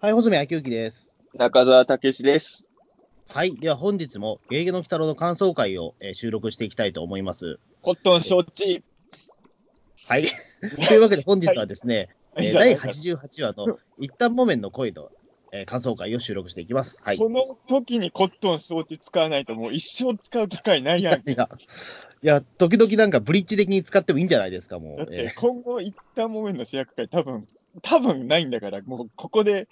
はい、穂積昭之です。中澤武史です。はい、では本日も、ゲーゲの鬼太郎の感想会を、えー収録していきたいと思います。コットン承知。はい。というわけで本日はですね、はいえー第88話の一旦木綿の声の、えー感想会を収録していきます。はい。この時にコットン承知使わないともう一生使う機会ないやん。いや、いや、時々なんかブリッジ的に使ってもいいんじゃないですか、もう。だっえて今後一旦もめんの主役会多分、多分ないんだから、もうここで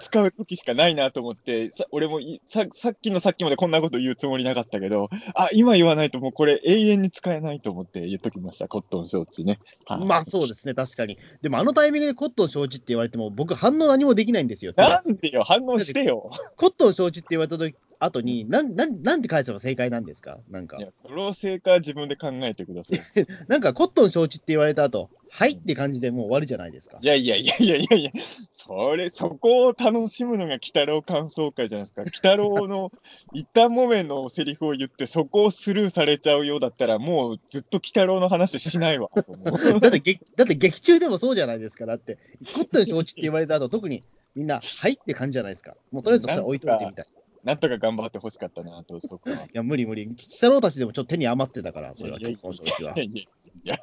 使う時しかないなと思って、さ俺もいささっきのさっきまでこんなこと言うつもりなかったけど、あ、今言わないともうこれ永遠に使えないと思って言っときました、コットン承知ね。はまあそうですね、確かに。でもあのタイミングでコットン承知って言われても、僕反応何もできないんですよ。なんでよ、反応してよ。コットン承知って言われた時後に、なん、なん、なんて返せば正解なんですか？なんかい。や、その正解は自分で考えてください。なんかコットン承知って言われた後、はいって感じでもう終わるじゃないですかい。やいやいやいやいやいや、それ、そこを楽しむのが鬼太郎感想会じゃないですか。鬼太郎の一旦もめのセリフを言って、そこをスルーされちゃうようだったら、もうずっと鬼太郎の話しないわ。だって劇、だって劇中でもそうじゃないですか。だって、コットン承知って言われた後、特にみんな、はいって感じじゃないですか。もうとりあえずそれ置いといてみたい。いなんとか頑張ってほしかったなと、僕は。や、無理無理。鬼太郎たちでもちょっと手に余ってたから、それは、はいや。いやいや。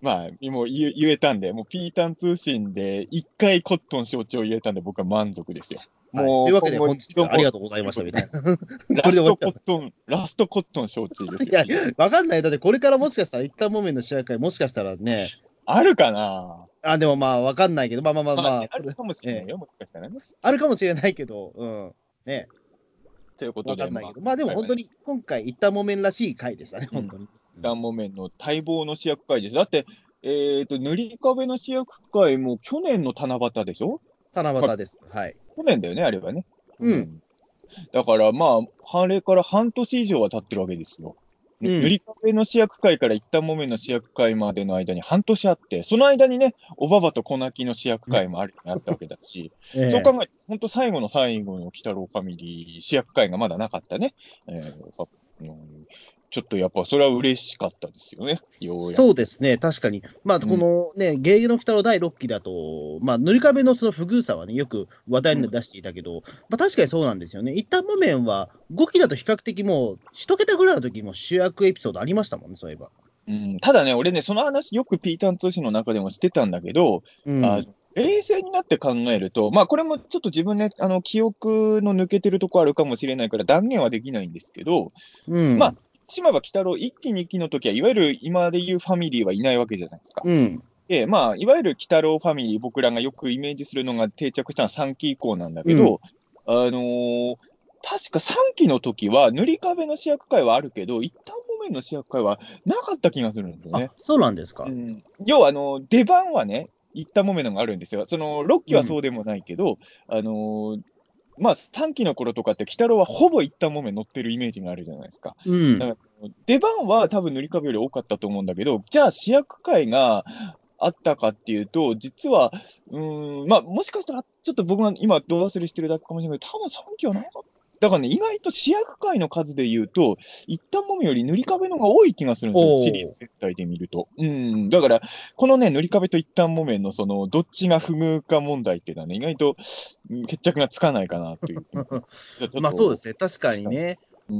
まあ、もう言えたんで、もうピータン通信で一回コットン承知を言えたんで、僕は満足ですよ。はい、もうというわけで、本日はありがとうございましたみたいな。ラストコットン、ラストコットン承知ですいやよ。、わかんない。だって、これからもしかしたら、一旦モメンの試合会、もしかしたらね、あるかな？あ、でもまあ、わかんないけど、まあまあまあまあ、あるかもしれないよ、もしかしたらね。あるかもしれないけど、うん。ね、ということで、わかんないけど。まあでも本当に、今回、一旦モメンらしい回でしたね、本当に。ダンモメンの待望の主役会です。だって、えっ、と、塗り壁の主役会も去年の七夕でしょ？七夕です。はい。去年だよね、あれはね。うんだからまあ、あれから半年以上は経ってるわけですよ。うん。塗り壁の主役会から一旦もめの主役会までの間に半年あって、その間にね、おばばと小泣きの主役会もあるあったわけだし、ええ。そう考えると、本当最後の最後の鬼太郎ファミリー主役会がまだなかったね。えーちょっとやっぱそれは嬉しかったですよね、ようやく。そうですね、確かに。まあ、うんこのね、ゲーゲの鬼太郎第6期だと、まあ、塗り壁のその不遇さはね、よく話題に出していたけど、まあ、確かにそうなんですよね。一旦場面は、5期だと比較的もう、一桁ぐらいの時も主役エピソードありましたもんね、そういえば。うん、ただね、俺ね、その話よくピーターン通信の中でもしてたんだけど、うん。あ冷静になって考えると、まあこれもちょっと自分ね、あの記憶の抜けてるとこあるかもしれないから断言はできないんですけど、うん、まあ島場鬼太郎1期2期の時はいわゆる今でいうファミリーはいないわけじゃないですか。うん。で、まあいわゆる鬼太郎ファミリー、僕らがよくイメージするのが定着したのは3期以降なんだけど、あのー確か3期の時は塗り壁の主役会はあるけど、一旦もめんの主役会はなかった気がするんですよねあ。そうなんですか。うん要はあの出番はね、一旦もめのがあるんですよ。その6期はそうでもないけど、あのーまあ、3期の頃とかって、鬼太郎はほぼ一旦もめ乗ってるイメージがあるじゃないですか。うん。だ出番は多分塗り壁より多かったと思うんだけど、じゃあ主役会があったかっていうと、実は、うーん、まあ、もしかしたら、ちょっと僕が今、ど忘れしてるだけかもしれないけど、多分3期はなかった。だからね、意外と主役会の数で言うと、一旦もめより塗り壁の方が多い気がするんですよ、シリーズ全体で見ると。うん、だから、このね、塗り壁と一旦もめの、その、どっちが不遇か問題っていうのはね、意外とうん決着がつかないかなっていう。まあそうですね、確かにね。う。う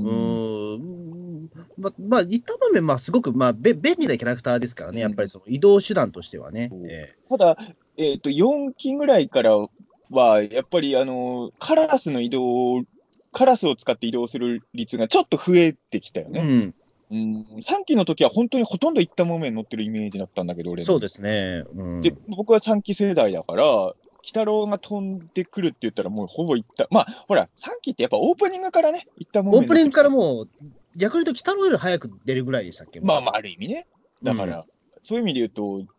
ん。ままあ、一旦場面、まあ、すごく、まあ、べ便利なキャラクターですからね、やっぱりその移動手段としてはね。えただ、えっ、と、4期ぐらいからは、やっぱり、あの、カラスの移動、カラスを使って移動する率がちょっと増えてきたよえね。うん。うん、3期の時は本当にほとんど一旦もめに乗ってるイメージだったんだけど、俺のそうですね。うん、で、僕は3期世代だから、鬼太郎が飛んでくるって言ったら、もうほぼ一旦、まあ、ほら、3期ってやっぱオープニングからね、一旦もめオープニングからう。もう、逆に言うと、北ロより早く出るぐらいでしたっけ？まあまあ、ある意味ね。だから、そういう意味で言うと、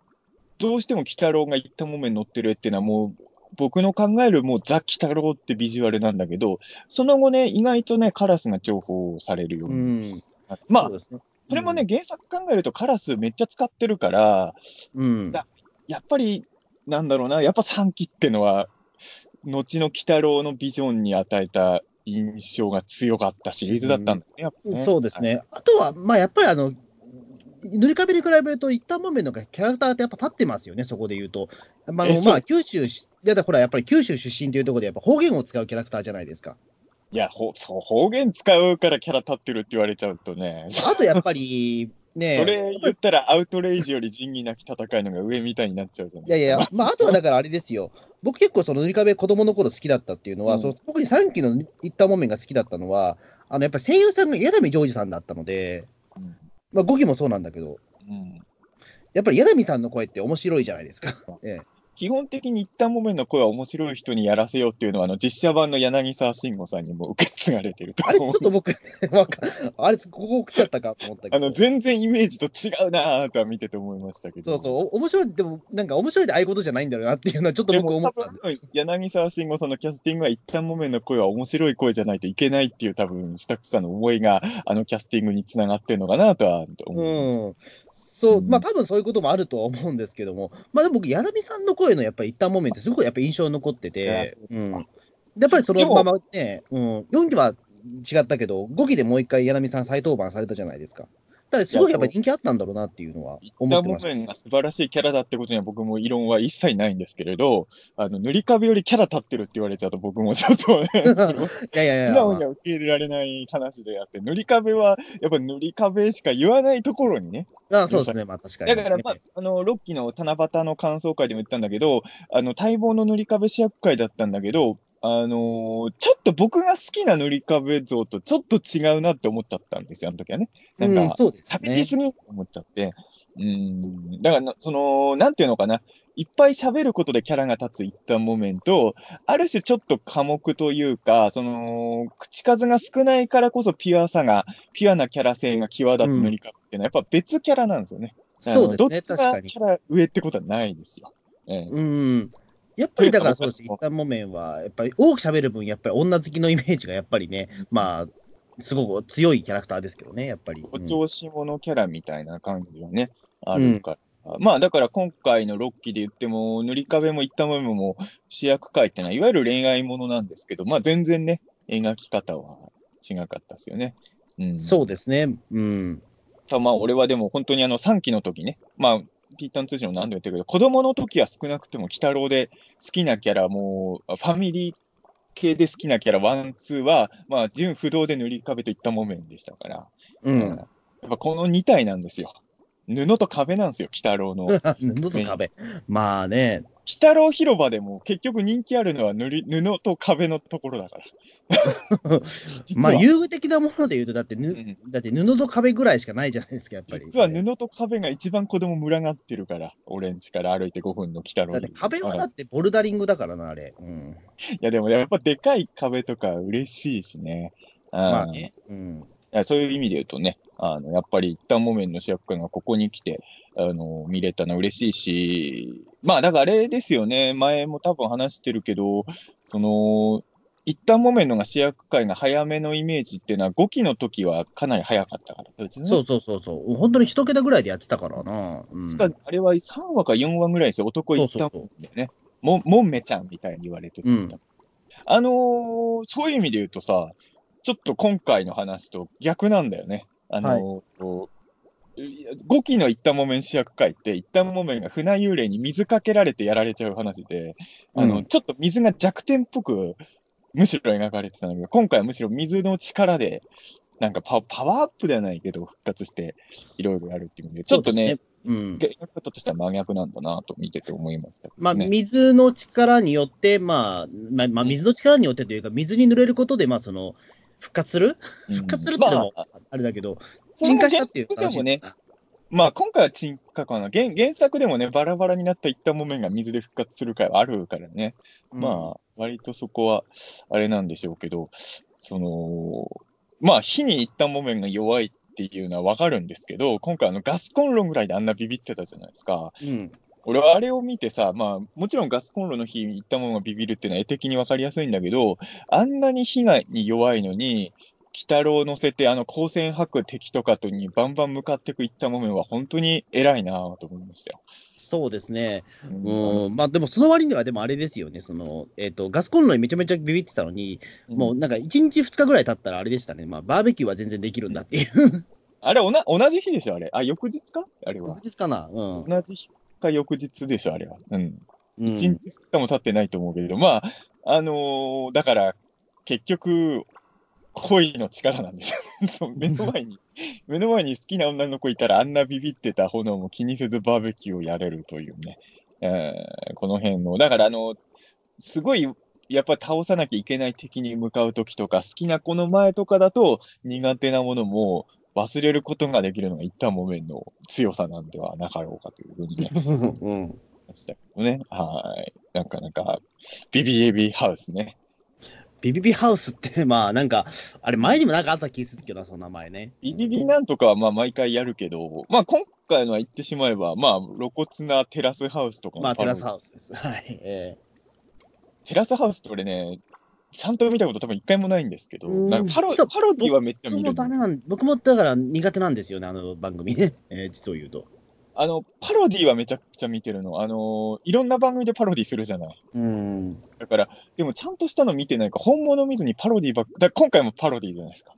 どうしても鬼太郎が一旦もめに乗ってる絵っていうのは、もう、僕の考えるもうザ・鬼太郎ってビジュアルなんだけど、その後ね、意外とね、カラスが重宝されるよううにん。なって、まあそね。それもね、原作考えるとカラスめっちゃ使ってるから、うん。だやっぱり、なんだろうな、やっぱ3期ってのは、後の鬼太郎のビジョンに与えた印象が強かったシリーズだったんだね、やっぱねそうですね。あとは、まあ、やっぱりあの、塗り壁に比べると、一旦木綿のキャラクターってやっぱ立ってますよね、そこで言うと。まあ、まあ、九州し、だからほら、やっぱり九州出身というところで、やっぱ方言を使うキャラクターじゃないですか。いや、ほそう方言使うからキャラ立ってるって言われちゃうとね、あとやっぱり、ね、それ言ったらアウトレイジより仁義なき戦いのが上みたいになっちゃうじゃないいやいや、まあ、あとはだからあれですよ、僕結構その塗り壁、子供の頃好きだったっていうのは、うんその特に3期の一旦木綿が好きだったのは、あのやっぱり声優さんが柳ジョージさんだったので、うん。まあ、5期もそうなんだけど、うん。やっぱり柳さんの声って面白いじゃないですか。ええ基本的に一旦木綿の声は面白い人にやらせようっていうのは、あの実写版の柳沢慎吾さんにも受け継がれてるとあれ、ちょ。っと僕、わかあれ、ここ来ちゃったかと思ったけど。あの全然イメージと違うなぁとは見てて思いましたけど。そうそう、お面白い、でも、なんか面白いでああいうことじゃないんだろうなっていうのは、ちょっと僕思った柳沢慎吾さんのキャスティングは一旦木綿の声は面白い声じゃないといけないっていう多分、スタッフさんの思いが、あのキャスティングにつながってるのかなとは思います。うん。そうう、ん。まあ多分そういうこともあるとは思うんですけども、まあでも僕、柳さんの声のやっぱり一旦モメンってすごくやっぱ印象に残っていやてそう、うん。やっぱりそのままね、うん、4期は違ったけど、5期でもう一回柳さん再登板されたじゃないですか。だからすごいやっぱり人気あったんだろうなっていうのは思ってました。が素晴らしいキャラだってことには僕も異論は一切ないんですけれど、あの、塗り壁よりキャラ立ってるって言われちゃうと僕もちょっとね、いやいやいや、素直には受け入れられない話であって、塗り壁は、やっぱ塗り壁しか言わないところにね。あそうですね、まあ確かに。だから、まあ、あの、ロッキーの七夕の感想会でも言ったんだけど、あの、待望の塗り壁試薬会だったんだけど、あのーちょっと僕が好きな塗り壁像とちょっと違うなって思っちゃったんですよ、あの時はね。なんか、うん、ね。喋りすぎと思っちゃって。うん。だからな、その、なんていうのかな。いっぱい喋ることでキャラが立つ一旦モメント、ある種ちょっと寡黙というか、その、口数が少ないからこそピュアさが、ピュアなキャラ性が際立つ塗り壁っていうのは、やっぱ別キャラなんですよね。あのそうですね、どっちがキ。ャラ上ってことはないですよ。ええうん。やっぱりだからそうです、一旦木綿は、やっぱり多く喋る分、やっぱり女好きのイメージがやっぱりね、まあ、すごく強いキャラクターですけどね、やっぱり。お調子者キャラみたいな感じがね、あるから。まあだから今回の6期で言っても、塗り壁も一旦もも主役会ってのは、いわゆる恋愛ものなんですけど、まあ全然ね、描き方は違かったですよね。うん、そうですね。うん。たまあ俺はでも本当にあの3期の時ね、まあ、ピータン通信も何度も言ってるけど、子供の時は少なくても、鬼太郎で好きなキャラ、もう、ファミリー系で好きなキャラ、ワン、ツーは、まあ、順不同でぬりかべと一反もめんでしたから、うん。やっぱこの2体なんですよ。布と壁なんですよ、鬼太郎の。鬼 布と壁。まあね、太郎広場でも結局人気あるのは塗り布と壁のところだから。まあ遊具的なもので言うと、だってぬ、うんだって布と壁ぐらいしかないじゃないですか、やっぱり。実は布と壁が一番子供群がってるから、俺ん家から歩いて5分の鬼太郎だってに壁はだってボルダリングだからな、あれ。うん。いや、でもやっぱでかい壁とか嬉しいしね。まあね。うん。いやそういう意味で言うとね、あのやっぱり一旦木綿の主役感がここに来て、あの見れたのは嬉しいし、まあだからあれですよね、前も多分話してるけど、その、一旦木綿のが主役会が早めのイメージっていうのは、5期の時はかなり早かったからですね。そうそうそうそう。本当に一桁ぐらいでやってたからな。うん。確かあれは3話か4話ぐらいですよ、男一旦木綿でね。ももんめちゃんみたいに言われてる、うんあのーそういう意味で言うとさ、ちょっと今回の話と逆なんだよね。あのー5期の一旦木綿主役会って、一旦木綿が船幽霊に水かけられてやられちゃう話で、あの、うんちょっと水が弱点っぽく、むしろ描かれてたんだけど、今回はむしろ水の力で、なんかパパワーアップではないけど、復活して、いろいろやるっていう意味で、ちょっとね、そうん。やり方としては真逆なんだなと見てて思いました。ね、まあ、水の力によって、まあ、まあ、まあ、水の力によってというか、水に濡れることで、まあ、その、復活する？うん。復活するっていうのもまあ。あれだけど、それも沈下したっていう原作でもね、話まあ今回は沈下かな。原原作でもね、バラバラになった一旦木綿が水で復活する回はあるからね。うんまあ、割とそこは、あれなんでしょうけど、その、まあ、火に一旦木綿が弱いっていうのはわかるんですけど、今回あのガスコンロぐらいであんなビビってたじゃないですか。うん。俺はあれを見てさ、まあ、もちろんガスコンロの火に行ったものがビビるっていうのは絵的にわかりやすいんだけど、あんなに火がに弱いのに、鬼太郎を乗せて、あの光線吐く敵とかとにバンバン向かっていく行ったもめは本当に偉いなぁと思いましたよ。そうですね。うんうん。まあ、でも、その割には、でもあれですよね。その、えっ、と、ガスコンロにめちゃめちゃビビってたのに、もうなんか1日2日ぐらい経ったらあれでしたね。まあ、バーベキューは全然できるんだっていう。あれおな、同じ日でしょ、あれ。あ、翌日か？あれは翌。日かな？うん。同じ日か翌日でしょ、あれは。うん。うん1日2日も経ってないと思うけど、まあ、あのーだから、結局、恋の力なんですよ。そう目の前に、目の前に好きな女の子いたら、あんなビビってた炎も気にせずバーベキューをやれるというね。えーこの辺の、だから、あの、すごい、やっぱり倒さなきゃいけない敵に向かうときとか、好きな子の前とかだと、苦手なものも忘れることができるのが一旦木綿の強さなんではなかろうかというふうにね、うん。ましたけどね。はい。なかなか、ビビエビハウスね。ビビビハウスって、まあなんか、あれ前にもなんかあった気するけどな、その名前ね。ビビビなんとかはまあ毎回やるけど、まあ今回のは言ってしまえば、まあ露骨なテラスハウスとかのまあテラスウハウスです。はい。えテラスハウスって俺ね、ちゃんと見たこと多分一回もないんですけど、うんなんかパロパロディはめっちゃ僕見るの。もダメなん、僕もだから苦手なんですよね、あの番組ね。えー実を言うと。あの、パロディはめちゃくちゃ見てるの。あの、いろんな番組でパロディするじゃない。うん。だから、でもちゃんとしたの見てないか、本物見ずにパロディばっか、だ今回もパロディじゃないですか。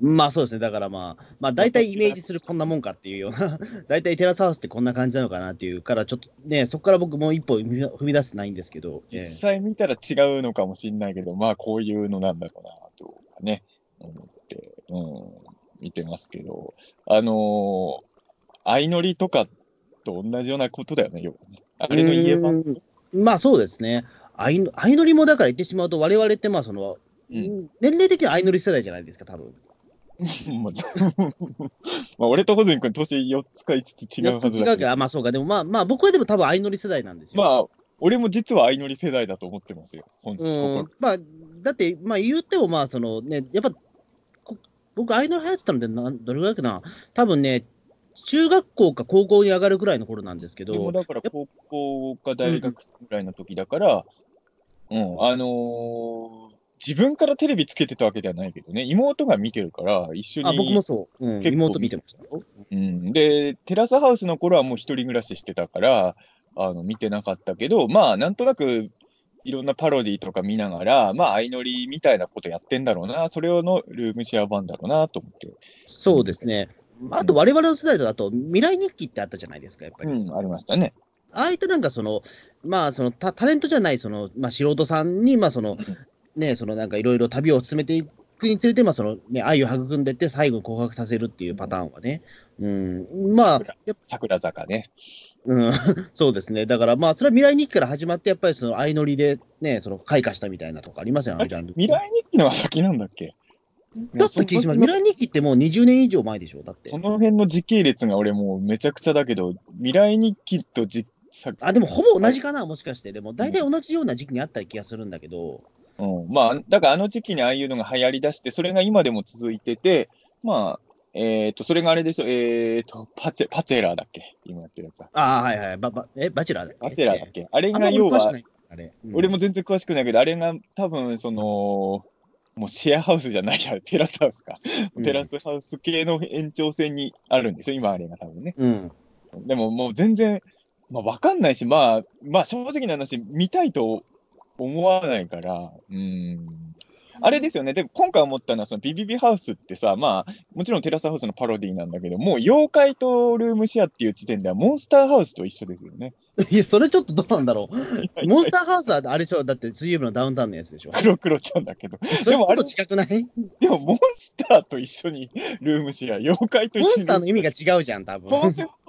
まあそうですね、だからまあ、まあ大体イメージするこんなもんかっていうような、大体テラスハウスってこんな感じなのかなっていうから、ちょっとね、そこから僕もう一歩踏み出せてないんですけど、え実ー際見たら違うのかもしれないけど、まあこういうのなんだろうなとかね、思って、うん、見てますけど、あのー相乗りとかと同じようなことだよね、要はね。あれの家版。うーん。まあそうですね。相乗りもだから言ってしまうと、我々ってまあその、うん。年齢的には相乗り世代じゃないですか、多分。まあまあ俺とホズミ君、年4つか5つ違うはずだ違うけど、あまあそうか、でもまあまあ僕はでも多分相乗り世代なんですよ。まあ、俺も実は相乗り世代だと思ってますよ、本日、うん、まあ、だって、まあ言ってもまあそのね、やっぱ、こ僕、相乗り流行ってたのでなん、どれぐらいかな、多分ね、中学校か高校に上がるぐらいの頃なんですけでもど、だから高校か大学ぐらいの時だから、うん、あのー自分からテレビつけてたわけではないけどね、妹が見てるから、一緒に。あ僕もそう、うん、妹見てましたよ。うん、で、テラスハウスの頃はもう一人暮らししてたから、あの、見てなかったけど、まあ、なんとなく、いろんなパロディとか見ながら、まあ、相乗りみたいなことやってんだろうな、それをのルームシェア版だろうなと思って。そうですね。あと、我々の世代だと、未来日記ってあったじゃないですか、やっぱり。うん、ありましたね。ああいったなんかその、まあそのタ、タレントじゃないその、まあ、素人さんに、まあその、ね、そのなんかいろいろ旅を進めていくにつれて、まあそのね、愛を育んでって、最後に告白させるっていうパターンはね、うん、まあ、やっ桜坂ね。うん、そうですね、だからまあ、それは未来日記から始まって、やっぱりその相乗りでね、その開花したみたいなとかありますよね、あのジャンル。未来日記のが先なんだっけ？だった気がします。未来日記ってもう20年以上前でしょ、だってそ。の辺の時系列が俺もうめちゃくちゃだけど、未来日記とじさあ、でもほぼ同じかな、もしかして。でも大体同じような時期にあった気がするんだけど、うん、まあ、だからあの時期にああいうのが流行り出して、それが今でも続いてて、まあ、えっ、と、それがあれでしょ、えっ、と、パチェ、パチェラーだっけ？今やってるやつは。ああ、はいはい、ばばえ、バチェラーだっけ？バチェラーだっけ？あれが要は俺も全然詳しくないけど、あれが多分、その、もうシェアハウスじゃないや、テラスハウスか。うんテラスハウス系の延長線にあるんですよ、今あれが多分ね。うん。でももう全然、まあわかんないし、まあ、まあ正直な話、見たいと思わないから、うん。あれですよね、でも今回思ったのは、そのビビビハウスってさ、まあ、もちろんテラスハウスのパロディなんだけど、もう妖怪とルームシェアっていう時点では、モンスターハウスと一緒ですよね。いや、それちょっとどうなんだろう。モンスターハウスはあれでしょ、だって水曜日のダウンタウンのやつでしょ。黒 黒ちゃんだけど。それもあれと近くない？でも、モンスターと一緒にルームシェア、妖怪と一緒に。モンスターの意味が違うじゃん、多分。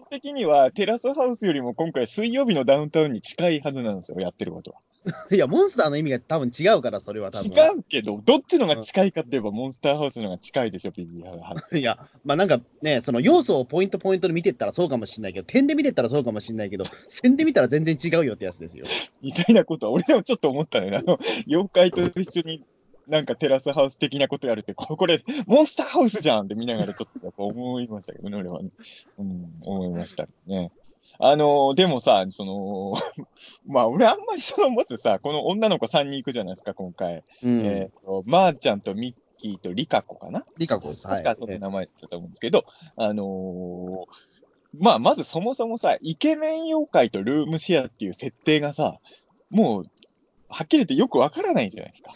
的には、テラスハウスよりも今回、水曜日のダウンタウンに近いはずなんですよ、やってることは。いや、モンスターの意味が多分違うから、それは多分。違うけど、どっちのが近いかって言えば、モンスターハウスのが近いでしょ、ビビビハウス。いや、まあなんかね、その要素をポイントポイントで見てったらそうかもしれないけど、点で見てったらそうかもしれないけど、線で見たら全然違うよってやつですよ。みたいなことは、俺でもちょっと思ったね。あの、妖怪と一緒になんかテラスハウス的なことやるって、ここれ、モンスターハウスじゃんって見ながらちょっとやっぱ思いましたけどね、俺はね。うん、思いましたね。あのでもさ、その、まあ、俺あんまりその、まずさ、この女の子3人行くじゃないですか、今回。うん。えっ、と、まー、ちゃんとミッキーとリカ子かな？リカ子です。はい確かその名前だったと思うんですけど、あのーまあ、まずそもそもさ、イケメン妖怪とルームシェアっていう設定がさ、もう、はっきり言ってよくわからないじゃないですか。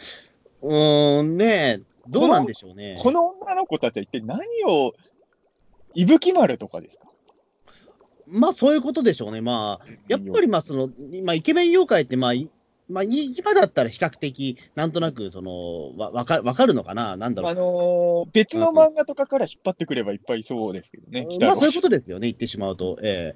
うーん、ねどうなんでしょうね。この女の子たちは一体何を伊吹丸とかですか？まあ、そういうことでしょうね。まあ、やっぱりまあ、その、まあ、イケメン妖怪って、まあ、いまあ、今だったら比較的、なんとなく、その、わ、わかわかるのかな？なんだろう。あのー別の漫画とかから引っ張ってくればいっぱいいそうですけどね、北まあ、そういう越ことですよね、言ってしまうと。え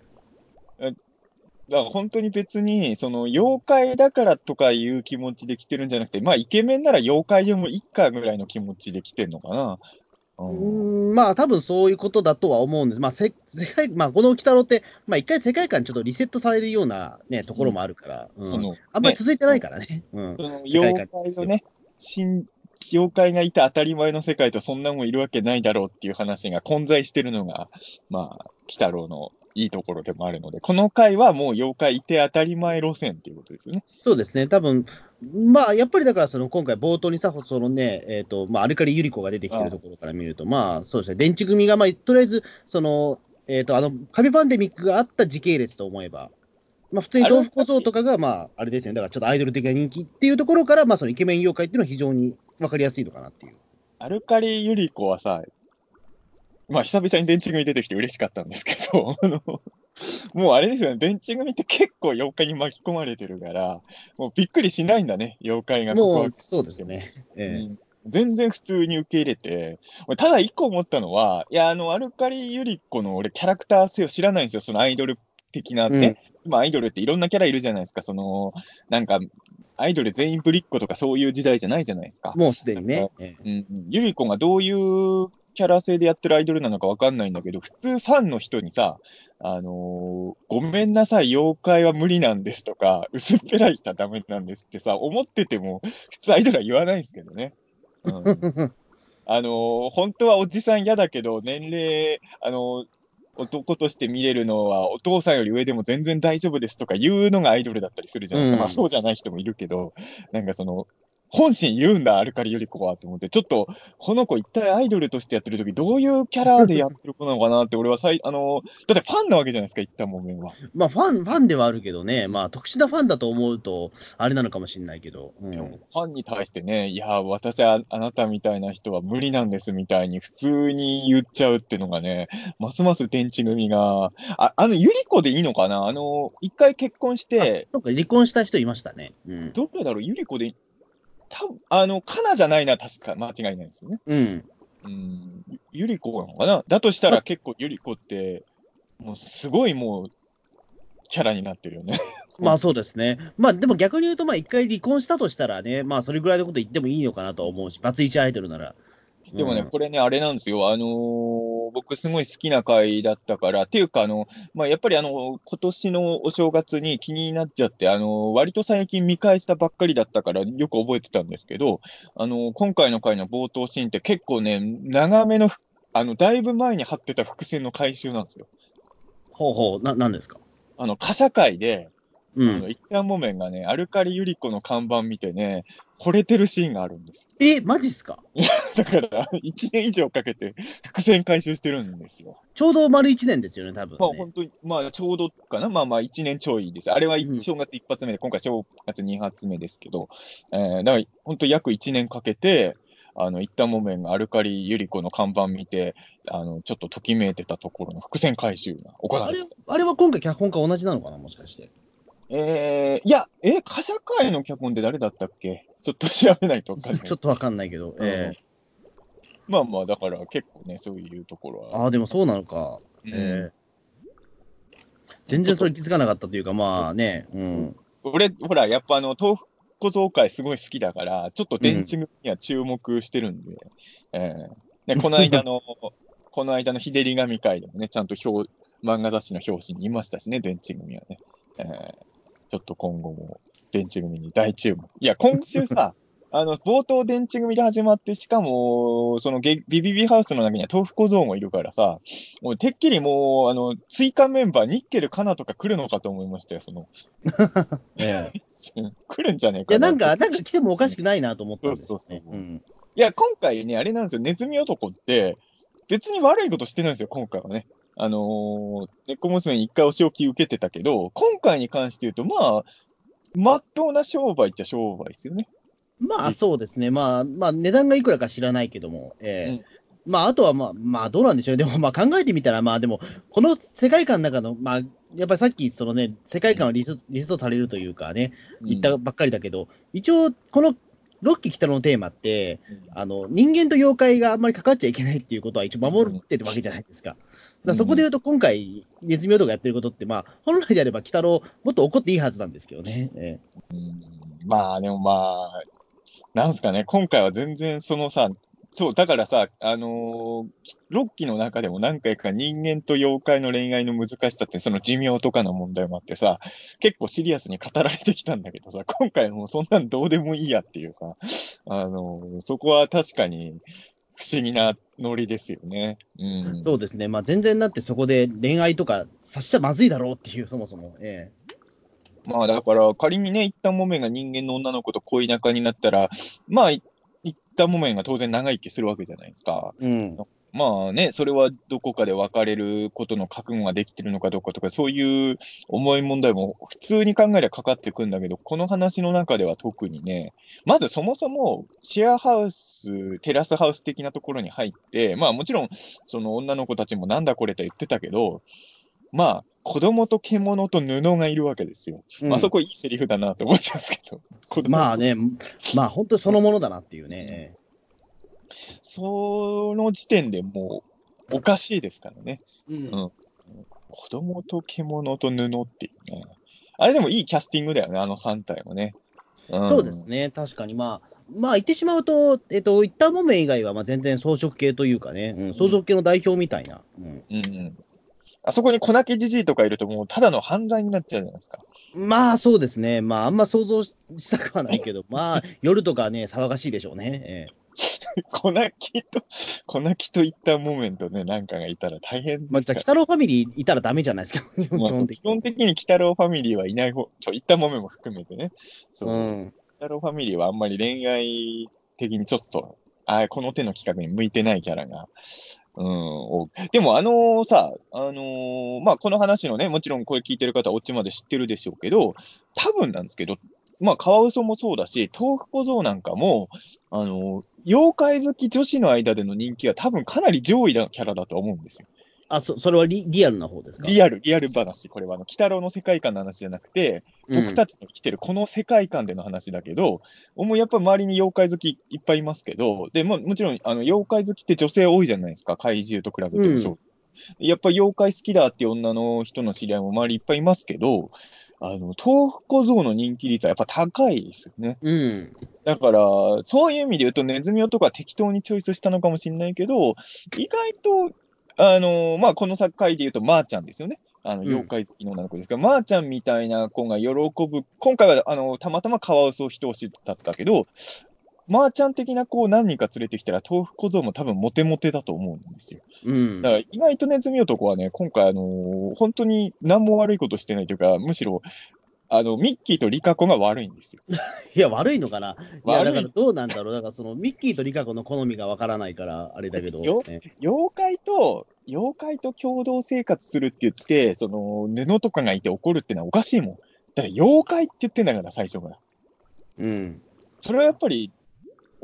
だから本当に別に、その妖怪だからとかいう気持ちで来てるんじゃなくて、まあ、イケメンなら妖怪でもいいかぐらいの気持ちで来てんのかな。えうんうーん、まあ、多分そういうことだとは思うんです。まあ、せ世界、まあ、この鬼太郎って、まあ、一回世界観ちょっとリセットされるようなね、ところもあるから、うんそのあんまりね続いてないからね。うん。その世界観妖怪のね、新妖怪がいて当たり前の世界とそんなもんいるわけないだろうっていう話が混在してるのが、まあ、鬼太郎のいいところでもあるので、この回はもう妖怪いて当たり前路線っていうことですよね。そうですね、多分まあ、やっぱりだから、その今回、冒頭にさ、そのね、えっ、と、まあ、アルカリユリコが出てきてるところから見ると、まあ、そうですね、電池組が、まあ、とりあえず、その、えっ、と、あの、カビパンデミックがあった時系列と思えば、まあ、普通に豆腐小僧とかが、まあ、あれですよね、だからちょっとアイドル的な人気っていうところから、まあ、そのイケメン妖怪っていうのは非常に分かりやすいのかなっていう。アルカリユリコはさ、まあ、久々に電池組出てきて嬉しかったんですけど、あの、もうあれですよね、電池組って結構妖怪に巻き込まれてるから、もうびっくりしないんだね、妖怪がもう、そうですね。ええうん全然普通に受け入れて、俺ただ一個思ったのは、いや、あの、アルカリユリコの俺、キャラクター性を知らないんですよ、そのアイドル的なね。今、アイドルっていろんなキャラいるじゃないですか、その、なんか、アイドル全員ぶりっ子とかそういう時代じゃないじゃないですか。もうすでにね。ええうん、ユリコがどういうキャラ性でやってるアイドルなのかわかんないんだけど、普通ファンの人にさ、あのーごめんなさい、妖怪は無理なんですとか、薄っぺらい人はダメなんですってさ、思ってても、普通アイドルは言わないんですけどね。うんあのー本当はおじさん嫌だけど、年齢、あのー男として見れるのはお父さんより上でも全然大丈夫ですとか言うのがアイドルだったりするじゃないですか。うんまあそうじゃない人もいるけど、なんかその、本心言うんだ、アルカリより子はと思って、ちょっと、この子一体アイドルとしてやってる時どういうキャラでやってる子なのかなって、俺はさい、あのーだってファンなわけじゃないですか、一旦もめんは。まあ、ファン、ファンではあるけどね、まあ、特殊なファンだと思うと、あれなのかもしれないけど。うんファンに対してね、いや、私はあなたみたいな人は無理なんですみたいに普通に言っちゃうっていうのがね、ますます電池組が、ああの、ゆり子でいいのかな？あの、一回結婚して、なんか離婚した人いましたね。うん。どれだろう、ゆり子でい、たあの、かなじゃないな、確か間違いないですよね。うん。うん、ゆゆり子なのかな？だとしたら結構ゆり子って、もうすごいもう、キャラになってるよね。まあそうですね。まあでも逆に言うと、まあ一回離婚したとしたらね、まあそれぐらいのこと言ってもいいのかなと思うし、バツイチアイドルなら。でもね、うんこれね、あれなんですよ。あのー僕すごい好きな回だったから、っていうか、あの、まあ、やっぱりあの、今年のお正月に気になっちゃって、あの、割と最近見返したばっかりだったから、よく覚えてたんですけど、あの、今回の回の冒頭シーンって結構ね、長めのふ、あの、だいぶ前に貼ってた伏線の回収なんですよ。ほうほう、な、なんですか？あの、貨車会で、うあの、ん。一旦木綿がね、アルカリユリコの看板見てね、惚れてるシーンがあるんですよ。え、マジっすか？だから、1年以上かけて伏線回収してるんですよ。ちょうど丸1年ですよね、多分、ね。まあ本当に、まあちょうどかな、まあまあ1年ちょいです。あれはうん正月一発目で、今回正月二発目ですけど、えー、だから本当約1年かけて、あの、一旦木綿がアルカリユリコの看板見て、あの、ちょっとときめいてたところの伏線回収が行わあれれて、あれは今回脚本家同じなのかな、もしかして。えー、いや、え、貨車会の脚本って誰だったっけ？ちょっと調べないと分かんない ちょっとわかんないけど。ええまあまあ、だから結構ね、そういうところは。ああ、でもそうなのか。うんええ全然それ気づかなかったというか、まあね、うん。俺、ほら、やっぱあの、豆腐小僧会すごい好きだから、ちょっと電池組には注目してるんで、えーでこの間の、この間の日照り紙会でもね、ちゃんと表漫画雑誌の表紙にいましたしね、電池組はね。えーちょっと今後も電池組に大注目。いや、今週さ、あの、冒頭電池組で始まって、しかも、そのゲビビビハウスの中には豆腐小僧もいるからさ、もうてっきりもう、あの、追加メンバー、ニッケル、カナとか来るのかと思いましたよ、その。ええ 来るんじゃねえいや、かな。なんか、なんか来てもおかしくないなと思ったんですよ、ね。そうそうそううん。いや、今回ね、あれなんですよ、ネズミ男って、別に悪いことしてないんですよ、今回はね。あのー、猫娘に一回お仕置き受けてたけど、今回に関して言うと、まあ、まっとうな商売っちゃ商売ですよね。まあ、そうですね。まあ、まあ、値段がいくらか知らないけども、ええまあ、あとはまあ、まあ、どうなんでしょう。でも、まあ、考えてみたら、まあ、でも、この世界観の中の、まあ、やっぱりさっき、そのね、世界観はリスリストされるというかね、言ったばっかりだけど、一応、このロッキー北のテーマって、あの、人間と妖怪があんまり関わっちゃいけないっていうことは一応守ってるわけじゃないですか。だそこで言うと、今回、ネズミ男がやってることって、まあ、本来であれば、鬼太郎、もっと怒っていいはずなんですけどね。まあ、でもまあ、なんすかね、今回は全然そのさ、そう、だからさ、あのーロッキーの中でも何回か人間と妖怪の恋愛の難しさって、その寿命とかの問題もあってさ、結構シリアスに語られてきたんだけどさ、今回はもうそんなんどうでもいいやっていうさ、あのーそこは確かに不思議なノリですよね。うん。そうですね。まあ、全然だってそこで恋愛とかさしちゃまずいだろうっていう、そもそも。えまあだから、仮にね、一旦モメが人間の女の子と恋仲になったら、まあ、い一旦モメが当然長生きするわけじゃないですか。えうん。まあね、それはどこかで別れることの覚悟ができてるのかどうかとか、そういう重い問題も普通に考えればかかってくんだけど、この話の中では特にね、まずそもそもシェアハウス、テラスハウス的なところに入って、まあもちろん、その女の子たちもなんだこれと言ってたけど、まあ、子供と獣と布がいるわけですよ。まあそこいいセリフだなと思っちゃうんですけど。まあね、まあ本当にそのものだなっていうね。その時点でもうおかしいですからね。ええうんうん子供と獣と布っていうね。あれでもいいキャスティングだよね、あの3体もね。んそうです。ね、確かに、まあ、まあ言ってしまうと、えっと、一旦もめ以外はまあ全然装飾系というかね、うん、装飾系の代表みたいな。うんうんうん。あそこに粉気じじいとかいるともうただの犯罪になっちゃうじゃないですか。まあそうですね、まああんま想像したくはないけど、まあ夜とかね、騒がしいでしょうね。ええ 粉気と、粉気といったモメントね、なんかがいたら大変まあ、じゃあ、北郎ファミリーいたらダメじゃないですか、基本的基本的に鬼太郎ファミリーはいない方、ちょ、いったモメも含めてね。そうそう。うん。鬼太郎ファミリーはあんまり恋愛的にちょっと、あこの手の企画に向いてないキャラが、うん、でもあのさ、あのーまあ、この話のね、もちろんこれ聞いてる方はオチまで知ってるでしょうけど、多分なんですけど、まあ、カワウソもそうだし、豆腐小僧なんかも、あのー妖怪好き女子の間での人気は多分かなり上位なキャラだと思うんですよ。あ、そそれはリリアルな方ですか？リアル、リアル話。これはあの、鬼太郎の世界観の話じゃなくて、僕たちの生きてるこの世界観での話だけど、もうやっぱ周りに妖怪好きいっぱいいますけど、でももちろんあの妖怪好きって女性多いじゃないですか、怪獣と比べてもそう。やっぱ妖怪好きだっていう女の人の知り合いも周りいっぱいいますけど、あの豆腐小僧の人気率はやっぱ高いですよね。うん。だから、そういう意味で言うと、ネズミ男は適当にチョイスしたのかもしれないけど、意外と、あのまあ、この作回で言うと、まーちゃんですよね。あのうん妖怪好きの女の子ですが、まーちゃんみたいな子が喜ぶ、今回はあのたまたまカワウソ一押しだったけど、まーちゃん的な子を何人か連れてきたら、豆腐小僧も多分モテモテだと思うんですよ。うんだ。から意外とネズミ男はね、今回、あのー本当に何も悪いことしてないというか、むしろ、あのミッキーとリカ子が悪いんですよ。いや、悪いのかな？いや、だからどうなんだろう。だからそのミッキーとリカ子の好みがわからないから、あれだけど。よね妖怪と、妖怪と共同生活するって言って、その布とかがいて怒るってのはおかしいもん。だから妖怪って言ってんだから、最初から。うん。それはやっぱり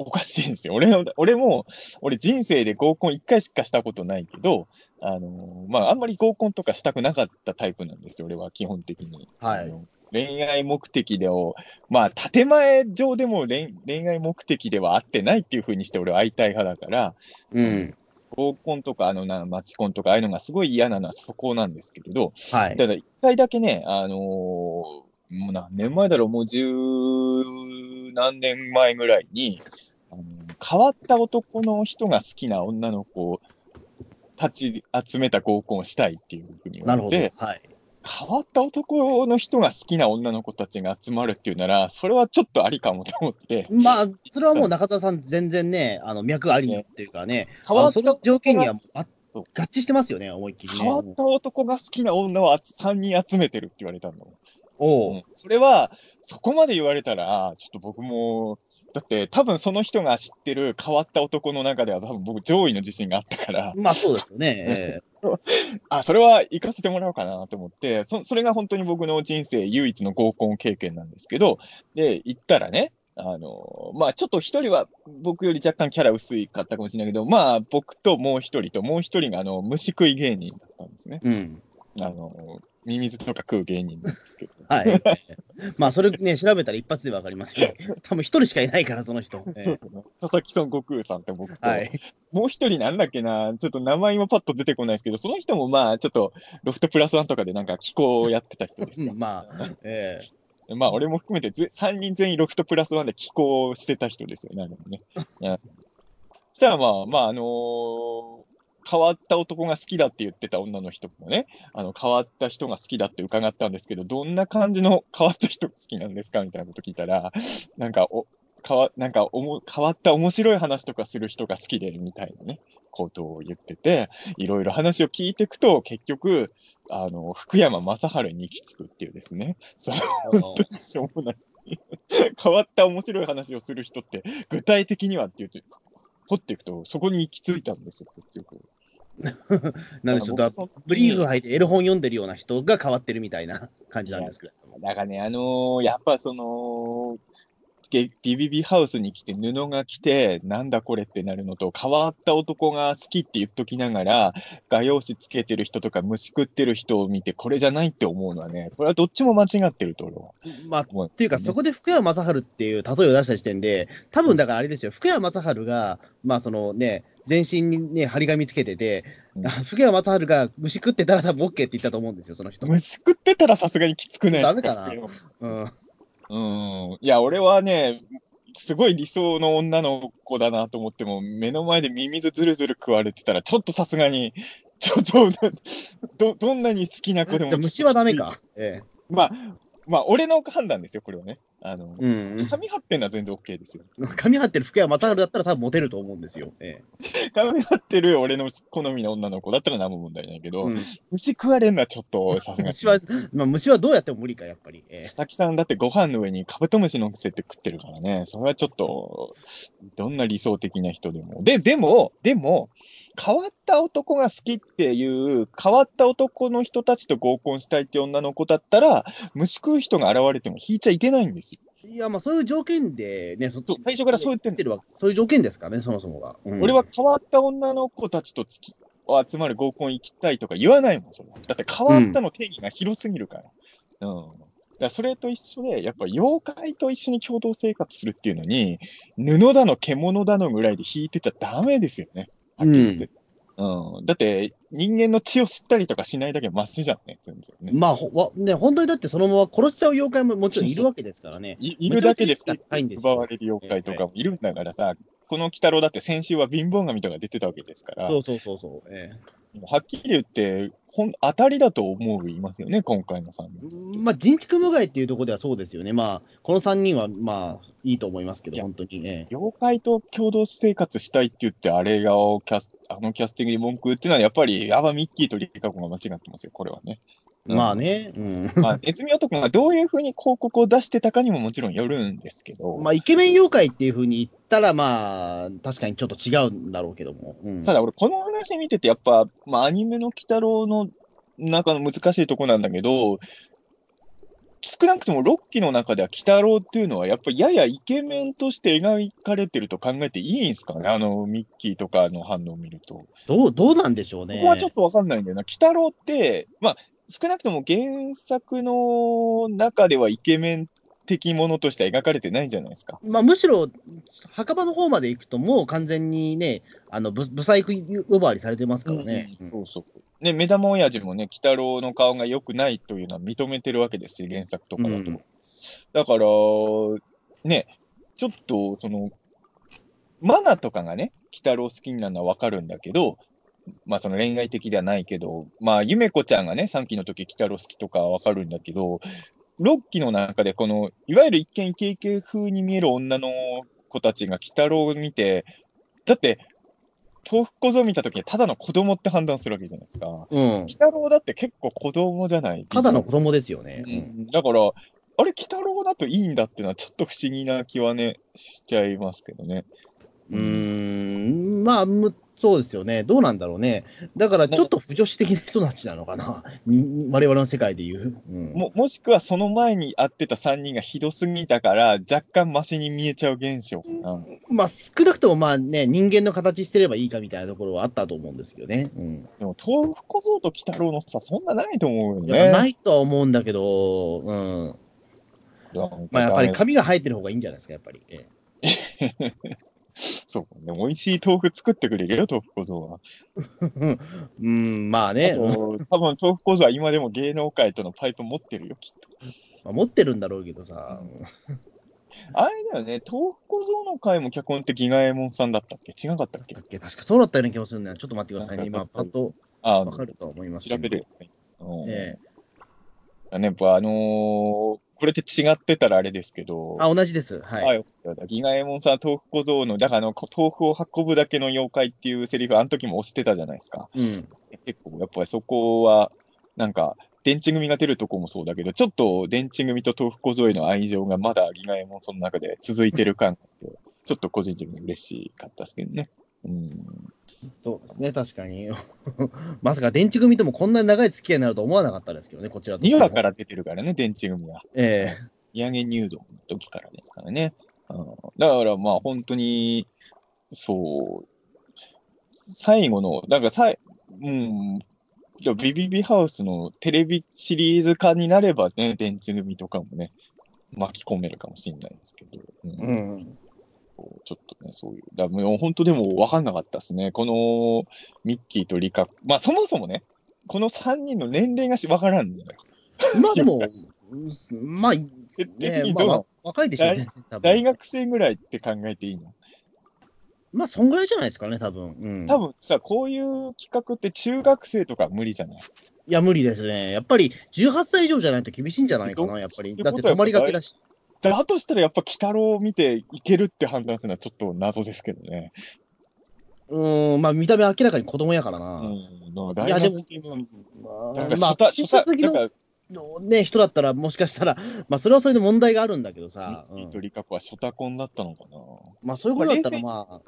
おかしいんですよ。俺の俺も、俺人生で合コン1回しかしたことないけど、あのまあ、あんまり合コンとかしたくなかったタイプなんですよ、俺は基本的に。はい恋愛目的でを、まあ、建前上でも恋恋愛目的ではあってないっていうふうにして俺は会いたい派だから、うん。合コンとか、あの、な、マチコンとか、ああいうのがすごい嫌なのはそこなんですけれど、はい。ただ一回だけね、あのーもう何年前だろう、もう十何年前ぐらいに、あの変わった男の人が好きな女の子を立ち集めた合コンをしたいっていうふうに言なるほど。われて、はい。変わった男の人が好きな女の子たちが集まるっていうなら、それはちょっとありかもと思って、まあ、それはもう中田さん、全然ね、あの脈ありっていうかね、変わったあのその条件にはあそう合致してますよね、思いっきりね。変わった男が好きな女を3人集めてるって言われたの。おううんそれは、そこまで言われたら、ちょっと僕も、だって、多分その人が知ってる変わった男の中では、多分僕、上位の自信があったから、まあそうですよね。えあ、それは行かせてもらおうかなと思って、そそれが本当に僕の人生唯一の合コン経験なんですけど、で、行ったらね、あの、まあちょっと一人は僕より若干キャラ薄いかったかもしれないけど、まあ僕ともう一人と、もう一人があの、虫食い芸人だったんですね。うん。あの、ミミズとか食う芸人なんですけど。はい。まあ、それね、調べたら一発でわかりますよ。多分一人しかいないから、その人。ええそうだね。佐々木孫悟空さんって僕と、はい。もう一人なんだっけな、ちょっと名前今パッと出てこないですけど、その人もまあちょっとロフトプラスワンとかでなんか気候をやってた人ですよ。うんまあ、えまあ俺も含めてぜ3人全員ロフトプラスワンで気候をしてた人ですよね、あれもね。う んそしたらまあ、まああのー変わった男が好きだって言ってた女の人もね、あの変わった人が好きだって伺ったんですけど、どんな感じの変わった人が好きなんですかみたいなこと聞いたら、なんかお、変わなんかおも変わった面白い話とかする人が好きでみたいなね、ことを言ってて、いろいろ話を聞いていくと、結局、あの、福山雅治に行き着くっていうですね、そう本当にしょうもない。変わった面白い話をする人って、具体的にはっていうと、掘っていくと、そこに行き着いたんですよ、結局。なんでちょっと、ブリーフ履いてエロ本読んでるような人が変わってるみたいな感じなんですけど。だからね、あのーやっぱその、ゲビビビハウスに来て布が来て、なんだこれってなるのと、変わった男が好きって言っときながら、画用紙つけてる人とか虫食ってる人を見て、これじゃないって思うのはね、これはどっちも間違ってると俺はまあ、思う。っていうか、そこで福山雅治っていう例えを出した時点で、多分だからあれですよ、福山雅治が、まあそのね、全身にね、張り紙つけてて、うんあ福山雅治が虫食ってたら多分 OK って言ったと思うんですよ、その人。虫食ってたらさすがにきつくないダメかな？なうん。うん。いや、俺はね、すごい理想の女の子だなと思っても、目の前でミミズずるずる食われてたら、ちょっとさすがに、ちょっと、ど、どんなに好きな子でも。虫はダメか。ええ。まあ、まあ、俺の判断ですよ、これはね。あの、うん。髪張ってんのは全然 OK ですよ。髪張ってる福山雅治だったら多分モテると思うんですよ。え髪張ってる俺の好みの女の子だったら何も問題ないけえ。ど、うん、虫食われんのはちょっとさすがに。虫は、まあ、虫はどうやっても無理か、やっぱり。ええ佐々木さんだってご飯の上にカブトムシ乗せて食ってるからね。それはちょっと、どんな理想的な人でも。で、でも、でも、変わった男が好きっていう、変わった男の人たちと合コンしたいって女の子だったら、虫食う人が現れても引いちゃいけないんですよ。いや、まあ、そういう条件でね、そ最初からそう言ってるわそういう条件ですからね、そもそもが。うん俺は変わった女の子たちとつき集まる合コン行きたいとか言わないもん、そだって変わったの定義が広すぎるから。うん。だからそれと一緒で、やっぱ妖怪と一緒に共同生活するっていうのに、布だの獣だのぐらいで引いてちゃダメですよね。はっきり言って。うん。だって、人間の血を吸ったりとかしないだけマシじゃんね、全然ね。まあ、ほわね、本当にだってそのまま殺しちゃう妖怪ももちろんいるわけですからね。いいるだけですよ奪われる妖怪とかもいるんだからさ、この鬼太郎だって先週は貧乏神とか出てたわけですから、そうそうそうそう。えはっきり言って、ほん当たりだと思いますよね、今回の3人。えまあ、人畜無害っていうところではそうですよね。まあ、この3人はまあ、いいと思いますけど、本当にね。妖怪と共同生活したいって言って、あれがキャスあのキャスティングに文句言っていうのは、やっぱり、やばミッキーとリカ子が間違ってますよ、これはね。うんまあね、うん。まあ、ネズミ男がどういうふうに広告を出してたかにももちろんよるんですけど、まあ、イケメン妖怪っていうふうに言ったら、まあ、確かにちょっと違うんだろうけども。うん、ただ俺、この話見てて、やっぱ、まあ、アニメの鬼太郎の中の難しいとこなんだけど、少なくとも6期の中では鬼太郎っていうのは、やっぱりややイケメンとして描かれてると考えていいんですかね、あのミッキーとかの反応を見ると。どう、どうなんでしょうね。ここはちょっとわかんないんだよな。鬼太郎って、まあ、少なくとも原作の中ではイケメン的ものとしては描かれてないじゃないですか。まあ、むしろ、墓場の方まで行くと、もう完全にね、あの、ぶ、不細工呼ばわりされてますからね。うんそうそう。ね、目玉親父もね、鬼太郎の顔が良くないというのは認めてるわけですし、原作とかだと。うんだから、ね、ちょっと、その、マナとかがね、鬼太郎好きになるのはわかるんだけど、まあその恋愛的ではないけど、まあゆめこちゃんがね、3期の時鬼太郎好きとかはわかるんだけど、6期の中でこの、いわゆる一見イケイケ風に見える女の子たちが鬼太郎を見て、だって、豆腐小僧見た時にただの子供って判断するわけじゃないですか。うん鬼。太郎だって結構子供じゃない？ただの子供ですよね。ううんんだから、あれ、鬼太郎だといいんだっていうのは、ちょっと不思議な気はね、しちゃいますけどね。うーん、まあ、むそうですよね。どうなんだろうね。だから、ちょっと不女子的な人たちなのかな。に我々の世界で言う。うん、ももしくはその前に会ってた3人がひどすぎたから、若干マシに見えちゃう現象かな。まあ、少なくともまあね、人間の形してればいいかみたいなところはあったと思うんですよね。うん、でも、豆腐小僧と鬼太郎の差、そんなないと思うよね。ないとは思うんだけど、うん。まあ、やっぱり髪が生えてる方がいいんじゃないですか、やっぱり。え そうね、美味しい豆腐作ってくれるよ、豆腐小僧は。え うん、まああね、と、うん多分豆腐小僧は今でも芸能界とのパイプ持ってるよ、きっと。まあ、持ってるんだろうけどさ。あれだよね、豆腐小僧の会も脚本ってギガエモンさんだったっけ？違かったっけ？だっけ？確かそうだったような気もするんだよ。ちょっと待ってくださいね。今、パッとあわかるとは思います。調べるよね。うんえやっぱあのーこれって違ってたらあれですけど、あ、同じです。はい。あよかったギガエモンさん、豆腐小僧の、だからあの、こ豆腐を運ぶだけの妖怪っていうセリフ、あの時も押してたじゃないですか。うん。結構、やっぱりそこは、なんか、電池組が出るとこもそうだけど、ちょっと電池組と豆腐小僧への愛情がまだギガエモンその中で続いてる感って、ちょっと個人的に嬉しかったですけどね。うん。そうですね、確かに。まさか電池組ともこんなに長い付き合いになると思わなかったですけどね、こちらとして2も話から出てるからね、電池組は。え土産入道の時からですからね。うん、だからまあ本当に、そう、最後の、なんかさい、うん、じゃあビビビハウスのテレビシリーズ化になればね、電池組とかもね、巻き込めるかもしれないですけど、うんえうん。ちょっとね、そういう、だもう本当でも分かんなかったですね。このミッキーとリカ、まあそもそもね、この3人の年齢がし分からんのよ。まあでも、まあ、ねまあ、若いでしょうね、多分大学生ぐらいって考えていいの？まあ、そんぐらいじゃないですかね、多分。うん。多分さ、こういう企画って中学生とか無理じゃない？いや、無理ですね。やっぱり、18歳以上じゃないと厳しいんじゃないかな、やっぱり。だって、泊まりがけだし。だとしたらやっぱ鬼太郎を見ていけるって判断するのはちょっと謎ですけどね。うーん、まあ、見た目明らかに子供やからな。うん、だからいや、でもまあ、なんかまあ初対、初対、次のなんか、のね、人だったら、もしかしたら、まあ、それはそれで問題があるんだけどさ。うんミッキーとリカ子はショタコンだったのかな。まあ、そういうことだったら、まあ、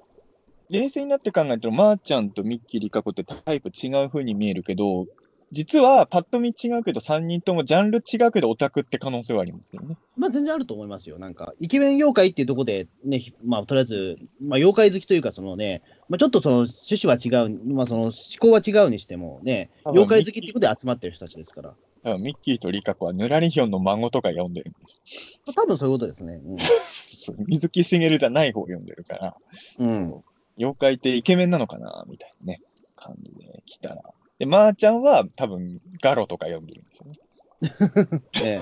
冷静になって考えると、まー、ちゃんとミッキー・リカ子ってタイプ違う風に見えるけど、実はパッと見違うけど、3人ともジャンル違うけど、オタクって可能性はありますよね。まあ、全然あると思いますよ。なんか、イケメン妖怪っていうところで、ね、ひまあ、とりあえず、まあ、妖怪好きというか、そのね、まあ、ちょっとその趣旨は違う、まあ、その思考は違うにしてもね、妖怪好きっていうことで集まってる人たちですから。多分ミッキーとリカ子はヌラリヒョンの孫とか読んでるんです多分そういうことですね。そう水木しげるじゃない方読んでるから、うん。うん。妖怪ってイケメンなのかなみたいなね、感じで来たら。で、まー、ちゃんは多分ガロとか読んでるんですよね。え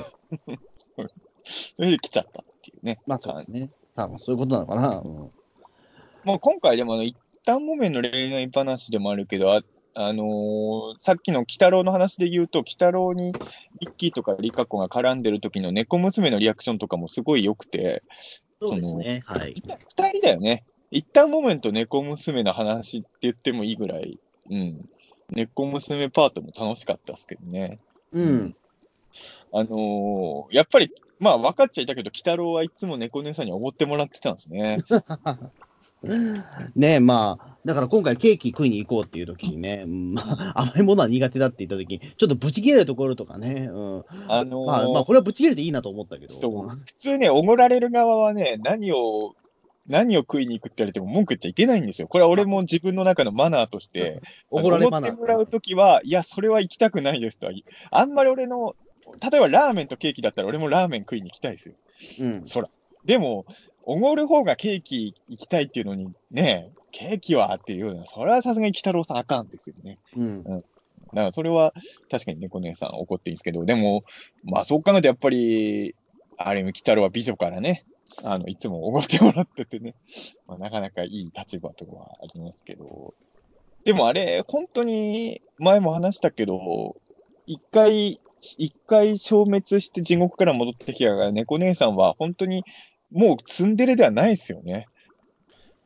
え それで来ちゃったっていうね。まあ、そうですね。多分そういうことなのかな。うん。もう今回でも一旦木綿の恋愛話でもあるけど、あ、あのーさっきの鬼太郎の話で言うと、鬼太郎にミッキーとかリカ子が絡んでる時の猫娘のリアクションとかもすごい良くて、そうですね。はい。二人だよね。一旦木綿と猫娘の話って言ってもいいぐらい、うん。猫娘パートも楽しかったですけどね。うん。あのーやっぱり、まあ分かっちゃいたけど、鬼太郎はいつも猫姉さんにおごってもらってたんですね。ねえ、まあ、だから今回ケーキ食いに行こうっていう時にね、う んまあ、甘いものは苦手だって言った時に、ちょっとブチ切れるところとかね、うん。あのーまあ、まあ、これはブチ切れていいなと思ったけど。そう普通ね、おごられる側はね、何を、何を食いに行くって言われても文句言っちゃいけないんですよ。これは俺も自分の中のマナーとして、おごられマナー。おごってもらうときは、いや、それは行きたくないですとは、あんまり俺の、例えばラーメンとケーキだったら俺もラーメン食いに行きたいですよ。うん。そら。でも、おごる方がケーキ行きたいっていうのに、ね、ケーキはっていうのは、それはさすがに北郎さんあかんですよね。うん。だからそれは確かに猫姉さん怒っていいんですけど、でも、まあそう考えるとやっぱり、ある意味、北郎は美女からね、あの、いつもおごってもらっててね、まあ、なかなかいい立場とかはありますけど、でもあれ、本当に、前も話したけど、一回、一回消滅して地獄から戻ってきたから、猫姉さんは本当に、もうツンデレではないですよね。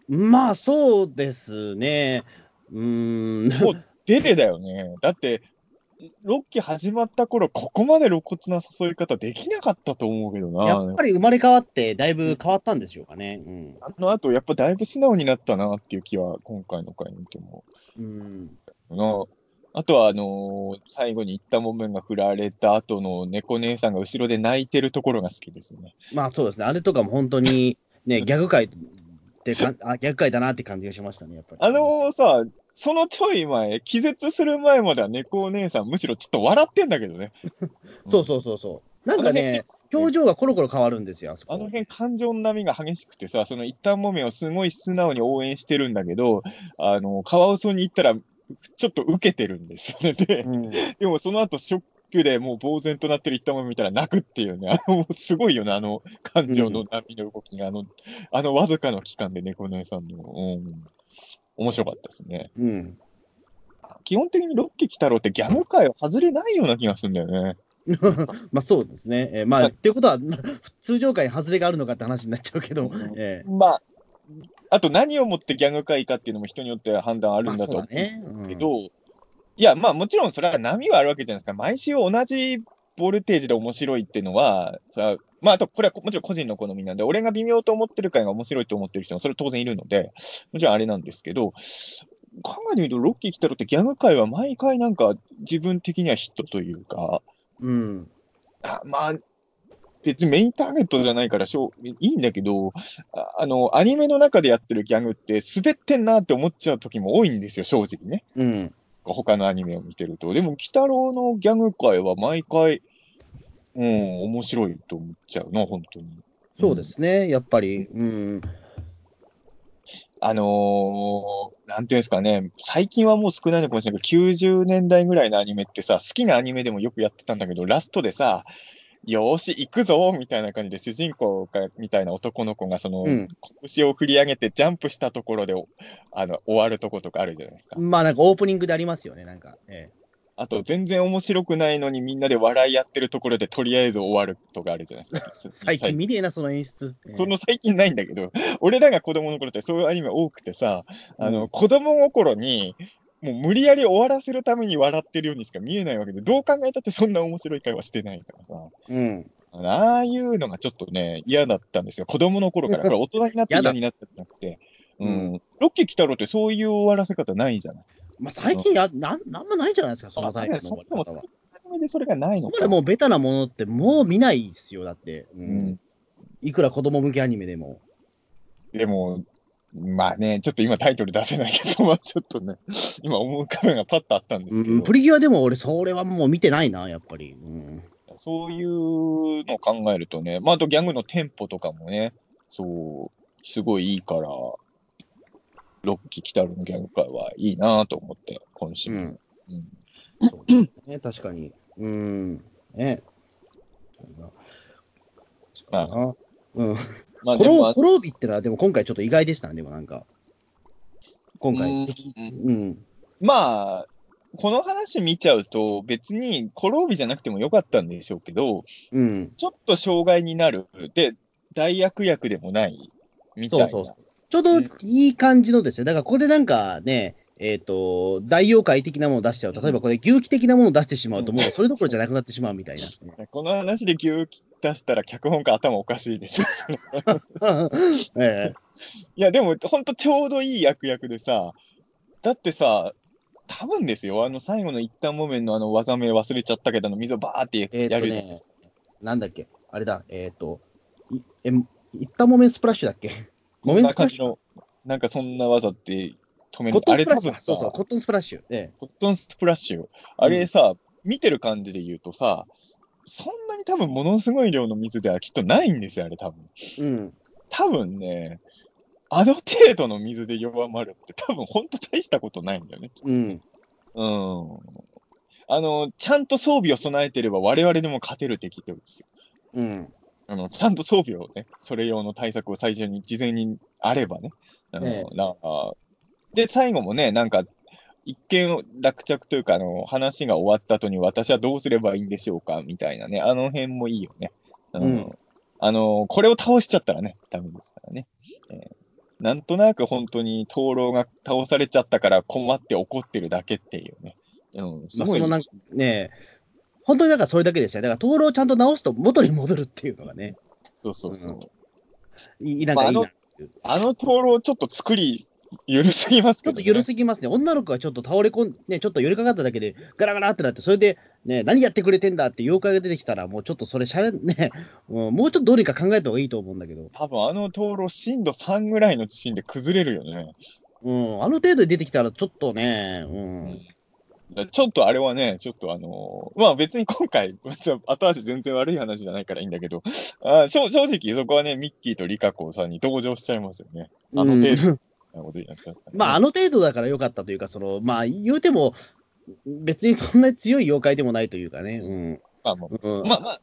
まあ、そうですね。うーん。もうデレだよね。だって、ロッキー始まった頃、ここまで露骨な誘い方できなかったと思うけどな。やっぱり生まれ変わって、だいぶ変わったんでしょうかね。うん。あの後、やっぱだいぶ素直になったなっていう気は、今回の回見ても。うん。なあとは、あのー最後に言ったもめんが振られた後の猫姉さんが後ろで泣いてるところが好きですね。まあそうですね。あれとかも本当に、ね、ギャグ界ってか、あ、ギャグ界だなって感じがしましたね、やっぱり。あのーさ、そのちょい前、気絶する前までは猫お姉さん、むしろちょっと笑ってんだけどね。そうそうそうそう。なんかね、表情がコロコロ変わるんですよ、あそこ。あの辺、感情の波が激しくてさ、その一旦もめをすごい素直に応援してるんだけど、あの、カワウソに行ったら、ちょっと受けてるんですよね。で、うん。でもその後ショックでもう呆然となってる一旦もめ見たら泣くっていうね、あの、すごいよね、あの感情の波の動きが、あの、あのわずかの期間で猫姉さんの、うん、面白かったですね。うん。基本的にロッキー来太郎ってギャグ界を外れないような気がするんだよね。まあそうですね。えーまあ、はいっていうことは、通常界に外れがあるのかって話になっちゃうけど、うんえまあ、あと何をもってギャグ界かっていうのも人によっては判断あーまあるんだと思うそうだね。うんけど、いや、まあもちろんそれは波はあるわけじゃないですか。毎週同じボルテージで面白いっていうのは、それはまああとこれはもちろん個人の好みなんで、俺が微妙と思ってる回が面白いと思ってる人もそれ当然いるので、もちろんあれなんですけど、考えてみると、ロッキー来たろってギャグ界は毎回なんか自分的にはヒットというか、うん。あまあ、別にメインターゲットじゃないからしょういいんだけど、ああの、アニメの中でやってるギャグって滑ってんなって思っちゃう時も多いんですよ、正直ね。うん。他のアニメを見てると。でも、鬼太郎のギャグ界は毎回、うん、面白いと思っちゃうな、本当に。そうですね。やっぱり、うん。あのーなんていうんですかね、最近はもう少ないのかもしれないけど、90年代ぐらいのアニメってさ、好きなアニメでもよくやってたんだけど、ラストでさ、よーし、行くぞみたいな感じで、主人公がみたいな男の子が、その、うん拳を振り上げてジャンプしたところで、おあの、終わるとことかあるじゃないですか。まあなんかオープニングでありますよね、なんか。えあと、全然面白くないのにみんなで笑いやってるところで、とりあえず終わるとかあるじゃないですか。最近見ねえな、その演出。ええその最近ないんだけど、俺らが子供の頃ってそういうアニメ多くてさ、あの、うん子供心に、もう無理やり終わらせるために笑ってるようにしか見えないわけで、どう考えたってそんな面白い会話してないからさ、うん。ああいうのがちょっとね、嫌だったんですよ。子供の頃から。これ大人になって嫌になったんじゃなくて、ううんん。ロッキー来太郎ってそういう終わらせ方ないじゃない。まあ最近や、なん、なんもないんじゃないですか、そのタイプのそ終わり方は。でそれがないのか。もうベタなものってもう見ないですよ、だって。ううんん。いくら子供向けアニメでも。でも、まあね、ちょっと今タイトル出せないけど、まあちょっとね、今思うカメがパッとあったんですけど、うん、プリキュアでも俺、それはもう見てないな、やっぱり。うん。そういうのを考えるとね、まああとギャグのテンポとかもね、そう、すごいいいから、ロッキー・キタルのギャグ界はいいなと思って、今週も。うんうんそうですね、確かに。うん。ね。そうだ確かにな。うん。コまあでも、まあロコロービってのは、でも今回ちょっと意外でしたね、でもなんか。今回。うんうん。まあ、この話見ちゃうと、別にコロービじゃなくてもよかったんでしょうけど、うん。ちょっと障害になる。で、大悪役でもない。みたいな。そうそうちょうどいい感じのですよ。だからここでなんかね、えっ、と、大妖怪的なものを出しちゃう。例えばこれ、牛気的なものを出してしまうと、もうそれどころじゃなくなってしまうみたいな。この話で牛出したら脚本家頭おかしいでしょ。ええ。いや、でも、ほんとちょうどいい役役でさ、だってさ、多分ですよ、あの最後の一旦木綿のあの技名忘れちゃったけど、あの水をバーってえっ、とやるねなんだっけ、あれだ、えっ、と、いえ、いったもめスプラッシュだっけ？こんな木綿スプラッシュ感じの、なんかそんな技って止める。あ。れ多分さそうそう、コットンスプラッシュ。えコットンスプラッシュ。あれさ、見てる感じで言うとさ、そんなに多分ものすごい量の水ではきっとないんですよ、あれ多分。えうん。多分ね、あの程度の水で弱まるって多分ほんと大したことないんだよね。うん。うん。あの、ちゃんと装備を備えてれば我々でも勝てる敵ってことですよ。うん。あの、ちゃんと装備をね、それ用の対策を最初に事前にあればね。あのえなんかで、最後もね、なんか、一見落着というか、あの、話が終わった後に私はどうすればいいんでしょうかみたいなね、あの辺もいいよね。うんあの、これを倒しちゃったらね、ダメですからね。えーなんとなく本当に灯籠が倒されちゃったから困って怒ってるだけっていうね。うん、すまあ、ごいそのなんかね、本当にだからそれだけでしたね。だから、灯籠をちゃんと直すと元に戻るっていうのがね、そうそうそう。いいなんかいいな。まあの灯籠ちょっと作り、緩すぎますけど、ね。ちょっと緩すぎますね。女の子がちょっと倒れ込んね、ちょっと寄りかかっただけで、ガラガラってなって、それで、ね、何やってくれてんだって妖怪が出てきたら、もうちょっとそれ、しゃれ、ね、もうもうちょっとどうにか考えた方がいいと思うんだけど、多分あの灯籠、震度3ぐらいの地震で崩れるよね。うん、あの程度で出てきたら、ちょっとね、うん、ちょっとあれはね、ちょっとあのーまあ別に今回、後味全然悪い話じゃないからいいんだけど、あ正正直そこはね、ミッキーとリカコさんに同情しちゃいますよね。あの程度ことになっちゃった、まあ、あの程度だから良かったというか、その、まあ、言うても、別にそんなに強い妖怪でもないというかね、うん。まあまあ、うんまあまあ、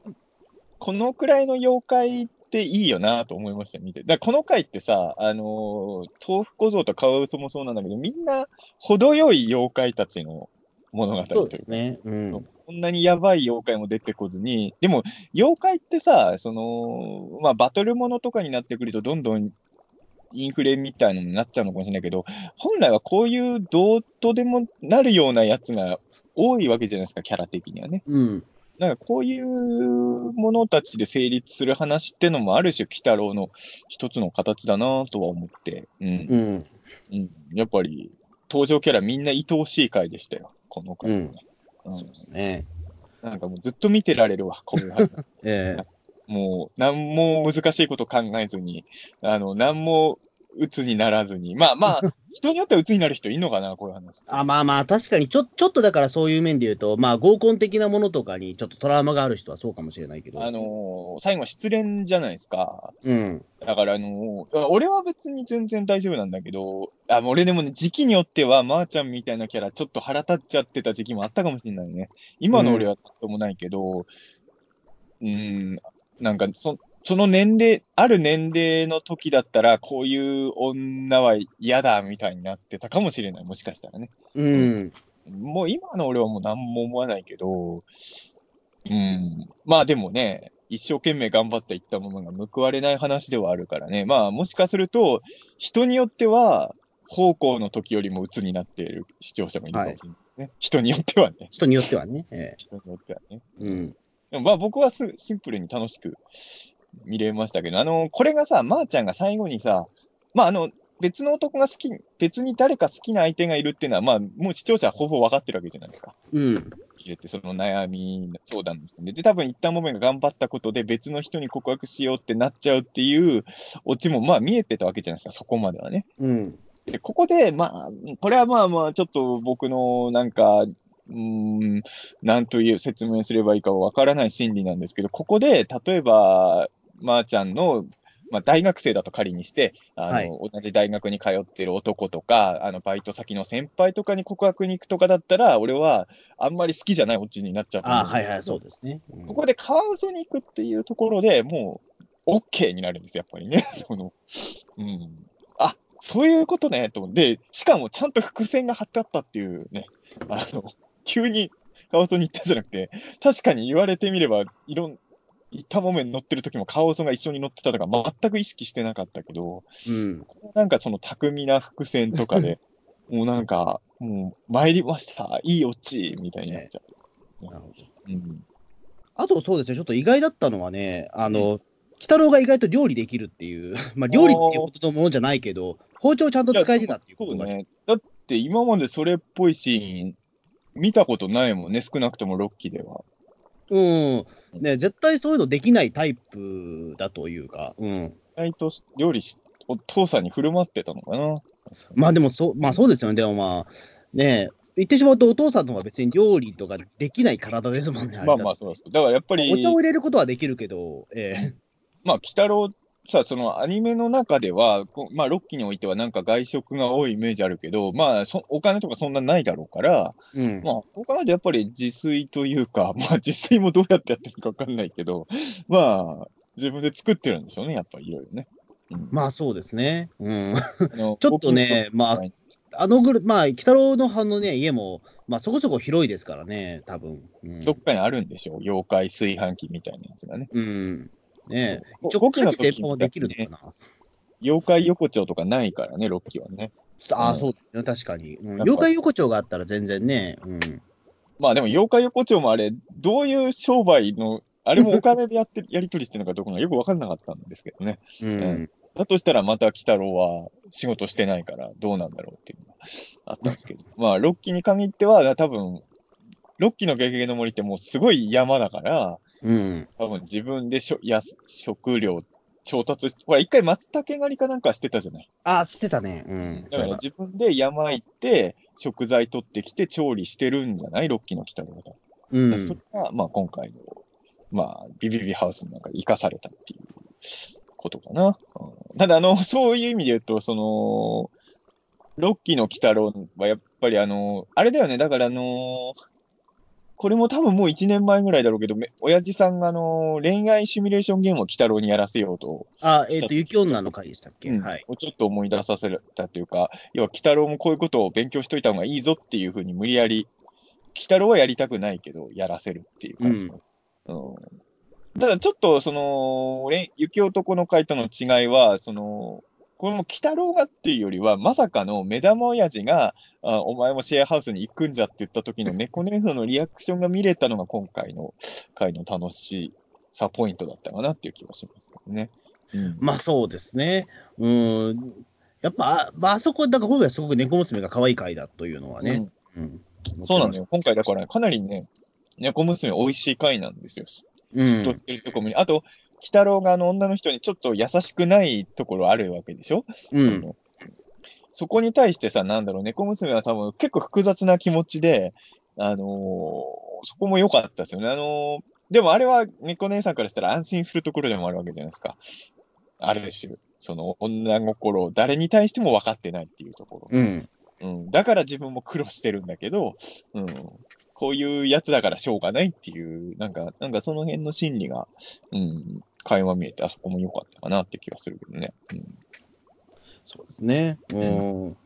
このくらいの妖怪っていいよなと思いましたよ、見て。だこの回ってさ、あのー豆腐小僧とカワウソもそうなんだけど、みんな程よい妖怪たちの物語とそいうですね。うん。こんなにやばい妖怪も出てこずに、でも、妖怪ってさ、その、まあ、バトルものとかになってくると、どんどんインフレみたいなのになっちゃうのかもしれないけど、本来はこういうどうとでもなるようなやつが多いわけじゃないですか、キャラ的にはね。うん。なんかこういうものたちで成立する話ってのもある種、鬼太郎の一つの形だなとは思って、うん。うん。うん、やっぱり、登場キャラみんな愛おしい回でしたよ、この回、ねうんそうですね。なんかもうずっと見てられるわ、こういう話。ええもう、なんも難しいこと考えずに、あの、なんも鬱にならずに。まあまあ、人によっては鬱になる人いるのかな、こういう話。あまあまあ、確かにちょ、ちょっとだからそういう面で言うと、まあ、合コン的なものとかにちょっとトラウマがある人はそうかもしれないけど。あのー最後は失恋じゃないですか。うん。だから、あのー俺は別に全然大丈夫なんだけど、あ、俺でもね、時期によっては、まー、ちゃんみたいなキャラ、ちょっと腹立っちゃってた時期もあったかもしれないね。今の俺はともないけど、うーん、なんか、そ、その年齢、ある年齢の時だったら、こういう女は嫌だみたいになってたかもしれない、もしかしたらね。うん。もう今の俺はもう何も思わないけど、うん、まあでもね、一生懸命頑張っていったものが報われない話ではあるからね、まあもしかすると、人によっては、方向の時よりも鬱になっている視聴者もいるかもしれないね。人によってはね。人によってはね。え人によってはね。えうん。でもまあ僕はすシンプルに楽しく見れましたけど、あの、これがさ、まー、ちゃんが最後にさ、まああの、別の男が好き、別に誰か好きな相手がいるっていうのは、まあもう視聴者はほぼ分かってるわけじゃないですか。うん。入れて、その悩み相談ですね。で、多分一旦もめが頑張ったことで別の人に告白しようってなっちゃうっていうオチもまあ見えてたわけじゃないですか、そこまではね。うん。で、ここで、まあ、これはまあまあ、ちょっと僕のなんか、うーん、なんという説明すればいいかわからない心理なんですけど、ここで、例えば、まー、ちゃんの、まあ、大学生だと仮にして、あの、はい同じ大学に通ってる男とか、あの、バイト先の先輩とかに告白に行くとかだったら、俺は、あんまり好きじゃないオチになっちゃうあはいはい、そうですね。うんここでカワウソに行くっていうところでもう、OK になるんですよ、やっぱりね。その、うん。あ、そういうことね、と思って、しかもちゃんと伏線が張ってあったっていうね、あの、急にカワウソに行ったじゃなくて、確かに言われてみれば、いろん、いったもめに乗ってる時もカワウソが一緒に乗ってたとか全く意識してなかったけど、うん。なんかその巧みな伏線とかで、もうなんか、もう参りました、いいオチみたいになっちゃう。なるほど。うん。あとそうですね、ちょっと意外だったのはね、あの、鬼太郎が意外と料理できるっていう、まあ料理っていうことのものじゃないけど、包丁ちゃんと使えてたっていうことね。だって今までそれっぽいシーン見たことないもんね、少なくともロッキーでは。うん、ね、絶対そういうのできないタイプだというか、うん。意外と料理し、お父さんに振る舞ってたのかな。まあでもそう、まあそうですよね、でもまあ、ね言ってしまうとお父さんの方が別に料理とかできない体ですもんね、あれまあまあそうです。だからやっぱり、お茶を入れることはできるけど、えまあ、鬼太郎さ、そのアニメの中では、こまあ、ロッキーにおいてはなんか外食が多いイメージあるけど、まあ、そお金とかそんなないだろうから、えうん。まあ、他なんでやっぱり自炊というか、まあ、自炊もどうやってやってるかわかんないけど、まあ、自分で作ってるんでしょうね、やっぱりいろいろね。うんまあそうですね。うん。ちょっとね僕まああのぐらい、まあ、鬼太郎の派のね、家も、まあそこそこ広いですからね、多分。うんどっかにあるんでしょう、妖怪炊飯器みたいなやつがね。うん。ねえ。一応、家事でもできるのかな？妖怪横丁とかないからね、ロッキーはね。ああ、うんそうですね、確かに。うんぱ妖怪横丁があったら全然ね、うん。まあでも、妖怪横丁もあれ、どういう商売の、あれもお金でやって、やり取りしてるのかどうかがよく分からなかったんですけどね。うん。だとしたら、また鬼太郎は仕事してないから、どうなんだろうっていうのがあったんですけど、まあ、ロッキーに限っては、多分、ロッキーのゲゲゲの森ってもうすごい山だから、うん。多分自分でしょや食料調達し、ほら、一回松茸狩りかなんかしてたじゃない。あ、捨てたね。うん。だから自分で山行って、食材取ってきて調理してるんじゃない？ロッキーの鬼太郎が。うん。それが、まあ今回の、まあ、ビビビハウスの中で生かされたっていうことかな。うんただ、あの、そういう意味で言うと、その、ロッキーの鬼太郎はやっぱりあの、あれだよね、だからあの、これも多分もう1年前ぐらいだろうけど、め親父さんがあの、恋愛シミュレーションゲームを鬼太郎にやらせようと、あ、えっ、と、雪女の回でしたっけ、うんはい。をちょっと思い出させたというか、要は鬼太郎もこういうことを勉強しといた方がいいぞっていうふうに無理やり、鬼太郎はやりたくないけど、やらせるっていう感じの。うんただちょっと、その、れ雪男の回との違いは、その、これも鬼太郎がっていうよりは、まさかの目玉親父が、あお前もシェアハウスに行くんじゃって言った時の猫姉さんのリアクションが見れたのが今回の回の楽しさポイントだったかなっていう気がしますけどね。うんまあそうですね。うん。やっぱ、あまあ、あそこ、だから今回すごく猫娘が可愛い回だというのはね。うん。そうなんだよ。今回だからかなりね、猫娘美味しい回なんですよ。うん。嫉妬してるところに。あと、鬼太郎があの女の人にちょっと優しくないところあるわけでしょ、うん。そこに対してさ、なんだろう、猫娘は多分結構複雑な気持ちで、あのーそこも良かったですよね。あのーでもあれは猫姉さんからしたら安心するところでもあるわけじゃないですか。ある種、その女心を誰に対しても分かってないっていうところ。うん。うん、だから自分も苦労してるんだけど、うん、こういうやつだからしょうがないっていう、なんか、なんかその辺の心理が、うん、垣間見えて、あそこも良かったかなって気がするけどね。うん、そうですね。うん。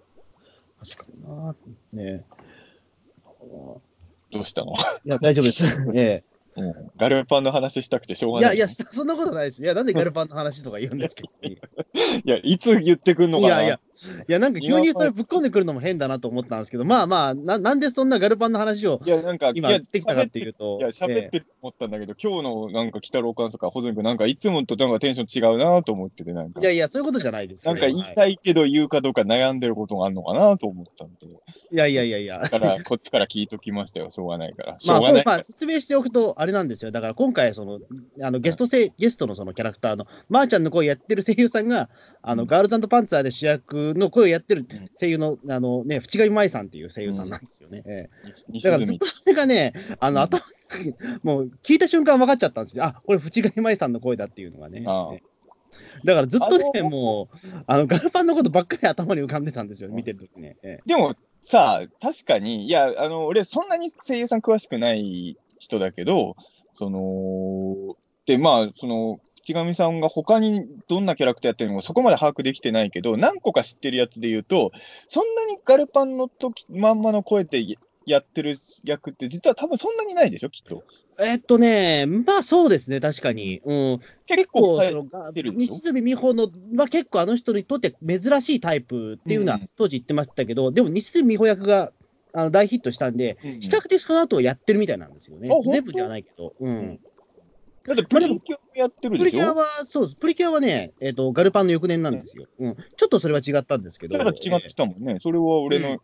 確かにな。ねどうしたの、いや、大丈夫です。えうん、ガルパンの話したくてしょうがない。いや、そそんなことないです。いや、なんでガルパンの話とか言うんですけど。い いや、いつ言ってくんのかな？やいや、いや、なんか急にそれぶっ込んでくるのも変だなと思ったんですけど、まあまあ、ななんでそんなガルパンの話をいや、なんか、今いや言ってきたかっていうと、いや、喋って思ったんだけど、今日のなんか、北郎監督か、保存君、なんか、いつもとなんかテンション違うなと思ってて、なんかい、やいや、そういうことじゃないですなんか言いい。たいけど言うかどうか悩んでることがあるのかなと思ったんで。いやいやいやいや。だから、こっちから聞いときましたよ。しょうがないから。まあ。そうまあ、説明しておくと、あれなんですよ。だから今回、その、あのゲストせい、ゲストのそのキャラクターの、まー、ちゃんの声やってる声優さんが、あの、うんガールズパンツァーで主役の声をやってるうん声優の、あのね、淵上舞さんっていう声優さんなんですよね。ええ西住だからずっと。それがね、あの、うん頭に、もう聞いた瞬間分かっちゃったんですよ。あ、これ淵上舞さんの声だっていうのがね。だからずっとね、もう、あの、ガルパンのことばっかり頭に浮かんでたんですよ、見てるときね。ええでも、さあ、確かに、いや、あの、俺、そんなに声優さん詳しくない人だけど、その、で、まあ、その、淵上さんが他にどんなキャラクターやってるのかそこまで把握できてないけど、何個か知ってるやつで言うと、そんなにガルパンの時まんまの声でやってる役って、実は多分そんなにないでしょ、きっと。えっとね、まあそうですね、確かに。うん、結構、そのが出るでしょ？西住美穂の、まあ、結構あの人にとって珍しいタイプっていうのはうん当時言ってましたけど、でも西住美穂役があの大ヒットしたんで、比較的その後やってるみたいなんですよね全部ではないけど。うん。だってプリキュアやってるでしょ？プリキュアは、そうです。プリキュアはね、えっ、と、ガルパンの翌年なんですよ。うん。ちょっとそれは違ったんですけど。だから違ってたもんね。それは俺の、うんう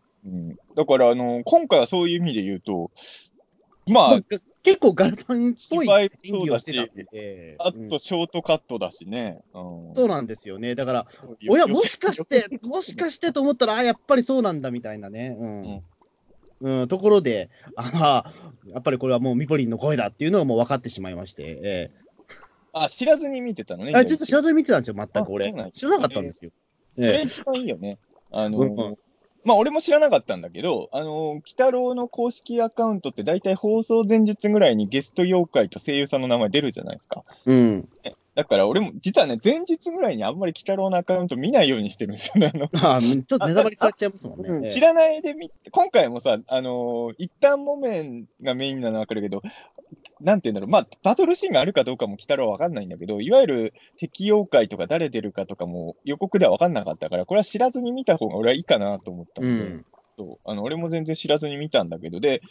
んだから、あの、今回はそういう意味で言うと、まあまあ、結構ガルパンっぽい演技をしてたんで。あうんとショートカットだしね。うんそうなんですよね。だから、よ親、もしかして、もしかしてと思ったら、あやっぱりそうなんだみたいなね、うん。うん、ところで、あやっぱりこれはもうミポリンの声だっていうのがもう分かってしまいまして、えあ、知らずに見てたのね。えあちょっと知らずに見てたんですよ、全く俺知らなかったんですよ。それえ一番いいよね。あの、うんまあ俺も知らなかったんだけど、あの、鬼太郎の公式アカウントって大体放送前日ぐらいにゲスト妖怪と声優さんの名前出るじゃないですか。えうん。だから俺も、実はね、前日ぐらいにあんまり鬼太郎のアカウント見ないようにしてるんですよね。あの あちょっとネタバレ食らっちゃいますもんね。知らないで見て、今回もさ、あのー一旦木綿がメインなのはわかるけど、なんて言うんだろう、まあ、バトルシーンがあるかどうかも鬼太郎はわかんないんだけど、いわゆる敵妖怪とか誰出るかとかも予告ではわかんなかったから、これは知らずに見た方が俺はいいかなと思ったうので、ん。そうあの俺も全然知らずに見たんだけど、で、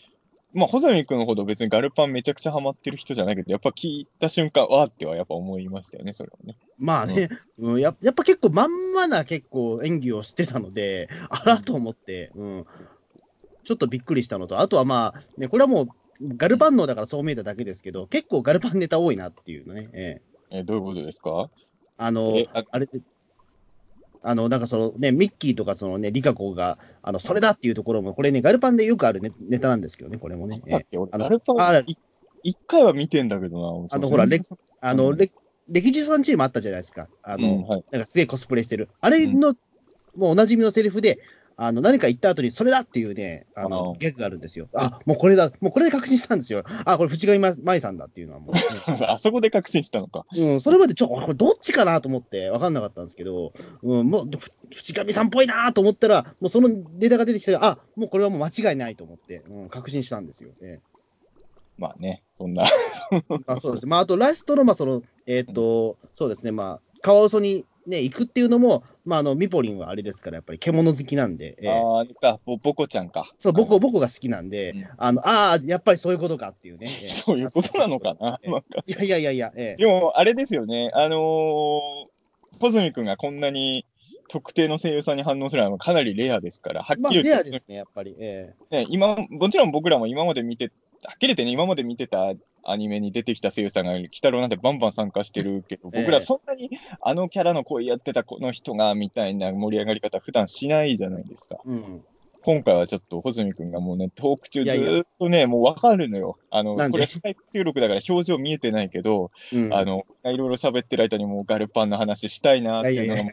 まあ、穂積君ほど別にガルパンめちゃくちゃハマってる人じゃないけど、やっぱ聞いた瞬間、わーってはやっぱ思いましたよね、それはね。まあね、うん。ややっぱ結構まんまな結構演技をしてたので、あらと思って、うん、ちょっとびっくりしたのと、あとはまあ、ね、これはもう、ガルパン能だからそう見えただけですけど、結構ガルパンネタ多いなっていうのね、ええ。えどういうことですか？あのえああれで、あの、なんかそのね、ミッキーとかそのね、リカ子が、あの、それだっていうところも、これね、ガルパンでよくあるネネタなんですけどね、これもね。あのガルパあンい一回は見てんだけどな、あのほらレあの、うん。レ歴史さんチームあったじゃないですか。あの、うんはい。なんかすげえコスプレしてる。あれの、もうおなじみのセリフで、あの、何か言った後に、それだっていうね、あのギャグがあるんですよ。あ、もうこれだ、もうこれで確信したんですよ。あ、これ藤上舞さんだっていうのはもう、ね あそこで確信したのか。うん、それまでちょ、これどっちかなと思って分かんなかったんですけど、うん、もう、ふ藤上さんっぽいなと思ったら、もうそのデータが出てきて、あ、もうこれはもう間違いないと思って、うん、確信したんですよ。えまあね、そんな。え あそうです。まあ、あとラストの、まあ、その、えっ、と、そうですね、まあ、カワウソにね、行くっていうのも、まあ、あの、ミポリンはあれですから、やっぱり獣好きなんで、ええ。ああ、ぼボコちゃんか。そう、僕、僕が好きなんで、うん。あの、ああ、やっぱりそういうことかっていうね。ええ。そういうことなのかな。ええ。なんかいやいやいやいや、ええ。でも、あれですよね、あのー、ポズミ君がこんなに特定の声優さんに反応するのはかなりレアですから、はっまあ、きり言って、レアですね、やっぱり。えね、今、もちろん僕らも今まで見て、はっきり言ってね、今まで見てたアニメに出てきた声優さんが、鬼太郎なんてバンバン参加してるけど、僕ええらそんなにあのキャラの声やってたこの人が、みたいな盛り上がり方、普段しないじゃないですか。えうん。今回はちょっと、穂積君がもうね、トーク中ずいやいやーっとね、もうわかるのよ。あの、これスカイプ収録だから表情見えてないけど、うん、あの、いろいろ喋ってる間にもうガルパンの話したいなっていうのがいやいやい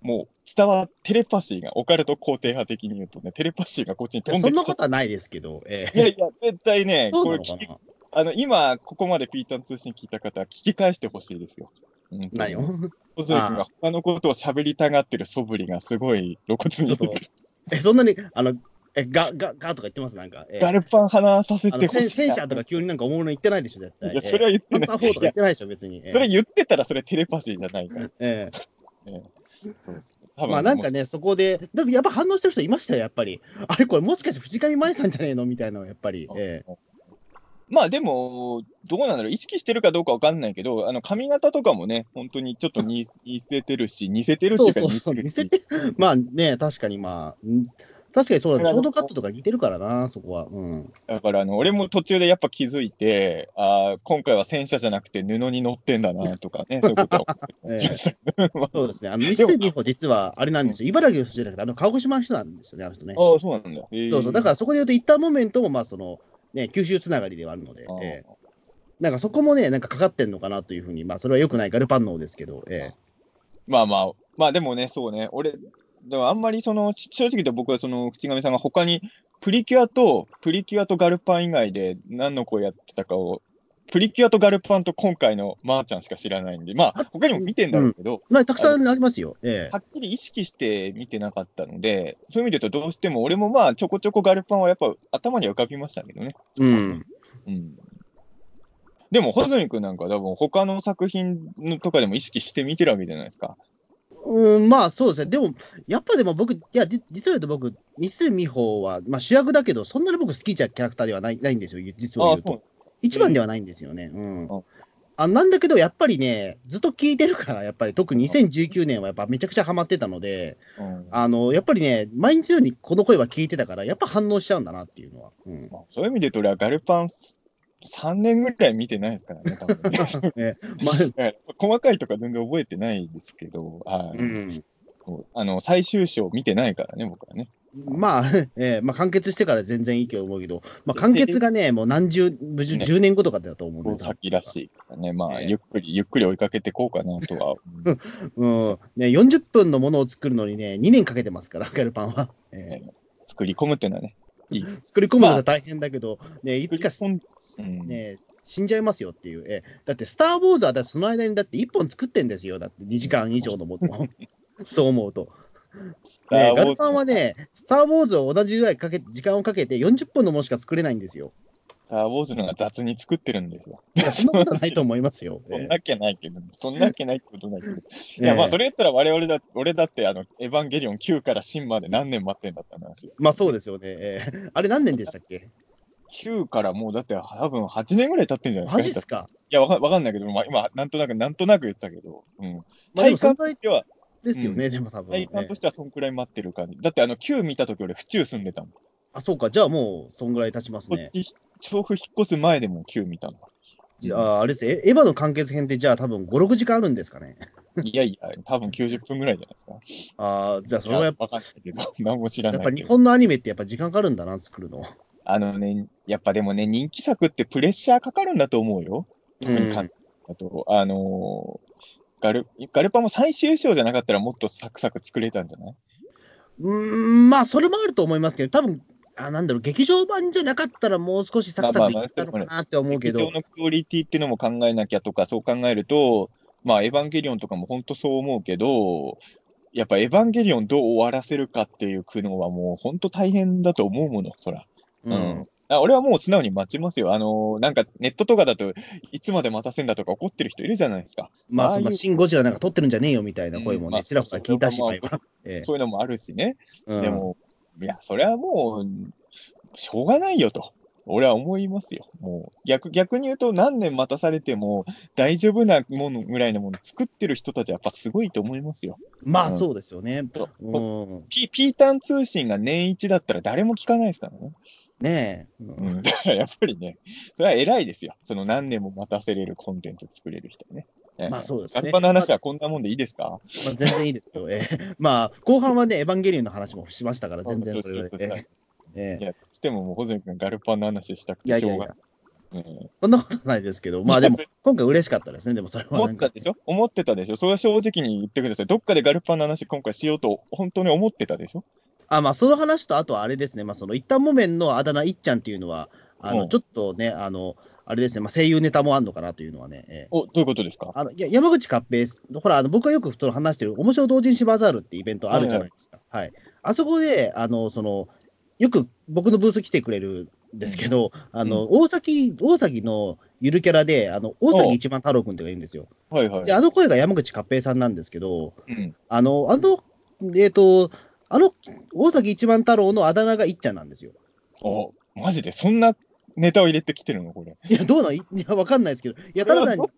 もう伝わっテレパシーが、オカルト肯定派的に言うとね、テレパシーがこっちに飛んできちゃことはないですけど、ええいやいや、絶対ね、これあの、今、ここまでピータン通信聞いた方は聞き返してほしいですよ。うん、何を小杉君が他のことを喋りたがってる素振りがすごい露骨にえ、そんなに、あの、え、ガ、ガ、ガとか言ってます？なんか。ええガルパン話させてほしい。戦戦車とか急になんかおもろ言ってないでしょ、絶対。いや、それは言ってない。パンツァー4とか言ってないでしょ、別に。ええそれ言ってたらそれテレパシーじゃないから。え そうです。えまあなんかね、そこで、でもやっぱ反応してる人いましたよ、やっぱり。あれ、これもしかして藤上舞さんじゃねえの？みたいなやっぱり。ええ。まあでも、どうなんだろう、意識してるかどうかわかんないけど、あの髪型とかもね、本当にちょっと似似せてるし、似せてるっていうかそうそうそう、似見せて、まあね、確かにまあ、ん確かにそうだね、ショートカットとか似てるからな、そこは。うん。だからあの、俺も途中でやっぱ気づいて、あー今回は戦車じゃなくて布に乗ってんだなとかね、そういうことは思ってました。そうですね。あの、ミステリーも実はあれなんですよ。茨城の人じゃなくて、あの、鹿児島の人なんですよね、あの人ね。ああ、そうなんだ。えーそうそう。だからそこで言うと、一旦モメントも、まあ、その、ね、九州つながりではあるので、あーええなんかそこもね、なんかかかってんのかなというふうに、まあ、それは良くないガルパン能ですけど、ええまあまあ、まあでもね、そうね、俺、でもあんまりその、正直言うと僕はその、口上さんが他に、プリキュアと、プリキュアとガルパン以外で何の声やってたかを、プリキュアとガルパンと今回のまーちゃんしか知らないんで、まあ、他にも見てんだろうけど、まあ、たくさんありますよ。ええはっきり意識して見てなかったので、そういう意味で言うと、どうしても俺もまあ、ちょこちょこガルパンはやっぱ頭には浮かびましたけどね。うん。うん。でも、穂積君なんか多分他の作品のとかでも意識して見てるわけじゃないですか。うん、まあそうですね。でも、やっぱでも僕、いや、じ実は言うと僕、三角美穂は、まあ主役だけど、そんなに僕好きじゃキャラクターではないないんですよ、実をああ、言うと。一番ではないんですよね。うんあ。あなんだけど、やっぱりね、ずっと聞いてるから、やっぱり特に2019年はやっぱめちゃくちゃハマってたので、うんあの、やっぱりね、毎日のようにこの声は聞いてたから、やっぱ反応しちゃうんだなっていうのは。うん。まあそういう意味で言うと、俺はガルパン3年ぐらい見てないですからね、多分ね 細かいとか全然覚えてないですけど、はあ、いうん。あの最終章見てないからね、僕はね。まあ、ええまあ、完結してから全然いいと思うけど、まあ、完結がね、もう何十、十ね10年後とかだと思うんで、先らしいからね、まあ、ええゆっくり、ゆっくり追いかけていこうかなとは。うん。ね、40分のものを作るのにね、2年かけてますから、ガルパンは。ええ作り込むっていうのはね、いい。作り込むのが大変だけど、ね、いつか、ね、死んじゃいますよっていう。ええだって、スター・ウォーズはだその間にだって1本作ってんですよ。だって2時間以上のもの。そう思うと。スターね、ウォーズガルパンはね、スター・ウォーズを同じぐらいかけ時間をかけて40分のものしか作れないんですよ。スター・ウォーズのが雑に作ってるんですよ。いや、そんなことないと思いますよ。そんなわけないけど、そんなわけないってことないけど。いええや、まあ、それ言ったら我々だ、俺だって、あの、エヴァンゲリオン9から新まで何年待ってんだったんですよ。まあそうですよね。ええあれ何年でしたっけ？9からもうだって多分8年ぐらい経ってんじゃないですか。マジっすか？いや、わかわかんないけど、まあ、今、なんとなく、なんとなく言ってたけど、うん。まあ体感としては、ですよね、でも多分、ね体。感としてはそんくらい待ってる感じ。だってあの、9見たとき俺、府中住んでたもん。あ、そうか、じゃあもう、そんぐらい経ちますね。調布引っ越す前でも9見たの。じゃあ、あれですえエヴァの完結編って、じゃあ多分5、6時間あるんですかね？いやいや、多分90分ぐらいじゃないですか。ああ、じゃあそれはやっぱ、わかんないけど、何も知らやっぱ日。本のアニメってやっぱ時間かかるんだな、作るの。あのね、やっぱでもね、人気作ってプレッシャーかかるんだと思うよ。特にか、あと、あのーガル、ガルパも最終章じゃなかったらもっとサクサク作れたんじゃない？うーん、まあ、それもあると思いますけど、多分あなんだろう、劇場版じゃなかったら、もう少しサクサクいったのかなって思うけど劇場、のクオリティっていうのも考えなきゃとか、そう考えると、まあ、エヴァンゲリオンとかも本当そう思うけど、やっぱエヴァンゲリオンどう終わらせるかっていう苦悩はもう本当大変だと思うもの、そら。ううんん。あ俺はもう素直に待ちますよ。あのーなんかネットとかだといつまで待たせんだとか怒ってる人いるじゃないですか。まあ、ああシン・ゴジラなんか撮ってるんじゃねえよみたいな声もね、ちらほら聞いたし、そう今ええそういうのもあるしね。うんでも、いや、それはもう、しょうがないよと。俺は思いますよ。もう、逆、逆に言うと何年待たされても大丈夫なものぐらいのもの作ってる人たちはやっぱすごいと思いますよ。まあ、うんそうですよね。うん、ピピータン通信が年一だったら誰も聞かないですからね。ねえ、ううん。ん。だからやっぱりね、それは偉いですよ。その何年も待たせれるコンテンツ作れる人ね。まあそうですね。ガルパの話はこんなもんでいいですか？まあ、全然いいですよ。ええ。まあ、後半はね、エヴァンゲリオンの話もしましたから、全然それは、そうそう。そうえええ。いや、してももう、ホズミ君ガルパンの話したくてしょうがやない。うん。そんなことないですけど、まあでも、今回嬉しかったですね、でもそれは思。ったでしょ？思ってたでしょ？それは正直に言ってください。どっかでガルパンの話今回しようと本当に思ってたでしょ？あ、まあ、その話と、あとはあれですね、まあ、その、一旦木綿のあだ名、いっちゃんっていうのは、あの、うんちょっとね、あの、あれですね、まあ、声優ネタもあるのかなというのはね、ええお、どういうことですか？あのいや山口勝平、ほら、あの僕がよくその話してる、面白同人誌バザールってイベントあるじゃないですか。はいあそこで、あの、その、よく僕のブース来てくれるんですけど、あの、大崎、大崎のゆるキャラで、あの、大崎一番太郎くんってがいるんですよ。はいはいで、。あの声が山口勝平さんなんですけど、うん。あの、あの、えっ、と、あの、大崎一番太郎のあだ名がいっちゃんなんですよ。お、マジで？そんなネタを入れてきてるの？これ。いや、どうなん？いや、わかんないですけど、いや、ただ単に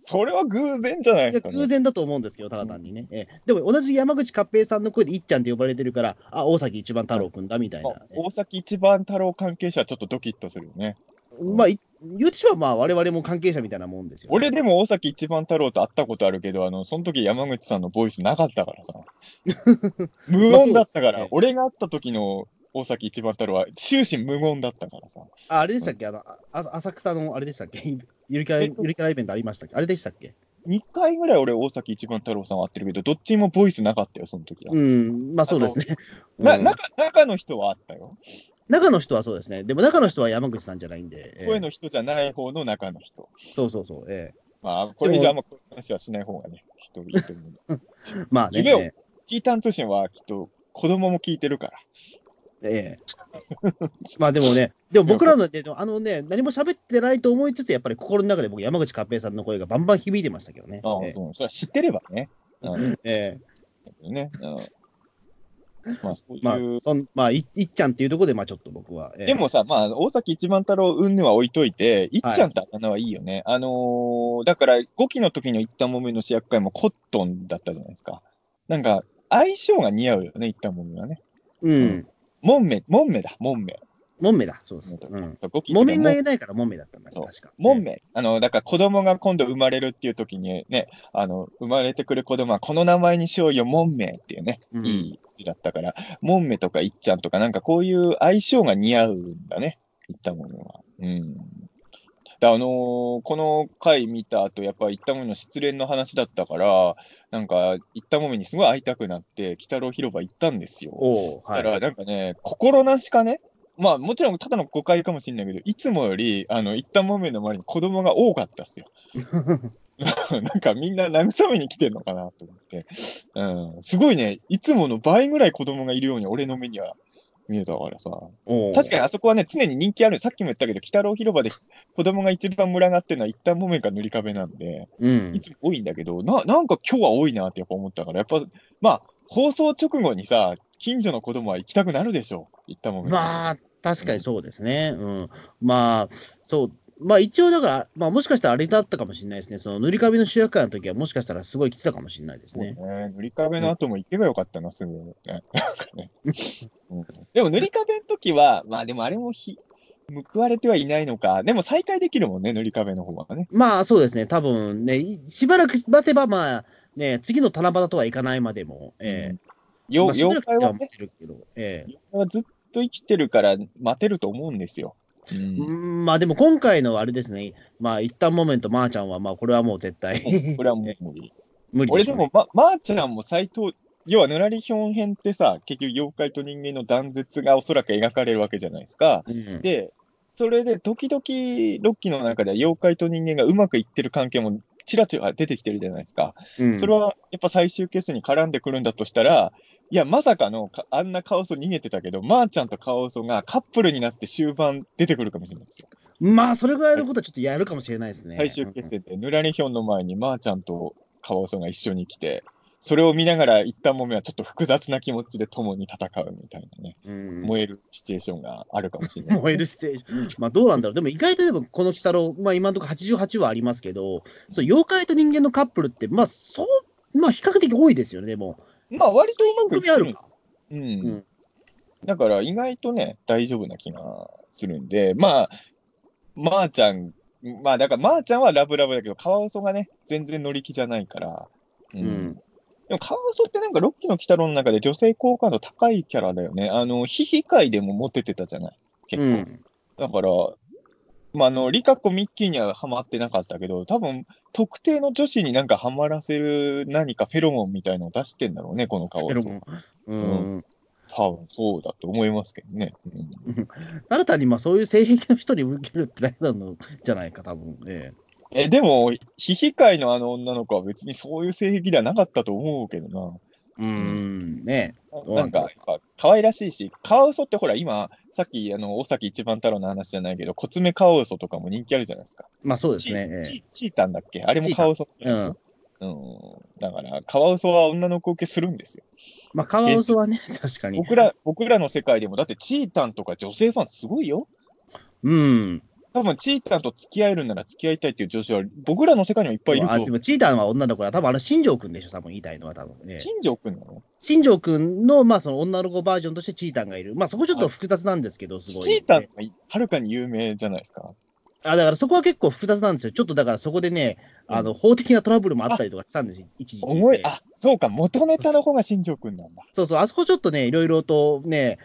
それは偶然じゃないですか、ね。偶然だと思うんですけど、ただ単にね。ええでも、同じ山口勝平さんの声でいっちゃんって呼ばれてるから、あ、大崎一番太郎くんだみたいな。あ大崎一番太郎関係者はちょっとドキッとするよね。まあ、い言うてしまえば、まあ、我々も関係者みたいなもんですよ、俺でも大崎一番太郎と会ったことあるけど、あの、その時山口さんのボイスなかったからさ。無音だったから、ね俺が会った時の大崎一番太郎は終始無言だったからさ。ああれでしたっけ？あの、あ浅草のあれでしたっけ？ゆるキャラ、ゆるキャライベントありましたっけ？あれでしたっけ？2回ぐらい俺大崎一番太郎さんは会ってるけど、どっちもボイスなかったよ、その時は。うん、まあそうですね。なうん中中の人はあったよ。中の人はそうですね。でも中の人は山口さんじゃないんで。ええ声の人じゃない方の中の人。そうそうそう。ええまあ、これ以上あんまこういう話はしない方がね、人いいと思う。まあね。夢をえキータン通信はきっと子供も聞いてるから。えええまあでもね、でも僕らの、であのね、何も喋ってないと思いつつ、やっぱり心の中で僕、山口勝平さんの声がバンバン響いてましたけどね。ああ、えそう。それは知ってればね。うん。ええね。うん。まあ、そういう。まあ、まあ、いいっちゃんっていうところで、まあちょっと僕は。ええでもさ、まあ、大崎一番太郎云々は置いといて、いっちゃんってあだ名はいいよね。あのーだから、5期の時の一旦もめの主役会もコットンだったじゃないですか。なんか、相性が似合うよね、一旦もめはね。うん。モンメ、モンメだ、モンメ。もんめだ、そうです。うん。五期もめんがモ言えないから、もんめだったんだ、確か。モンメ。あの、だから子供が今度生まれるっていう時にね、あの、生まれてくる子供はこの名前にしようよ、モンメっていうね、うんいい字だったから、モンメとかいっちゃんとかなんかこういう相性が似合うんだね、いったものは。うん。であのーこの回見た後、やっぱりったもめの失恋の話だったから、なんか、いったもめにすごい会いたくなって、鬼太郎広場行ったんですよ。おうはい。そしたら、なんかね、心なしかね、まあもちろんただの誤解かもしれないけど、いつもより、あの、一旦もめの周りに子供が多かったっすよ。なんかみんな慰めに来てるのかなと思って。うん。すごいね、いつもの倍ぐらい子供がいるように俺の目には見えたからさ。確かにあそこはね、常に人気ある。さっきも言ったけど、鬼太郎広場で子供が一番群がってるのは一旦もめか塗り壁なんで、うんい。つも多いんだけど、な、なんか今日は多いなってやっぱ思ったから、やっぱ、まあ、放送直後にさ、近所の子供は行きたくなるでしょう。行ったもん。まあ、確かにそうですね。うん。まあ、そう。まあ一応だから、まあもしかしたらあれだったかもしれないですね。その塗り壁の主役会の時はもしかしたらすごい来てたかもしれないですね。ね、塗り壁の後も行けばよかったな、すぐ、ね うんでも塗り壁の時は、まあでもあれもひ報われてはいないのか。でも再開できるもんね、塗り壁の方はね。まあそうですね。多分ね、いしばらく待てばまあね、次の七夕とはいかないまでも、ええよまあ妖怪はね、ええ妖怪はずっと生きてるから待てると思うんですよ。ううんんまあでも今回のあれですね、まあ一旦モメント、まーちゃんは、まあこれはもう絶対これはもう無理。無理でね俺でも、ま、まー、ちゃんも斎藤、要はぬらりひょん編ってさ、結局妖怪と人間の断絶がおそらく描かれるわけじゃないですか。うんで、それで時々ロッキーの中では妖怪と人間がうまくいってる関係もちらちら出てきてるじゃないですか。うんそれはやっぱ最終決戦に絡んでくるんだとしたら、いや、まさかのかあんなカオス逃げてたけど、まー、ちゃんとカオスがカップルになって終盤出てくるかもしれないですよ。まあそれぐらいのことはちょっとやるかもしれないですね。最終決戦で、ぬらりひょんの前にまー、ちゃんとカオスが一緒に来て、それを見ながら一旦もめはちょっと複雑な気持ちで共に戦うみたいなね、うん燃えるシチュエーションがあるかもしれないね、燃えるステージ。まあどうなんだろう。でも意外とでもこの鬼太郎、まあ今のところ88はありますけど、そう妖怪と人間のカップルって、まあそう、まあ比較的多いですよね、でも。まあ割とうまくいってる。うん。うんだから意外とね、大丈夫な気がするんで、まあ、まー、ちゃん、まあだからまーちゃんはラブラブだけど、カワウソがね、全然乗り気じゃないから。うん。うんでもカワウソってなんかロッキーの鬼太郎の中で女性好感度高いキャラだよね。あの、ヒヒ界でもモテてたじゃない？結構。うん。だから、まあ、あの、リカ子ミッキーにはハマってなかったけど、多分、特定の女子になんかハマらせる何かフェロモンみたいのを出してんだろうね、このカワウソ。うん。多分そうだと思いますけどね。うん新 たにまあそういう性癖の人に向けるってだけなのじゃないか、多分ね。え、でも、ヒヒ界のあの女の子は別にそういう性癖ではなかったと思うけどうん、ね。な。なんか、やっぱ可愛らしいし、カワウソってほら、今、さっき、あの、大崎一番太郎の話じゃないけど、コツメカワウソとかも人気あるじゃないですか。まあそうですチね。ええチチータンだっけ？あれもカワウソ。うん。うん。だから、カワウソは女の子受けするんですよ。まあカワウソはね、確かに。僕ら、僕らの世界でも、だってチータンとか女性ファンすごいよ。うん。多分チータンと付き合えるなら付き合いたいっていう女子は、僕らの世界にもいっぱいいるとあで。もチータンは女の子だ。多分あれ、新庄くんでしょ、多分言いたいのは、多分ね。新庄くんなの新庄くんの、まあその女の子バージョンとしてチータンがいる。まあそこちょっと複雑なんですけど、すごい。チータンがはるかに有名じゃないですか。あ、だからそこは結構複雑なんですよ。ちょっとだからそこでね、あの、法的なトラブルもあったりとかしたんですよ、一時期。思い、あ、そうか、元ネタの方が新庄くんなんだ。そうそう、あそこちょっとね、いろいろとね、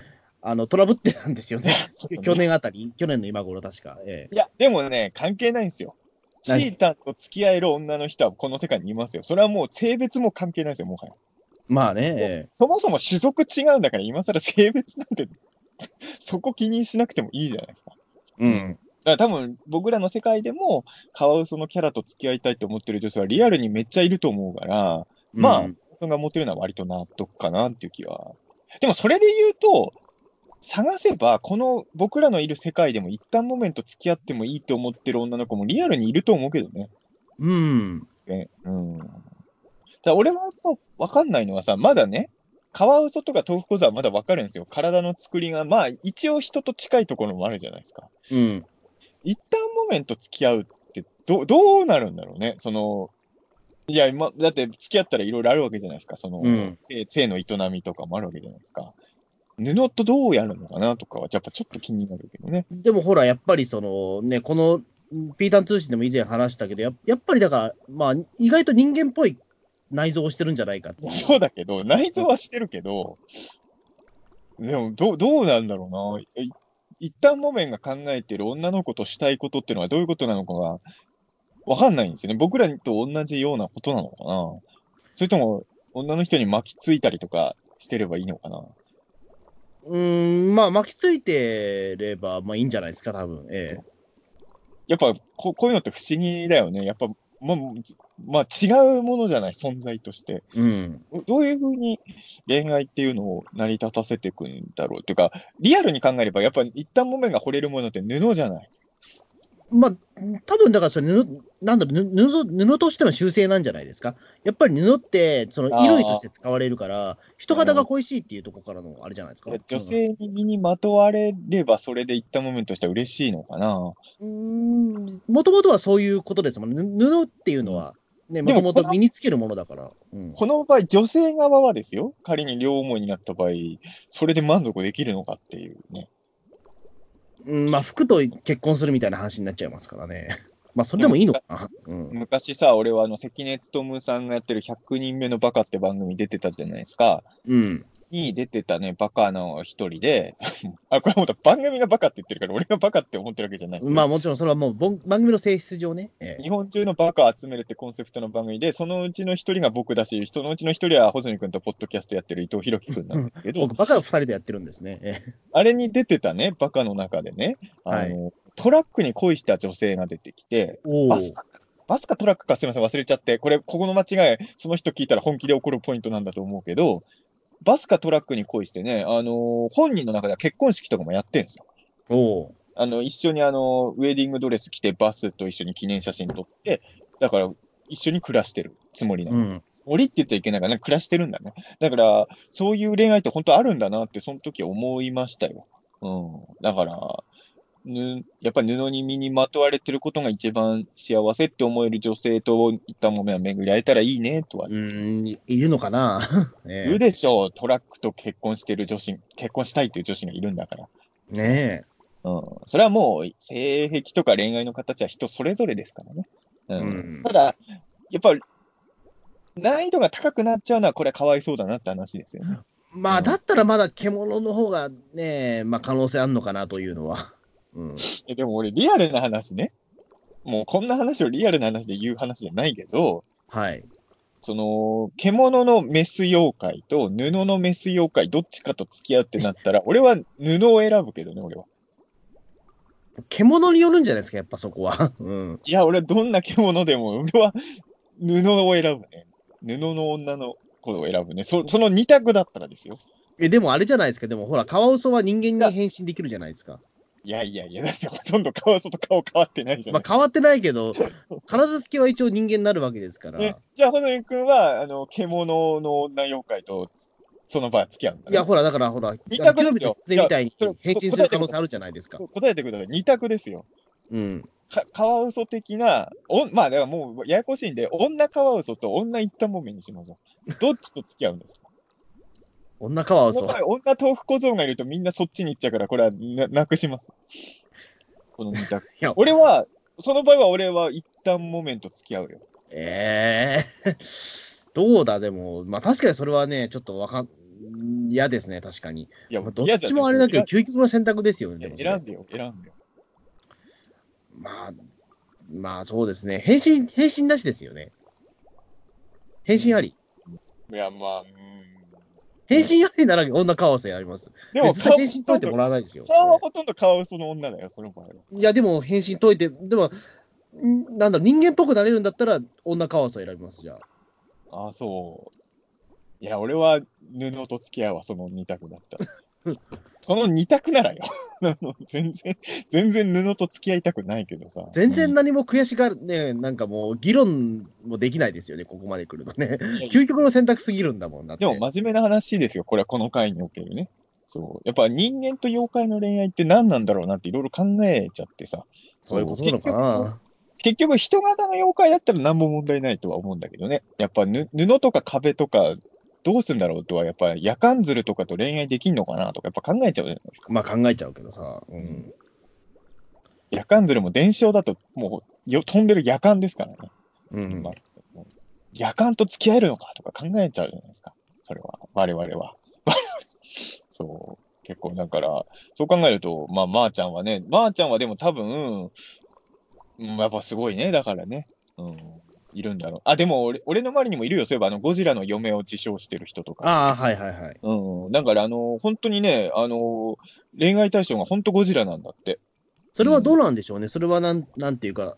あの、トラブってたんですよ ね。去年あたり、去年の今頃確か。ええいや、でもね、関係ないんですよ。チ何ータンと付き合える女の人はこの世界にいますよ。それはもう性別も関係ないですよ、もはや。まあね、えそもそも種族違うんだから、今更性別なんて、そこ気にしなくてもいいじゃないですか。えうん。だから多分、僕らの世界でも、カワウソのキャラと付き合いたいと思ってる女性はリアルにめっちゃいると思うから、まあうんそれがモテるのは割と納得かなっていう気は。でもそれで言うと、探せば、この僕らのいる世界でも一旦モメント付き合ってもいいと思ってる女の子もリアルにいると思うけどね。うん。ねうん。だ俺はやっぱ分かんないのはさ、まだね、カワウソとか豆腐小僧はまだ分かるんですよ。体の作りが、まあ一応人と近いところもあるじゃないですか。うん。一旦モメント付き合うってど、どうなるんだろうね。その、いや、ま、だって付き合ったらいろいろあるわけじゃないですか。その、うん性性の営みとかもあるわけじゃないですか。布とどうやるのかなとかは、やっぱちょっと気になるけどね。でもほら、やっぱりそのね、このピータン通信でも以前話したけど、ややっぱりだから、まあ、意外と人間っぽい内臓をしてるんじゃないか。そうだけど、内臓はしてるけど、でも、どう、どうなんだろうな。い一旦モメンが考えてる女の子としたいことっていうのはどういうことなのかが、わかんないんですよね。僕らと同じようなことなのかな。それとも、女の人に巻きついたりとかしてればいいのかな。うーん、まあ、巻きついてれば、まあいいんじゃないですか、多分ええ。やっぱこ、こういうのって不思議だよね。やっぱ、まあ、まあ、違うものじゃない、存在として。うん。どどういうふうに恋愛っていうのを成り立たせていくんだろうっていうか、リアルに考えれば、やっぱ一旦もめが惚れるものって布じゃない。まあ、多分だからそれ布、なんだろう、ぬ布布としての修正なんじゃないですか。やっぱり布って、その衣類として使われるから、人型が恋しいっていうところからのあれじゃないですか。女性に身にまとわれれば、それでいったもめんとしては嬉しいのかな。うん、もともとはそういうことですもんね。ぬ布っていうのは、ね、もともと身につけるものだから。うん、この場合、女性側はですよ、仮に両思いになった場合、それで満足できるのかっていうね。うん、まあ、服と結婚するみたいな話になっちゃいますからね。まあ、それでもいいのかな。うん、昔さ、俺はあの関根勤さんがやってる100人目のバカって番組出てたじゃないですか。うん。に出てたね、バカの一人で、あ、これもう番組がバカって言ってるから、俺がバカって思ってるわけじゃないです。よまあ、もちろんそれはもう番組の性質上ね。ええ。日本中のバカを集めるってコンセプトの番組で、そのうちの一人が僕だし、そのうちの一人は穂積君とポッドキャストやってる伊藤博樹君なんですけど。僕、、バカを二人でやってるんですね。ええ。あれに出てたね、バカの中でね、あの、トラックに恋した女性が出てきて、おバスか、バスかトラックかすみません、忘れちゃって、これ、ここの間違い、その人聞いたら本気で怒るポイントなんだと思うけど、バスかトラックに恋してね、あの本人の中では結婚式とかもやってんですよ。おうあの、一緒にあの、ウェディングドレス着てバスと一緒に記念写真撮って、だから一緒に暮らしてるつもりなの。うん。森って言っちゃいけないから、なんか暮らしてるんだね。だから、そういう恋愛って本当あるんだなって、その時思いましたよ。うん。だから、ぬやっぱり布に身にまとわれてることが一番幸せって思える女性といったものは巡り会えたらいいねとはうん、いいるのかな？えいるでしょう。トラックと結婚してる女子、結婚したいという女子がいるんだから。えねうん。それはもう、性癖とか恋愛の形は人それぞれですからね。うん。うんただ、やっぱり、難易度が高くなっちゃうのは、これはかわいそうだなって話ですよね。え。まあ、うんだったらまだ獣の方がね、まあ、可能性あるのかなというのは。うん。えでも俺、リアルな話ね。もうこんな話をリアルな話で言う話じゃないけど、はい。その、獣のメス妖怪と布のメス妖怪、どっちかと付き合うってなったら、俺は布を選ぶけどね、俺は。獣によるんじゃないですか、やっぱそこは。うん。いや、俺はどんな獣でも、俺は布を選ぶね。布の女の子を選ぶね。そその二択だったらですよ。え、でもあれじゃないですか、でもほら、カワウソは人間に変身できるじゃないですか。いやいやいや、だってほとんど顔外顔変わってないじゃないまあ、変わってないけど、体つきは一応人間になるわけですから。ね、じゃあ、ほのりくんは、あの、獣の女妖怪と、その場は付き合うんだ、ね。いや、ほら、だから、ほら、二択ですよみたいに変身する可能性あるじゃないですか。答えてください。二択ですよ。うん。かカワウソ的な、おまあ、だからもう、ややこしいんで、女カワウソと女一旦もめにしましょう。どっちと付き合うんですか？女カワウソ女豆腐小僧がいるとみんなそっちに行っちゃうから、これはななくします。この二択。俺は、その場合は俺は一旦もめんと付き合うよ。ええ どうだ、でも、まあ確かにそれはね、ちょっとわかん、嫌ですね、確かに。いや、まあどっちもあれだけど、究極の選択ですよね、選んでよ、選んでよ。まあ、まあそうですね。変身、変身なしですよね。変身あり。いや、まあ、うん。変身ありなら女カワウソやります。でも、変身解いてもらわないですよ。顔はほとんどカワウソの女だよ、その場合は。いや、でも変身解いて、でも、んなんだろう、人間っぽくなれるんだったら、女カワウソ選びます、じゃあ。ああ、そう。いや、俺は布と付き合うわ、その二択だったら。その二択ならよ。全然、全然布と付き合いたくないけどさ。全然うん何も悔しがる、ね、なんかもう、議論もできないですよね、ここまで来るとね。究極の選択すぎるんだもんだって。でも真面目な話ですよ、これはこの回におけるね。そう。やっぱ人間と妖怪の恋愛って何なんだろうなっていろいろ考えちゃってさ。そういうことなのかな。結局、人型の妖怪だったら何も問題ないとは思うんだけどね。やっぱぬ布とか壁とか、どうすんだろうとは、やっぱ夜間鶴とかと恋愛できんのかなとか、やっぱ考えちゃうじゃないですか。まあ考えちゃうけどさ。うん。夜間鶴も伝承だと、もうよ飛んでる夜間ですからね。うんま。あ夜間と付き合えるのかとか考えちゃうじゃないですか。それは、我々は。そう。結構、だから、そう考えると、まあ、まー、ちゃんはね、まー、ちゃんはでも多分、うん、やっぱすごいね、だからね。うん。いるんだろう。あ、でも俺、俺の周りにもいるよ。そういえば、あの、ゴジラの嫁を自称してる人とか。ああ、はいはいはい。うん。だから、あの、本当にね、あの、恋愛対象が本当ゴジラなんだって。それはどうなんでしょうね。それはなん、なんていうか、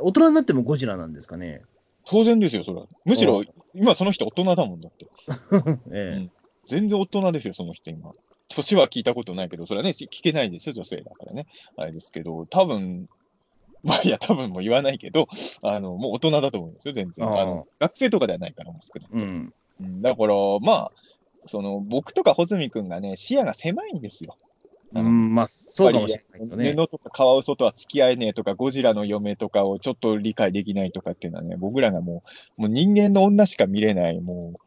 大人になってもゴジラなんですかね。当然ですよ、それは。むしろう、今その人大人だもんだって。えん全然大人ですよ、その人今。年は聞いたことないけど、それはね、聞けないですよ、女性だからね。あれですけど、多分、まあ、いや、多分もう言わないけど、あの、もう大人だと思うんですよ、全然。あの学生とかではないから、もう少なくともうん。うんだから、まあ、その、僕とか穂積君がね、視野が狭いんですよ。うん、まあ、そうかもしれないけどね。布とかカワウソとは付き合えねえとか、ゴジラの嫁とかをちょっと理解できないとかっていうのはね、僕らがもう、もう人間の女しか見れない、もう、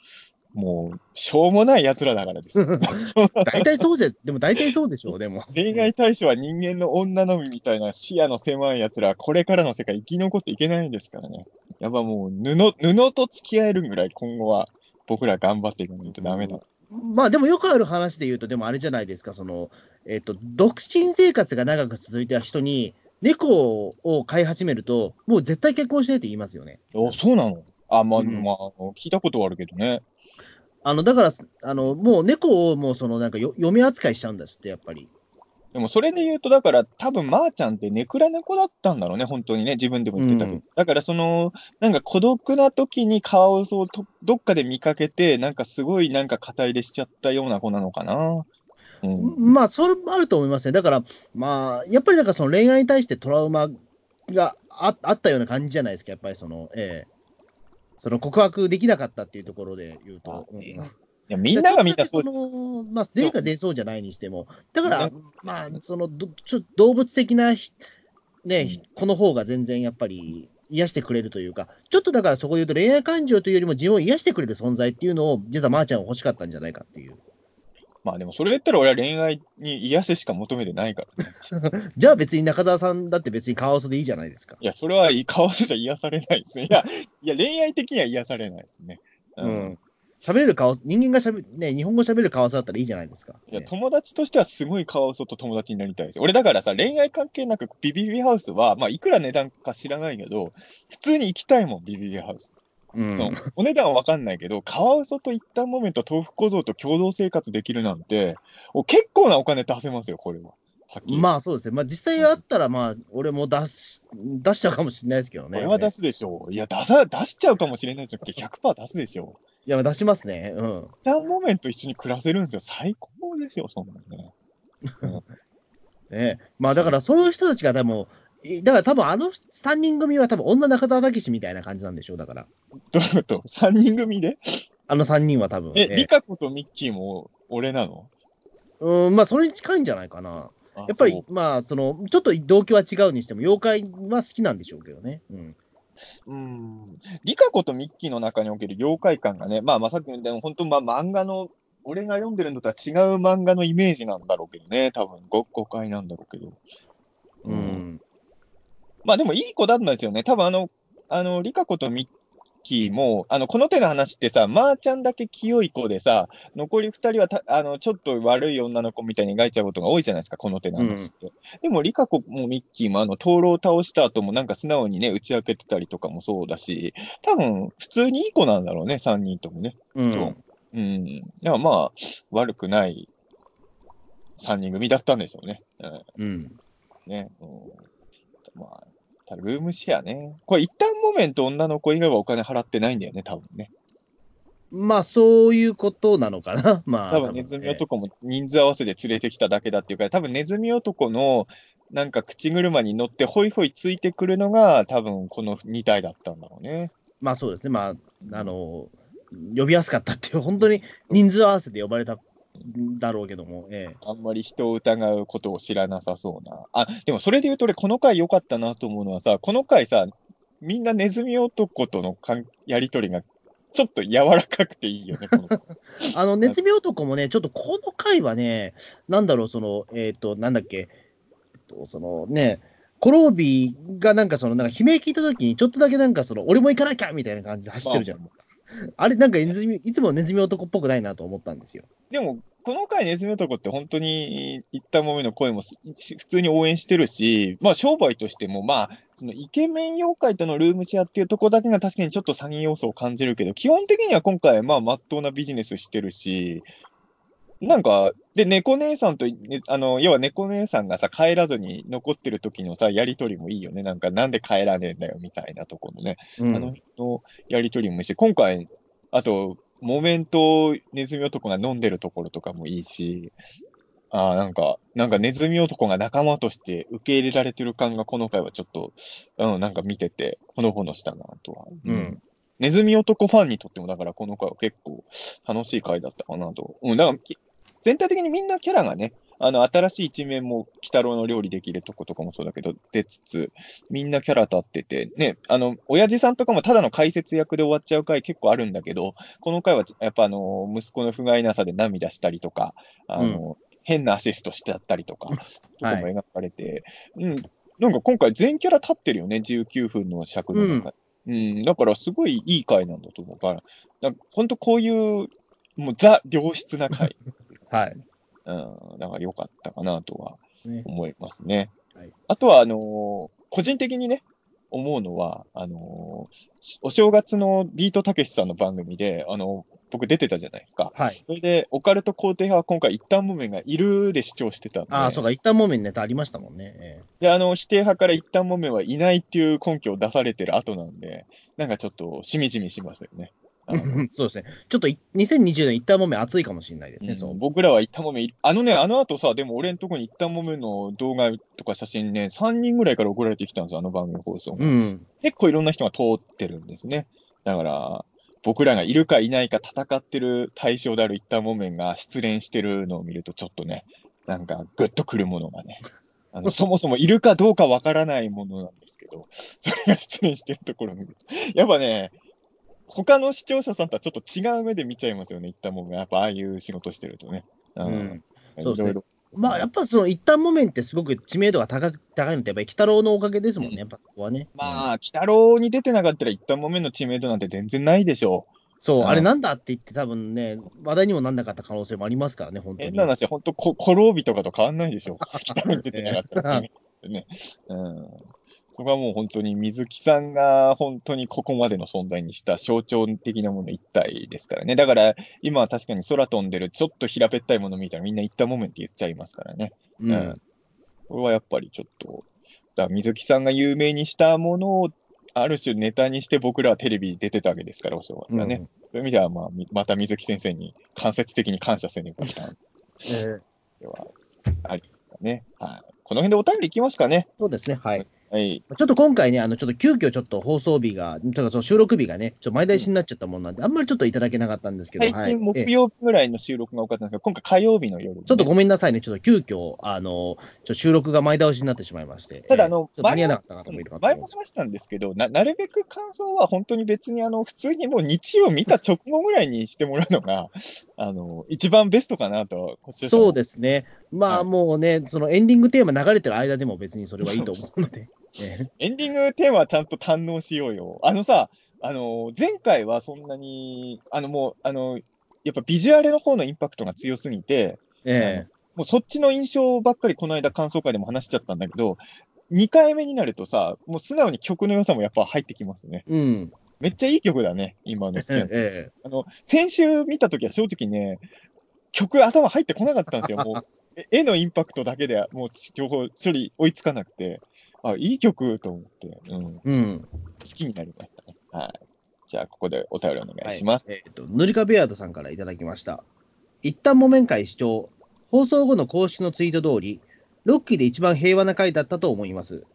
もう、しょうもない奴らだからです 大体そうで、でも大体そうでしょう、でも。恋愛対象は人間の女のみみたいな視野の狭い奴らはこれからの世界生き残っていけないんですからね。やっぱもう布、布と付き合えるぐらい今後は僕ら頑張っていかないとダメだ。まあでもよくある話で言うと、でもあれじゃないですか、その、えっ、と、独身生活が長く続いた人に、猫を飼い始めると、もう絶対結婚しないって言いますよね。お、そうなの？あ、まあ、うんまあ、聞いたことはあるけどね。あの、だから、あの、もう猫をもうそのなんかよ嫁扱いしちゃうんですって、やっぱり。でもそれで言うと、だから多分まーちゃんってネクラ猫だったんだろうね、本当にね、自分でも言ってたけど。うんだからその、なんか孤独な時にカワウソをとどっかで見かけて、なんかすごいなんか肩入れしちゃったような子なのかな。うん。まあ、それもあると思いますね。だから、まあ、やっぱりだからその恋愛に対してトラウマがああったような感じじゃないですか、やっぱりその、ええその告白できなかったっていうところで言うと。うんあいや、みんながみんなそうその、まあ、全員が全員そうじゃないにしても、だかなら、まあ、その、どちょ動物的なひ、ね、この方が全然やっぱり癒してくれるというか、ちょっとだからそこで言うと恋愛感情というよりも自分を癒してくれる存在っていうのを、実はまーちゃんは欲しかったんじゃないかっていう。まあでもそれ言ったら俺は恋愛に癒ししか求めてないからね。じゃあ別に中澤さんだって別にカワウソでいいじゃないですか。いや、それはカワウソじゃ癒されないですね。いや、いや恋愛的には癒されないですね。う。ん。喋れるカワウソ、人間がしゃべ、ね、日本語喋るカワウソだったらいいじゃないですか。いや、ね友達としてはすごいカワウソと友達になりたいです。俺だからさ、恋愛関係なくビビビハウスは、まあ、いくら値段か知らないけど、普通に行きたいもん、ビビビハウス。うんそうお値段はわかんないけど、カワウソと一旦モメント豆腐小僧と共同生活できるなんて、お結構なお金出せますよ、これは。は。まあそうですね。まあ実際あったら、まあ、俺も出し、出しちゃうかもしれないですけどね。これは出すでしょう。いや、出さ、出しちゃうかもしれないじゃなくて、100%出すでしょう。いや、出しますね。うん。一旦モメント一緒に暮らせるんですよ。最高ですよ、そんなのね。ねまあだからそういう人たちが多分、いだから多分あの3人組は多分女中澤武史みたいな感じなんでしょう、だから。どういうこと ?3 人組で？あの3人は多分。え、えリカ子とミッキーも俺なの？うん、まあそれに近いんじゃないかな。あやっぱりそ、まあ、その、ちょっと動機は違うにしても、妖怪は好きなんでしょうけどね。うん。ううん。リカ子とミッキーの中における妖怪感がね、まあまあさっきも言ったように本当まあ漫画の、俺が読んでるのとは違う漫画のイメージなんだろうけどね、多分誤誤解なんだろうけど。う。ん。まあでもいい子だったんですよね。多分あの、あの、リカ子とミッキーも、あの、この手の話ってさ、まー、ちゃんだけ清い子でさ、残り二人はた、あの、ちょっと悪い女の子みたいに描いちゃうことが多いじゃないですか、この手の話って。でも、リカ子もミッキーも、あの、灯籠を倒した後もなんか素直にね、打ち明けてたりとかもそうだし、多分、普通にいい子なんだろうね、三人ともね。うん。そううん。でもまあ、悪くない三人組だったんでしょうね。うんうん。ね。うん、まあ、ただルームシェアね。これ一旦モメント女の子以外はお金払ってないんだよね、多分ね。まあ、そういうことなのかな。まあ。多分ネズミ男も人数合わせで連れてきただけだっていうから、多分ネズミ男のなんか口車に乗ってホイホイついてくるのが多分この2体だったんだろうね。まあそうですね。まあ、あの、呼びやすかったっていう、本当に人数合わせて呼ばれたんだろうけども、ええ。あんまり人を疑うことを知らなさそうな。あ、でもそれで言うと俺この回良かったなと思うのはさ、この回さ、みんなネズミ男とのかんやりとりがちょっと柔らかくていいよね、この回 あの、ネズミ男もね、ちょっとこの回はね、なんだろう、その、えっ、と、なんだっけ、えそのね、コロービーがなんかその、なんか悲鳴聞いたときに、ちょっとだけなんかその、俺も行かなきゃみたいな感じで走ってるじゃん。ああれ、なんかネズミ、いつもネズミ男っぽくないなと思ったんですよ。でも、この回ネズミ男って本当に言ったもめの声も普通に応援してるし、まあ商売としても、まあ、そのイケメン妖怪とのルームシェアっていうところだけが確かにちょっと詐欺要素を感じるけど、基本的には今回、まあ、まっとうなビジネスしてるし、なんか、で、猫姉さんと、ね、あの、要は猫姉さんがさ、帰らずに残ってる時のさ、やりとりもいいよね。なんか、なんで帰らねえんだよ、みたいなところのね。うん、あの人のやりとりもいいし、今回、あと、モメントネズミ男が飲んでるところとかもいいし、ああ、なんか、なんかネズミ男が仲間として受け入れられてる感がこの回はちょっと、うん、なんか見てて、ほのぼのしたなとは。うん。ネズミ男ファンにとっても、だからこの回は結構楽しい回だったかなと。うん、だからき、全体的にみんなキャラがね、あの、新しい一面も、鬼太郎の料理できるとことかもそうだけど、出つつ、みんなキャラ立ってて、ね、あの、親父さんとかもただの解説役で終わっちゃう回結構あるんだけど、この回はやっぱあの、息子の不甲斐なさで涙したりとか、あの、変なアシストしてあったりとか、とかも描かれて、うん、なんか今回全キャラ立ってるよね、19分の尺の中。で。うん、だからすごいいい回なんだと思うから、本当こういう、もうザ良質な回。はい。うん、だから良かったかなとはね。思いますね。はいあとは、あのー個人的にね、思うのは、あのーお正月のビートたけしさんの番組で、あの僕出てたじゃないですか。はい。それで、オカルト肯定派は今回一旦木綿がいるで視聴してたんで、ああ、そうか、一旦もめんネタありましたもんね。えで、あの、否定派から一旦木綿はいないっていう根拠を出されてる後なんで、なんかちょっとしみじみしますよね。そうですね。ちょっとい2020年一旦もめん熱いかもしれないですね。そううん。僕らは一旦もめい、あのね、あの後さ、でも俺のとこに一旦もめの動画とか写真ね、3人ぐらいから送られてきたんですよ、あの番組放送。うん。結構いろんな人が通ってるんですね。だから、僕らがいるかいないか戦ってる対象である一旦もめんが失恋してるのを見ると、ちょっとね、なんかグッとくるものがね、あのそもそもいるかどうかわからないものなんですけど、それが失恋してるところを見ると、やっぱね、他の視聴者さんとはちょっと違う目で見ちゃいますよね、一旦もめん。やっぱああいう仕事してるとね。ううん。そうですねまあ、やっぱその一旦もめんってすごく知名度が高く高いのって、やっぱり鬼太郎のおかげですもんね、やっぱそこはね。まうんあ、鬼太郎に出てなかったら一旦もめんの知名度なんて全然ないでしょう。そう、うんあれなんだって言って、多分ね、話題にもなんなかった可能性もありますからね、本当に。変な話、本当こ、コロービとかと変わんないでしょ。北に出てなかったら ね。ねうん。そこはもう本当に水木さんが本当にここまでの存在にした象徴的なもの一体ですからね。だから今は確かに空飛んでるちょっと平べったいもの見たらみんな行ったもめんって言っちゃいますからね。うん。うんこれはやっぱりちょっと、だ水木さんが有名にしたものをある種ネタにして僕らはテレビに出てたわけですから、お正月はね。そういう意味では、まあ、みまた水木先生に間接的に感謝せねばなえーではありますかね。はい。この辺でお便りいきますかね。そうですね、はい。はい。ちょっと今回ね、あの、ちょっと急遽ちょっと放送日が、とかその収録日がね、ちょっと前倒しになっちゃったもんなんで、あんまりちょっといただけなかったんですけど、最はい。近木ええ曜日ぐらいの収録が多かったんですけど、今回火曜日の夜にね、ちょっとごめんなさいね、ちょっと急遽、あの、ちょ収録が前倒しになってしまいまして。ただあの間に合わなかった方もいるかと前思います。も話したんですけど、ななるべく感想は本当に別にあの普通にもう日曜見た直後ぐらいにしてもらうのが、あの一番ベストかなと、そうす。ですね。まあはいもうね、そのエンディングテーマ流れてる間でも別にそれはいいと思うので。え えエンディングテーマはちゃんと堪能しようよ。あのさ、あの前回はそんなに、あのもう、あのやっぱビジュアルの方のインパクトが強すぎて、えもうそっちの印象ばっかりこの間感想会でも話しちゃったんだけど、2回目になるとさ、もう素直に曲の良さもやっぱ入ってきますね。えうん。めっちゃいい曲だね、今の好きなええあの、先週見たときは正直ね、曲頭入ってこなかったんですよ。もう、え 絵のインパクトだけでもう情報処理追いつかなくて、あ、いい曲と思って、うん、好うん。きになりましたね。はい。じゃあ、ここでお便りお願いします。えっ、と、塗り壁アートさんからいただきました。一旦木綿会視聴、放送後の公式のツイート通り、ロッキーで一番平和な回だったと思います。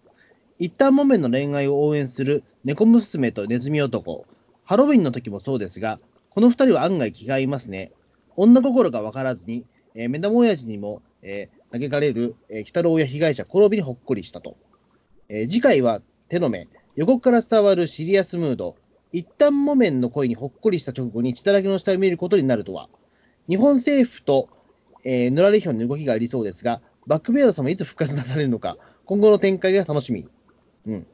一旦木綿の恋愛を応援する猫娘とネズミ男、ハロウィンの時もそうですが、この二人は案外気が合いますね。女心が分からずに、えー目玉親父にも、えー嘆かれる、えー、鬼太郎や被害者、転びにほっこりしたと。えー次回は手の目、予告から伝わるシリアスムード、一旦木綿の恋にほっこりした直後に血だらけの下を見ることになるとは。日本政府と、えー、ヌラレヒョンの動きがありそうですが、バックベアード様いつ復活なされるのか、今後の展開が楽しみ。うん。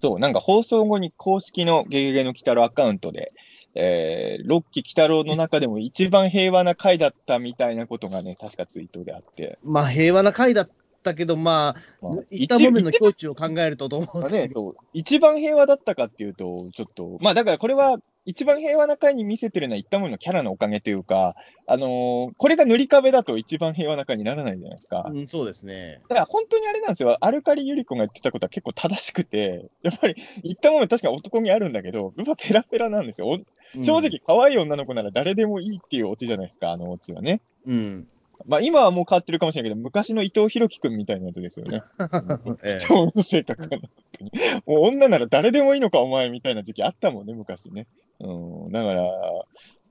そう、なんか放送後に公式のゲゲゲの鬼太郎アカウントで、えー、ロッキー鬼太郎の中でも一番平和な回だったみたいなことがね、確かツイートであって。まあ、平和な回だったけど、まあ、まあ一旦木綿の境地を考えるとどう思う？ね、そう一番平和だったかっていうと、ちょっと、まあだからこれは、一番平和な回に見せてるのは、一旦ものキャラのおかげというか、あのーこれが塗り壁だと一番平和な回にならないじゃないですか。うん、そうですね。だから本当にあれなんですよ、アルカリユリコが言ってたことは結構正しくて、やっぱり一旦もの確かに男にあるんだけど、やっぱペラペラなんですよ。正。直、可愛い女の子なら誰でもいいっていうオチじゃないですか、あのオチはね。うん。まあ今はもう変わってるかもしれないけど、昔の伊藤博樹くんみたいなやつですよね。ええ性格が本当に。もう女なら誰でもいいのか、お前みたいな時期あったもんね、昔ね。うん、だから、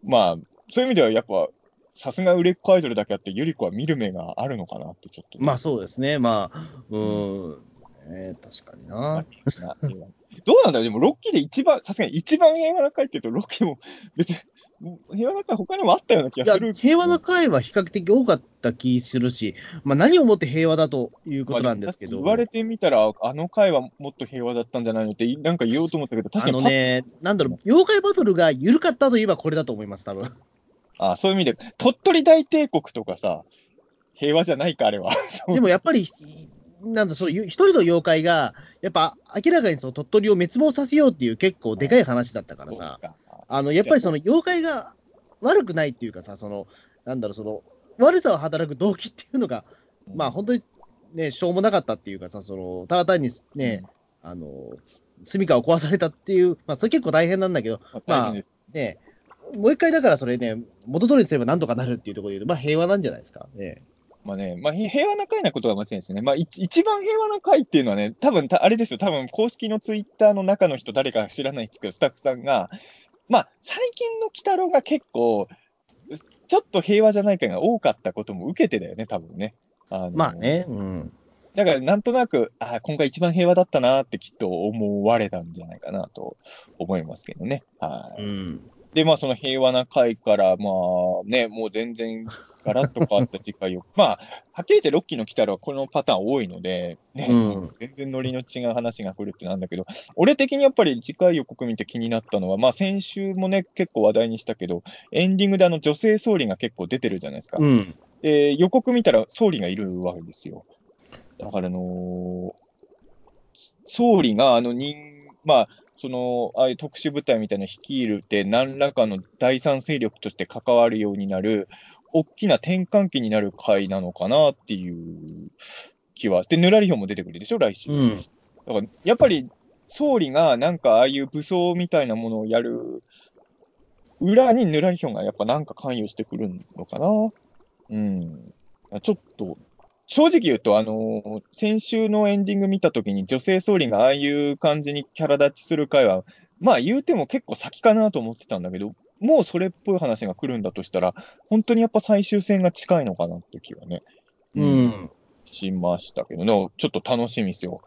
まあ、そういう意味ではやっぱ、さすが売れっ子アイドルだけあって、ゆり子は見る目があるのかなってちょっと。まあそうですね、まあ、うーん、えー確かにな。どうなんだろう？でも、ロッキーで一番、さすがに一番平和な回って言うと、ロッキーも別に、平和な回他にもあったような気がする。平和な会は比較的多かった気するし、まあ、何をもって平和だということなんですけど、まあ言われてみたら、あの回はもっと平和だったんじゃないのって、なんか言おうと思ったけど、確かあにのね、なんだろう、妖怪バトルが緩かったといえばこれだと思います、多分あそういう意味で、鳥取大帝国とかさ、平和じゃないか、あれは。でもやっぱり、なんだ、その一人の妖怪が、やっぱ明らかにその鳥取を滅亡させようっていう結構でかい話だったからさ、か。あのやっぱりその妖怪が悪くないっていうかさ、そのなんだろう、その悪さを働く動機っていうのが、まあ本当にね、しょうもなかったっていうかさ、そのただ単にね、あの、住処を壊されたっていう、まあそれ結構大変なんだけど、まあ。ね、もう一回だからそれね、元通りにすればなんとかなるっていうところで言うと、まあ平和なんじゃないですか。ね、まあね、まあ、へ平和な回なことは間違いないですね。まあ、一一番平和な回っていうのはね、多分たあれですよ、多分公式のツイッターの中の人、誰か知らないですけど、スタッフさんが、まあ、最近の鬼太郎が結構、ちょっと平和じゃない回が多かったことも受けてだよね、多分ね。あのまあ。ね、うん。だから、なんとなく、ああ、今回一番平和だったなってきっと思われたんじゃないかなと思いますけどね。はい。うん。で、まあ、その平和な回から、まあね、もう全然ガラッと変わった次回を、まあ、はっきり言ってロッキーの来たらこのパターン多いので、ね、うん全然ノリの違う話が来るってなんだけど、俺的にやっぱり次回予告見て気になったのは、まあ先週もね、結構話題にしたけど、エンディングであの女性総理が結構出てるじゃないですか。うん。で、予告見たら総理がいるわけですよ。だから、あのー総理が、あの人、まあ、その、ああいう特殊部隊みたいなの率いるって、何らかの第三勢力として関わるようになる、大きな転換期になる回なのかなっていう気は。で、ぬらりひょんも出てくるでしょ、来週。うん。だから、やっぱり、総理がなんかああいう武装みたいなものをやる裏にぬらりひょんがやっぱなんか関与してくるのかな。うん。ちょっと、正直言うと、あのー先週のエンディング見たときに女性総理がああいう感じにキャラ立ちする回は、まあ言うても結構先かなと思ってたんだけど、もうそれっぽい話が来るんだとしたら、本当にやっぱ最終戦が近いのかなって気はね。うん。しましたけどね、ちょっと楽しみですよ。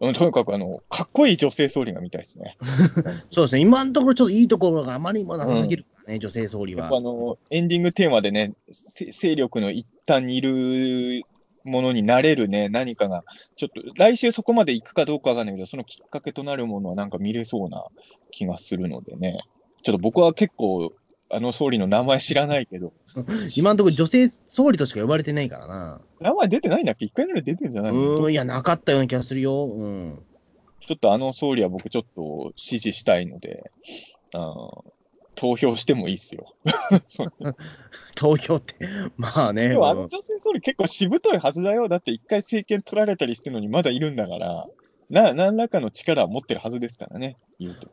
うんとにかくあの、かっこいい女性総理が見たいですね。そうですね、今のところちょっといいところがあまりにもなさすぎるからね、女性総理はやっぱ。あの、エンディングテーマでね、せ勢力の一端にいるものになれるね、何かが、ちょっと来週そこまで行くかどうかわかんないけど、そのきっかけとなるものはなんか見れそうな気がするのでね、ちょっと僕は結構、あの総理の名前知らないけど、今のところ女性総理としか呼ばれてないからな。名前出てないんだっけ？一回ぐらい出てんじゃないの？うん、いや、なかったような気がするよ。うん。ちょっとあの総理は僕ちょっと支持したいので、あー投票してもいいっすよ。投票って、まあね。でもあうんの女性総理結構しぶといはずだよ。だって一回政権取られたりしてるのにまだいるんだから、な、何らかの力は持ってるはずですからね。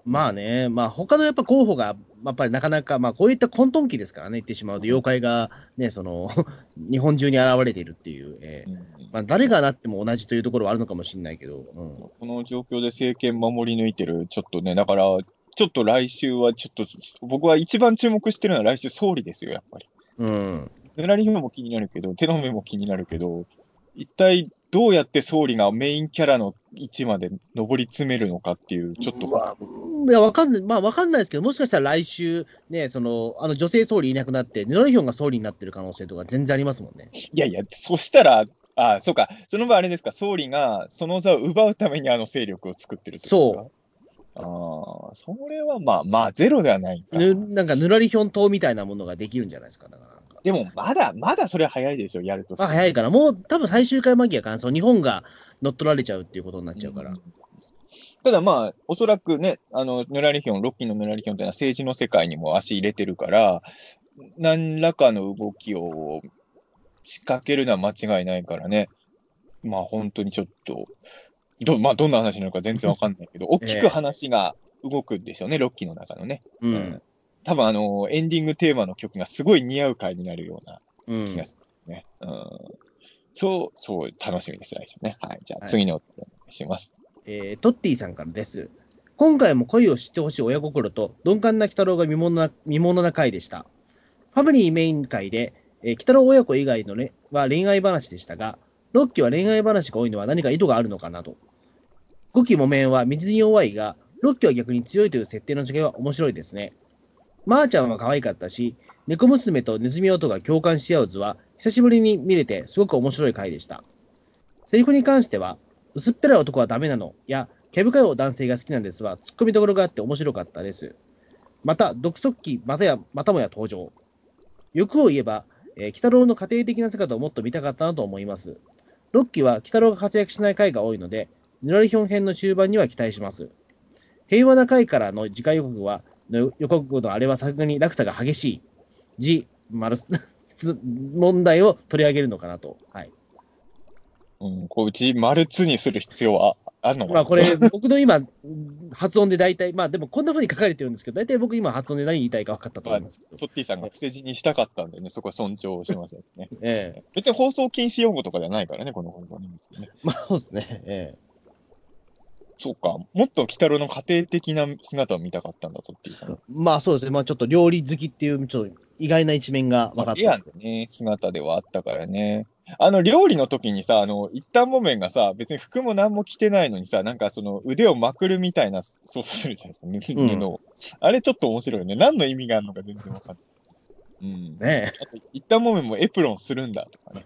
まあね、まあ他のやっぱ候補が、やっぱりなかなか、まあこういった混沌期ですからね、言ってしまうと、妖怪がね、その、日本中に現れているっていう、えーうんまあ誰がなっても同じというところはあるのかもしれないけど、うん。この状況で政権守り抜いてる、ちょっとね、だから、ちょっと来週はちょっと、僕は一番注目してるのは来週総理ですよ、やっぱり。うん。ぬらりひもも気になるけど、手の目も気になるけど、一体どうやって総理がメインキャラの位置まで上り詰めるのかっていう、ちょっと、まあ、いや、わかんない、まあわかんないですけど、もしかしたら来週、ね、その、あの女性総理いなくなって、ヌラリヒョンが総理になってる可能性とか全然ありますもんね。いやいや、そしたら、あそうか、その場合あれですか、総理がその座を奪うためにあの勢力を作ってるってことですか？ああ、それはまあまあ、ゼロではないか。ぬなんかヌラリヒョン党みたいなものができるんじゃないですか、だから。でも、まだ、まだそれは早いでしょ、やるとあら。早いから、もう多分最終回間際から、その日本が乗っ取られちゃうっていうことになっちゃうから。んただまあ、おそらくね、あの、ヌラリヒョン、ロッキーのヌラリヒョンっていうのは政治の世界にも足入れてるから、何らかの動きを仕掛けるのは間違いないからね。まあ本当にちょっと、ど、まあどんな話なのか全然わかんないけど、大きく話が動くんでしょうね、ロッキーの中のね。うん。多分あの、エンディングテーマの曲がすごい似合う回になるようなうん気がする。ね。うん。そう、そう、楽しみです、来週ね。はい。じゃあ、はい次のお願いします。えートッティさんからです。今回も恋を知ってほしい親心と鈍感な鬼太郎が見ものな見ものな回でした。ファミリーメイン回で、えー鬼太郎親子以外の、ね、は恋愛話でしたが、6期は恋愛話が多いのは何か意図があるのかなと。5期木綿は水に弱いが、6期は逆に強いという設定の違いは面白いですね。まー、ちゃんは可愛かったし、猫娘とネズミ男が共感し合う図は、久しぶりに見れてすごく面白い回でした。セリフに関しては、薄っぺらい男はダメなのや、毛深い男性が好きなんですは、突っ込みどころがあって面白かったです。また、独速期またや、またもや登場。欲を言えば、えー、鬼太郎の家庭的な姿をもっと見たかったなと思います。6期は鬼太郎が活躍しない回が多いので、ぬらりひょん編の終盤には期待します。平和な回からの次回予告は、の予告のあれはさすがに落差が激しい。字、丸、問題を取り上げるのかなと。はい。うん、こう、うち、マルツにする必要はあるのかな？まあこれ、僕の今、発音で大体、まあでもこんな風に書かれてるんですけど、大体僕今発音で何言いたいか分かったと思いますけど。トッティさんが伏せ字にしたかったんでね、そこは尊重しますよね。ええ別に放送禁止用語とかじゃないからね、この本ね。ねまあそうですね。えそうか。もっと鬼太郎の家庭的な姿を見たかったんだ、トッティさんえ。まあそうですね。まあちょっと料理好きっていう、ちょっと意外な一面が分かっリアた。ルね、姿ではあったからね。あの、料理の時にさ、あの、一旦木綿がさ、別に服も何も着てないのにさ、なんかその腕をまくるみたいな操作するじゃないですか、うん。あれちょっと面白いよね。何の意味があるのか全然わかんない。うん。ねあと、一旦木綿もエプロンするんだとかね。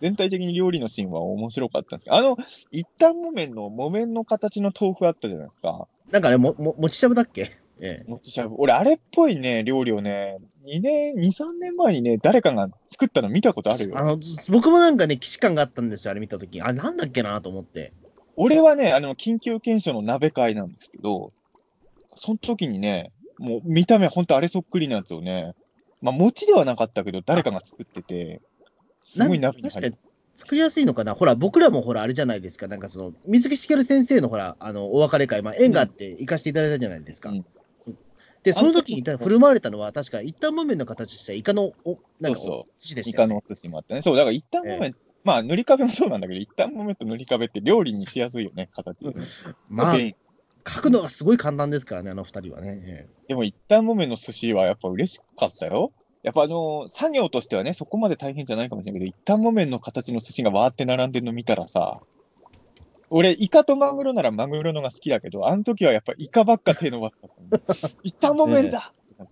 全体的に料理のシーンは面白かったんですけど、あの、一旦木綿の木綿の形の豆腐あったじゃないですか。えなんかね、も、も、もちしゃぶだっけ？ええもちしゃぶ。俺、あれっぽいね、料理をね、2年、2、3年前にね、誰かが作ったの見たことあるよ。あの、僕もなんかね、既視感があったんですよ、あれ見たとき。あれなんだっけなと思って。俺はね、あの、緊急検証の鍋会なんですけど、その時にね、もう見た目ほんとあれそっくりなやつをね、まあ、餅ではなかったけど、誰かが作ってて、すごい確かに作りやすいのかな？ほら、僕らもほら、あれじゃないですか。なんかその、水木しげる先生のほら、あの、お別れ会、まあ、縁があって行かせていただいたじゃないですか。うんで、その時に振る舞われたのは、確か一旦木綿の形したイカの、お、なんか寿司でしイたよね。カのお寿司もあったね。そう、だから一旦木綿、まあ、塗り壁もそうなんだけど、一旦木綿と塗り壁って料理にしやすいよね、形。まあ、書くのがすごい簡単ですからね、あの二人はね。えでも一旦木綿の寿司はやっぱ嬉しかったよ。やっぱあの作業としてはね、そこまで大変じゃないかもしれないけど、一旦木綿の形の寿司がわーって並んでるの見たらさ、俺、イカとマグロならマグロのが好きだけど、あの時はやっぱイカばっか手伸ばした。一旦木綿だ、やっ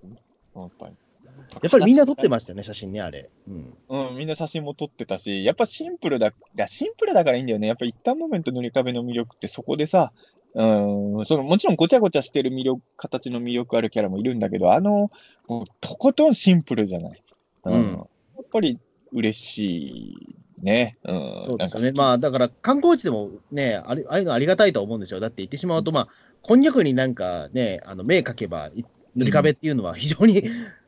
ぱり。えやっぱりみんな撮ってましたよね、写真ね、あれ。うん。うん、みんな写真も撮ってたし、やっぱシンプルだ、シンプルだからいいんだよね。やっぱ一旦モメント塗り壁の魅力ってそこでさ、うん、そのもちろんごちゃごちゃしてる魅力、形の魅力あるキャラもいるんだけど、あの、もうとことんシンプルじゃない。うんやっぱり嬉しいね。うん。そうですよね。まあ、だから観光地でもね、あれああいうのありがたいと思うんですよ。だって言ってしまうと、まあ、こんにゃくになんかね、あの目かけば、い塗り壁っていうのは非常に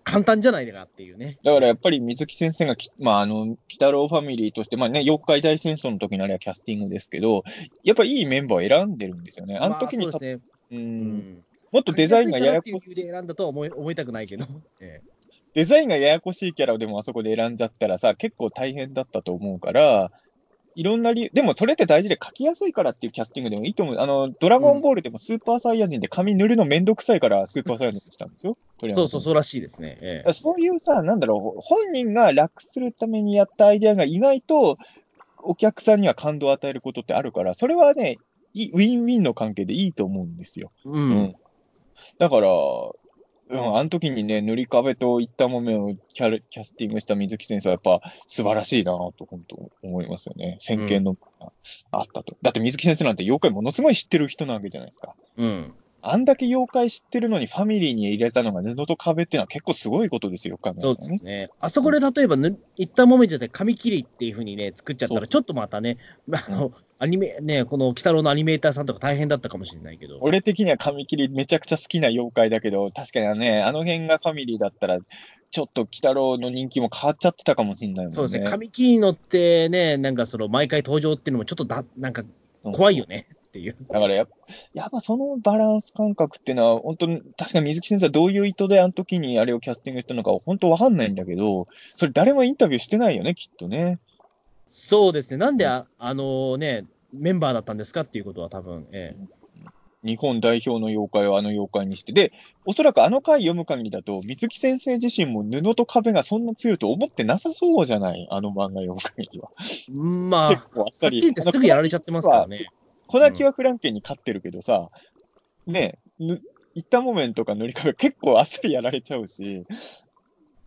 簡単じゃないかっていうね。だからやっぱり水木先生がき、まあ、あの、鬼太郎ファミリーとして、まあね、妖怪大戦争の時のあれはキャスティングですけど、やっぱいいメンバーを選んでるんですよね。あの時にた、まあね。う、うんん。もっとデザインがややこしい選んだとは思い思いたくないけど。え えデザインがややこしいキャラをでもあそこで選んじゃったらさ、結構大変だったと思うから、いろんな理由、でもそれって大事で書きやすいからっていうキャスティングでもいいと思う。あの、ドラゴンボールでもスーパーサイヤ人で髪塗るのめんどくさいからスーパーサイヤ人にしたんですよ。そうそう、そうらしいですね。ええそういうさ、なんだろう、本人が楽するためにやったアイデアが意外とお客さんには感動を与えることってあるから、それはね、ウィンウィンの関係でいいと思うんですよ。う。うんだから、うん、あの時にね、塗り壁といったもめをキャルキャスティングした水木先生はやっぱ素晴らしいなと本当思いますよね。先見の、あったと。だって水木先生なんて妖怪ものすごい知ってる人なわけじゃないですか。うん。あんだけ妖怪知ってるのにファミリーに入れたのが布と壁っていうのは結構すごいことですよ、考えたそう。ですね。あそこで例えばぬ、いったもめじゃなくて紙切りっていうふうにね、作っちゃったら、ちょっとまたね、あの、アニメ、ね、この鬼太郎のアニメーターさんとか大変だったかもしれないけど。俺的には紙切りめちゃくちゃ好きな妖怪だけど、確かにね、あの辺がファミリーだったら、ちょっと鬼太郎の人気も変わっちゃってたかもしれないもんね。そうですね。紙切りのってね、なんかその、毎回登場っていうのもちょっとだ、なんか怖いよね。っていう。だからやっぱ、やっぱそのバランス感覚っていうのは、本当に、確かに水木先生はどういう意図であの時にあれをキャスティングしたのか、本当わかんないんだけど、それ誰もインタビューしてないよね、きっとね。そうですね、なんであ、あのね、メンバーだったんですかっていうことは多分、ええ、日本代表の妖怪をあの妖怪にして、で、おそらくあの回読む限りだと、水木先生自身も布と壁がそんな強いと思ってなさそうじゃない、あの漫画読む限りは。まあ、結構あっさり。すぐやられちゃってますからね。小泣きはフランケンに勝ってるけどさ、ねえ、ぬ一旦木綿とか塗り壁結構あっさりやられちゃうし、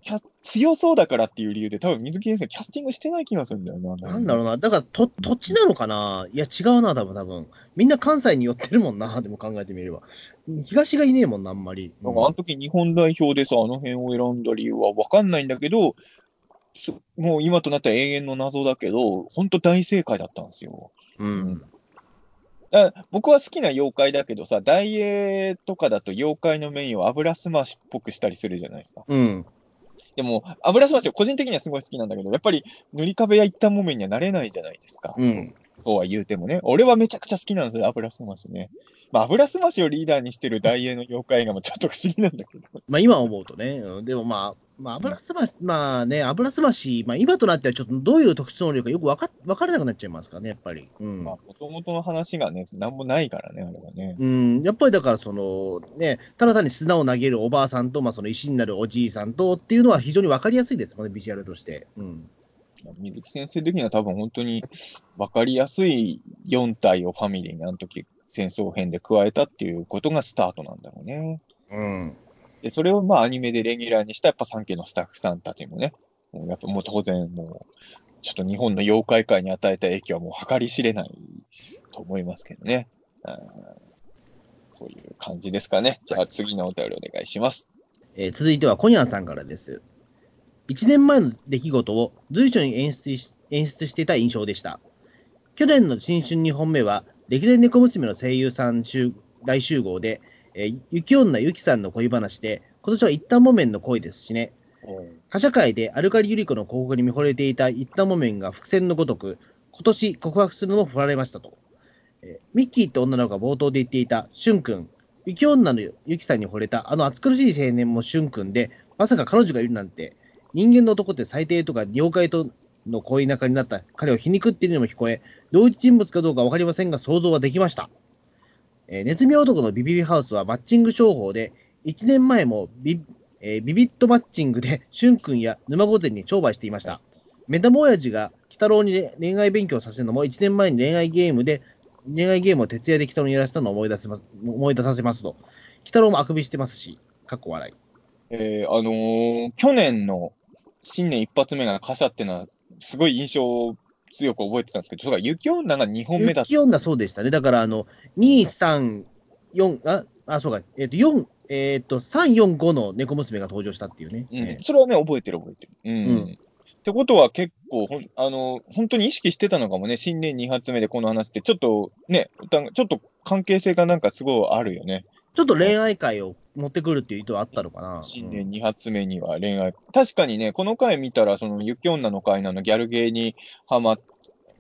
キャ強そうだからっていう理由で、多分水木先生、キャスティングしてない気がするんだよな。なんだろうな、だからと土地なのかな？いや、違うな、多分多分みんな関西に寄ってるもんな、でも考えてみれば。東がいねえもんな、あんまり。なんかあの時日本代表でさ、あの辺を選んだ理由は分かんないんだけど、そもう今となったら永遠の謎だけど、本当大正解だったんですよ。うん。だから僕は好きな妖怪だけどさ、大英とかだと妖怪のメインを油すましっぽくしたりするじゃないですか。うん。でも、油すましは個人的にはすごい好きなんだけど、やっぱり塗り壁や一旦木綿にはなれないじゃないですか。うん。そうは言うてもね。俺はめちゃくちゃ好きなんですよ、油すましね。まあ、油すましをリーダーにしてる大英の妖怪がもちょっと不思議なんだけど。まあ今思うとね、うんでもまあ、まあ、油すまし、まあね、油すまし、まあ今となってはちょっとどういう特殊能力かよくわか分からなくなっちゃいますからね、やっぱり。うん。まあ、もともとの話がね、なんもないからね、あれはね。うん、やっぱりだから、そのね、ただ単に砂を投げるおばあさんと、まあ、その石になるおじいさんとっていうのは非常に分かりやすいですもんね、ビジュアルとして。うん、水木先生的には多分本当に分かりやすい4体をファミリーにあの時戦争編で加えたっていうことがスタートなんだろうね。うん、で、それをまあアニメでレギュラーにしたやっぱ3家のスタッフさんたちもね、もうやっぱもう当然もう、ちょっと日本の妖怪界に与えた影響はもう計り知れないと思いますけどね。あーそういう感じですかね。じゃあ次のお便りお願いします。えー続いては、コニャンさんからです。1年前の出来事を随所に演出し演出していた印象でした。去年の新春2本目は、歴代猫娘の声優さん集大集合で、えー雪女ゆきさんの恋話で、今年は一旦木綿の恋ですしね。他社会でアルカリユリコの広告に見惚れていた一旦木綿が伏線のごとく、今年告白するのも振られましたと。えーミッキーって女の子が冒頭で言っていた、シュン君。雪女のユキさんに惚れたあの暑苦しい青年もシュン君で、まさか彼女がいるなんて、人間の男って最低とか妖怪との恋仲になった彼を皮肉っているのも聞こえ、同一人物かどうかわかりませんが想像はできました。えーネズミ男のビビビハウスはマッチング商法で、1年前もビ,、えービビットマッチングで、シュン君や沼御前に商売していました。目玉親父が鬼太郎に恋愛勉強させるのも1年前に恋愛ゲームで、恋愛ゲームを徹夜で鬼太郎にやらせたのを思い出せます思い出させますと。鬼太郎もあくびしてますし、かっこ笑い。えーあのー去年の新年一発目が貨車っていうのは、すごい印象強く覚えてたんですけど、そうか、雪女が2本目だった。雪女そうでしたね。だから、あの、2、3、4、あ、あ、そうか、えっ、と、4、えっ、と、3、4、5の猫娘が登場したっていうね。うんえ、それはね、覚えてる覚えてる。うん。うんってことは結構ほん、あの、本当に意識してたのかもね、新年2発目でこの話って、ちょっとね、ちょっと関係性がなんかすごいあるよね。ちょっと恋愛会を持ってくるっていう意図はあったのかな？新年2発目には恋愛。確かにね、この回見たら、その雪女の回なのギャルゲーにはま、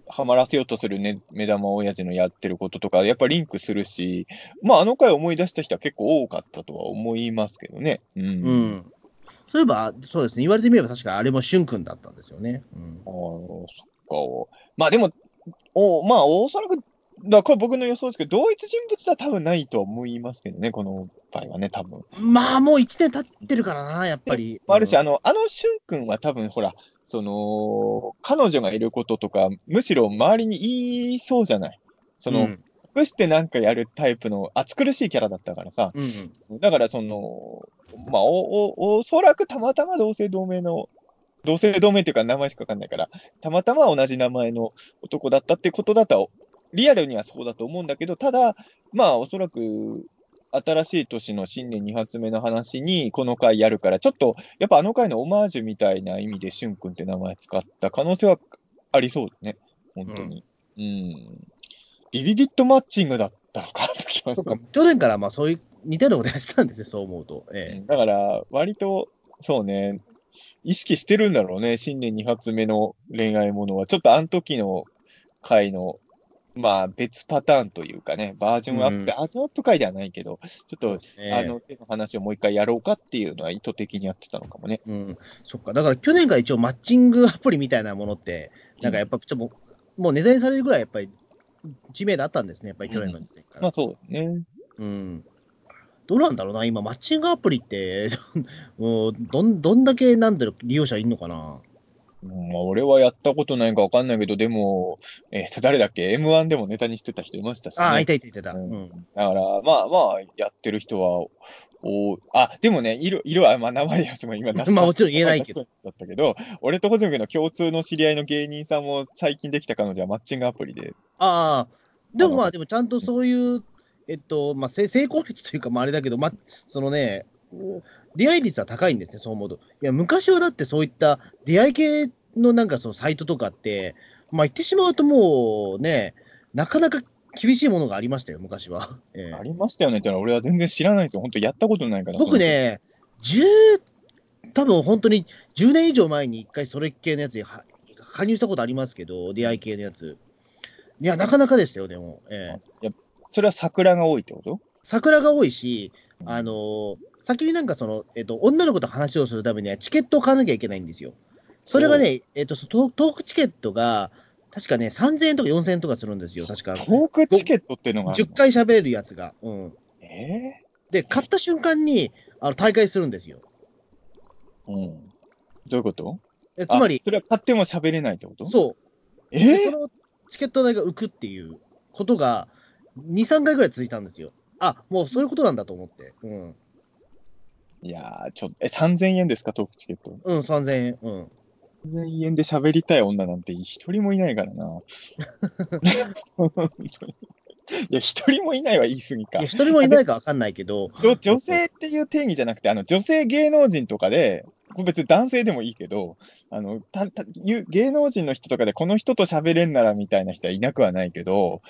はまらせようとする、ね、目玉親父のやってることとか、やっぱリンクするし、まあ、あの回思い出した人は結構多かったとは思いますけどね。うん。うん。うんそういえば、そうですね、言われてみれば確かあれもしゅんくんだったんですよね。うんああ、そっか。まあでも、おまあ、おそらく、だこれ僕の予想ですけど、同一人物は多分ないとは思いますけどね、この場合はね、多分。まあ、もう1年経ってるからな、やっぱり。あるし、うんあの、あのしゅんくんは多分、ほら、その、彼女がいることとか、むしろ周りに言いそうじゃない。その、うん隠してなんかやるタイプの暑苦しいキャラだったからさ。うんだから、その、まあ、お、お、おそらくたまたま同姓同名の、同姓同名っていうか名前しかわかんないから、たまたま同じ名前の男だったってことだと、リアルにはそうだと思うんだけど、ただ、まあ、おそらく、新しい年の新年2発目の話にこの回やるから、ちょっと、やっぱあの回のオマージュみたいな意味で、しゅんくんって名前使った可能性はありそうだね。本当に。うん。ビビビットマッチングだったのかそっか、去年からまあそういう似たようなことやってたんですよ、そう思うと。えだから、割と、そうね、意識してるんだろうね、新年2発目の恋愛ものは。ちょっとあの時の回のまあ別パターンというかね、バージョンアップ、うんバージョンアップ回ではないけど、ちょっと、ねあの、手の話をもう一回やろうかっていうのは意図的にやってたのかもね。うん、そっか、だから去年が一応マッチングアプリみたいなものって、なんかやっぱちょっともう、もう値段にされるぐらいやっぱり知名度あったんですね、やっぱり去年の時点から。まあそうね。うん。どうなんだろうな、今、マッチングアプリって、もうどんどんだけなんだろう、利用者いんのかな。うんまあ、俺はやったことないかわかんないけど、でも、えっ、と、誰だっけ ?M1 でもネタにしてた人いましたし、ね。ああ、いたいたいた。ううんん。だから、まあまあ、やってる人は、おあ、でもね、色、色は、まあ、名前はすごい今出しまあもちろん言えないけど。だったけど、俺とホズミ君の共通の知り合いの芸人さんも最近できた彼女はマッチングアプリで。ああ、でもまああ、でもちゃんとそういう、えっと、まあ、せ成功率というか、まあ、あれだけど、まあ、そのね、出会い率は高いんですね、そう思うと。いや、昔はだってそういった出会い系のなんかそのサイトとかって、まあ、言ってしまうともうね、なかなか厳しいものがありましたよ、昔は。ええありましたよねってのは俺は全然知らないんですよ。本当やったことないから。僕ね、10、多分本当に10年以上前に一回それ系のやつには加入したことありますけど、出会い系のやつ。いや、なかなかでしたよ、でも。ええいやそれは桜が多いってこと？桜が多いし、あのー先になんかその、えっと、女の子と話をするためにはチケットを買わなきゃいけないんですよ。それがね、えっと、そトトークチケットが、確かね、3000円とか4000円とかするんですよ、確か。トークチケットっていうのがあるの？10回喋れるやつが。うん。えで、買った瞬間に、あの、大会するんですよ。ーうん。どういうこと？えつまりあ、それは買っても喋れないってこと？そう。えー？でそのチケット代が浮くっていうことが、2、3回ぐらい続いたんですよ。あ、もうそういうことなんだと思って。うん。いやー、ちょっと、え、3000円ですか、トークチケット。うん、3000円。うん。3000円で喋りたい女なんて一人もいないからな。本当にいや、一人もいないは言い過ぎかいや、。一人もいないかわかんないけど、女女性っていう定義じゃなくて、あの女性芸能人とかで、これ別に男性でもいいけど、あのたたいう芸能人の人とかで、この人と喋れんならみたいな人はいなくはないけど、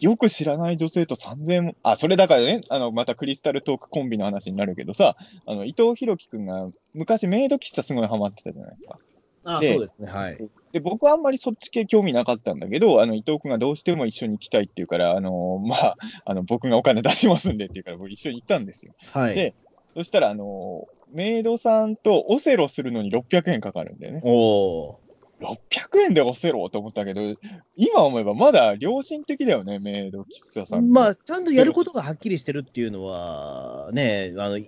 よく知らない女性と3000円も、あ、それだからね、あのまたクリスタルトークコンビの話になるけどさ、あの伊藤博樹くんが昔メイド喫茶すごいハマってたじゃないですか。あでそうですね、はい。で、僕はあんまりそっち系興味なかったんだけど、あの伊藤君がどうしても一緒に行きたいっていうから、あのまあ、あの僕がお金出しますんでっていうから、僕一緒に行ったんですよ。はい。でそしたら、あのメイドさんとオセロするのに600円かかるんだよね。おー600円でオセロと思ったけど、今思えばまだ良心的だよね、メイド喫茶さん。まあ、ちゃんとやることがはっきりしてるっていうのは、ね、あの、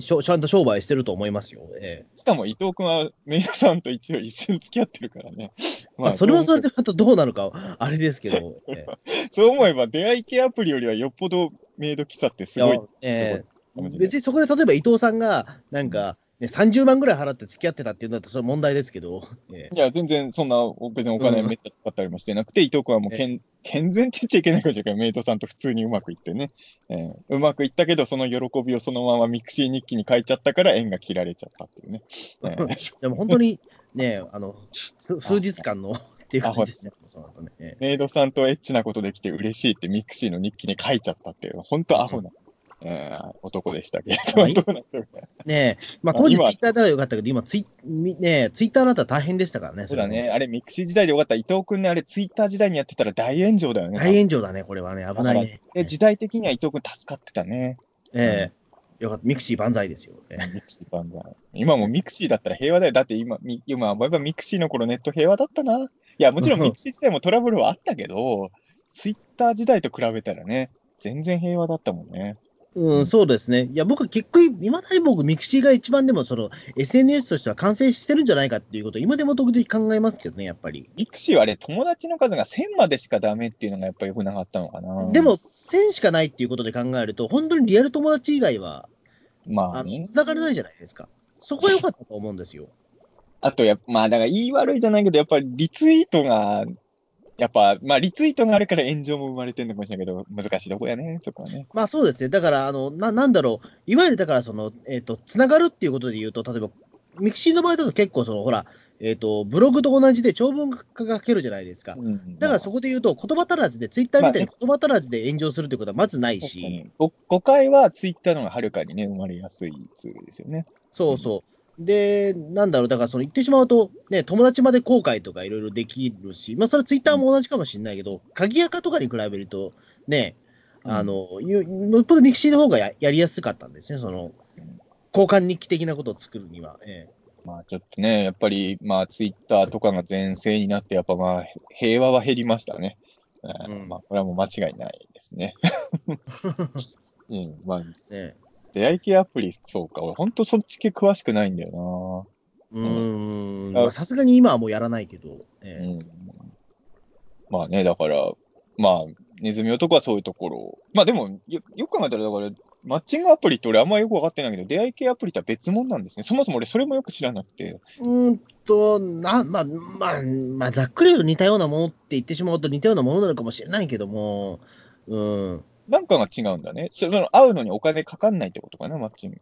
しょちゃんと商売してると思いますよ。ええしかも伊藤君はメイドさんと一応一緒に付き合ってるからね。まあ、それはそれで。でまたどうなるか、あれですけど。ええそう思えば出会い系アプリよりはよっぽどメイド喫茶ってすごいいや。ええかもしれない別にそこで例えば伊藤さんが、なんか、ね、30万ぐらい払って付き合ってたっていうんだったら、それは問題ですけど、ええ。いや、全然そんな、別にお金うん。めっちゃ使ったりもしてなくて、伊藤君はもう健健全って言っちゃいけないかもしれないけど、メイドさんと普通にうまくいってね、えーうまくいったけど、その喜びをそのままミクシー日記に書いちゃったから、縁が切られちゃったっていうね。えー でも本当にね、あの、す数日間のっていう感じですね。メイドさんとエッチなことできて嬉しいってミクシーの日記に書いちゃったっていう、本当アホな、えー男でしたけれどどうなってるか。ねえ、まあ当時ツイッターだらよかったけど、今ツイ、みねえ、ツイッターだったら大変でしたからね。そうだね、あれミクシー時代でよかった。伊藤君ね、あれツイッター時代にやってたら大炎上だよね。大炎上だね、これはね、危ないね。で時代的には伊藤君助かってたね。ええよかった、ミクシー万歳ですよ。ええミクシー万歳今もミクシーだったら平和だよ。だって今、み今思えばミクシーの頃ネット平和だったな。いや、もちろんミクシー時代もトラブルはあったけど、ツイッター時代と比べたらね、全然平和だったもんね。うん、そうですね。いや、僕は結局、いまだに僕、ミクシーが一番でも、その、SNS としては完成してるんじゃないかっていうことを、今でも時々考えますけどね、やっぱり。ミクシーはあれ、友達の数が1000までしかダメっていうのがやっぱ良くなかったのかな。で、も、1000しかないっていうことで考えると、本当にリアル友達以外は、まあね。繋がれないじゃないですか。そこは良かったと思うんですよ。あとやっぱ、まあだからいい悪いじゃないけど、やっぱりリツイートが、やっぱ、まあリツイートがあるから炎上も生まれてるのかもしれないけど、難しいとこやね、そこはね。まあそうですね。だから、あの、な、なんだろう。いわゆるだから、その、えっ、と、つながるっていうことで言うと、例えば、ミクシーの場合だと結構、その、ほら、えっ、と、ブログと同じで長文が書けるじゃないですか。うんだからそこで言うと、言葉足らずで、ツイッターみたいにま言葉足らずで炎上するってことはまずないし、確かにご誤解はツイッターの方がはるかにね、生まれやすいツールですよね。そうそう。で、なんだろう、だからその言ってしまうと、ね、友達まで公開とかいろいろできるし、まあ、それはツイッターも同じかもしれないけど、鍵垢とかに比べると、ね、あの、よよっぽどミクシーの方がややりやすかったんですね、その、交換日記的なことを作るには。えまあちょっとね、やっぱり、まあツイッターとかが全盛になって、やっぱまあ平和は減りましたね。うんうんまあこれはもう間違いないですね。うん、まあえね出会い系アプリ、そうか、俺ほんとそっち系詳しくないんだようーん、さすがに今はもうやらないけど、な。ええうん。まあね、だから、まあ、ネズミ男はそういうところを。まあでも、よよく考えたら、だから、マッチングアプリって俺あんまよく分かってないけど、出会い系アプリとは別物なんですね。そもそも俺それもよく知らなくて。うーんと、な、まあ、まあ、まあ、ざっくり言うと似たようなものって言ってしまうと似たようなものなのかもしれないけども、うん。なんかが違うんだね。その会うのにお金かかんないってことかな、マッチング。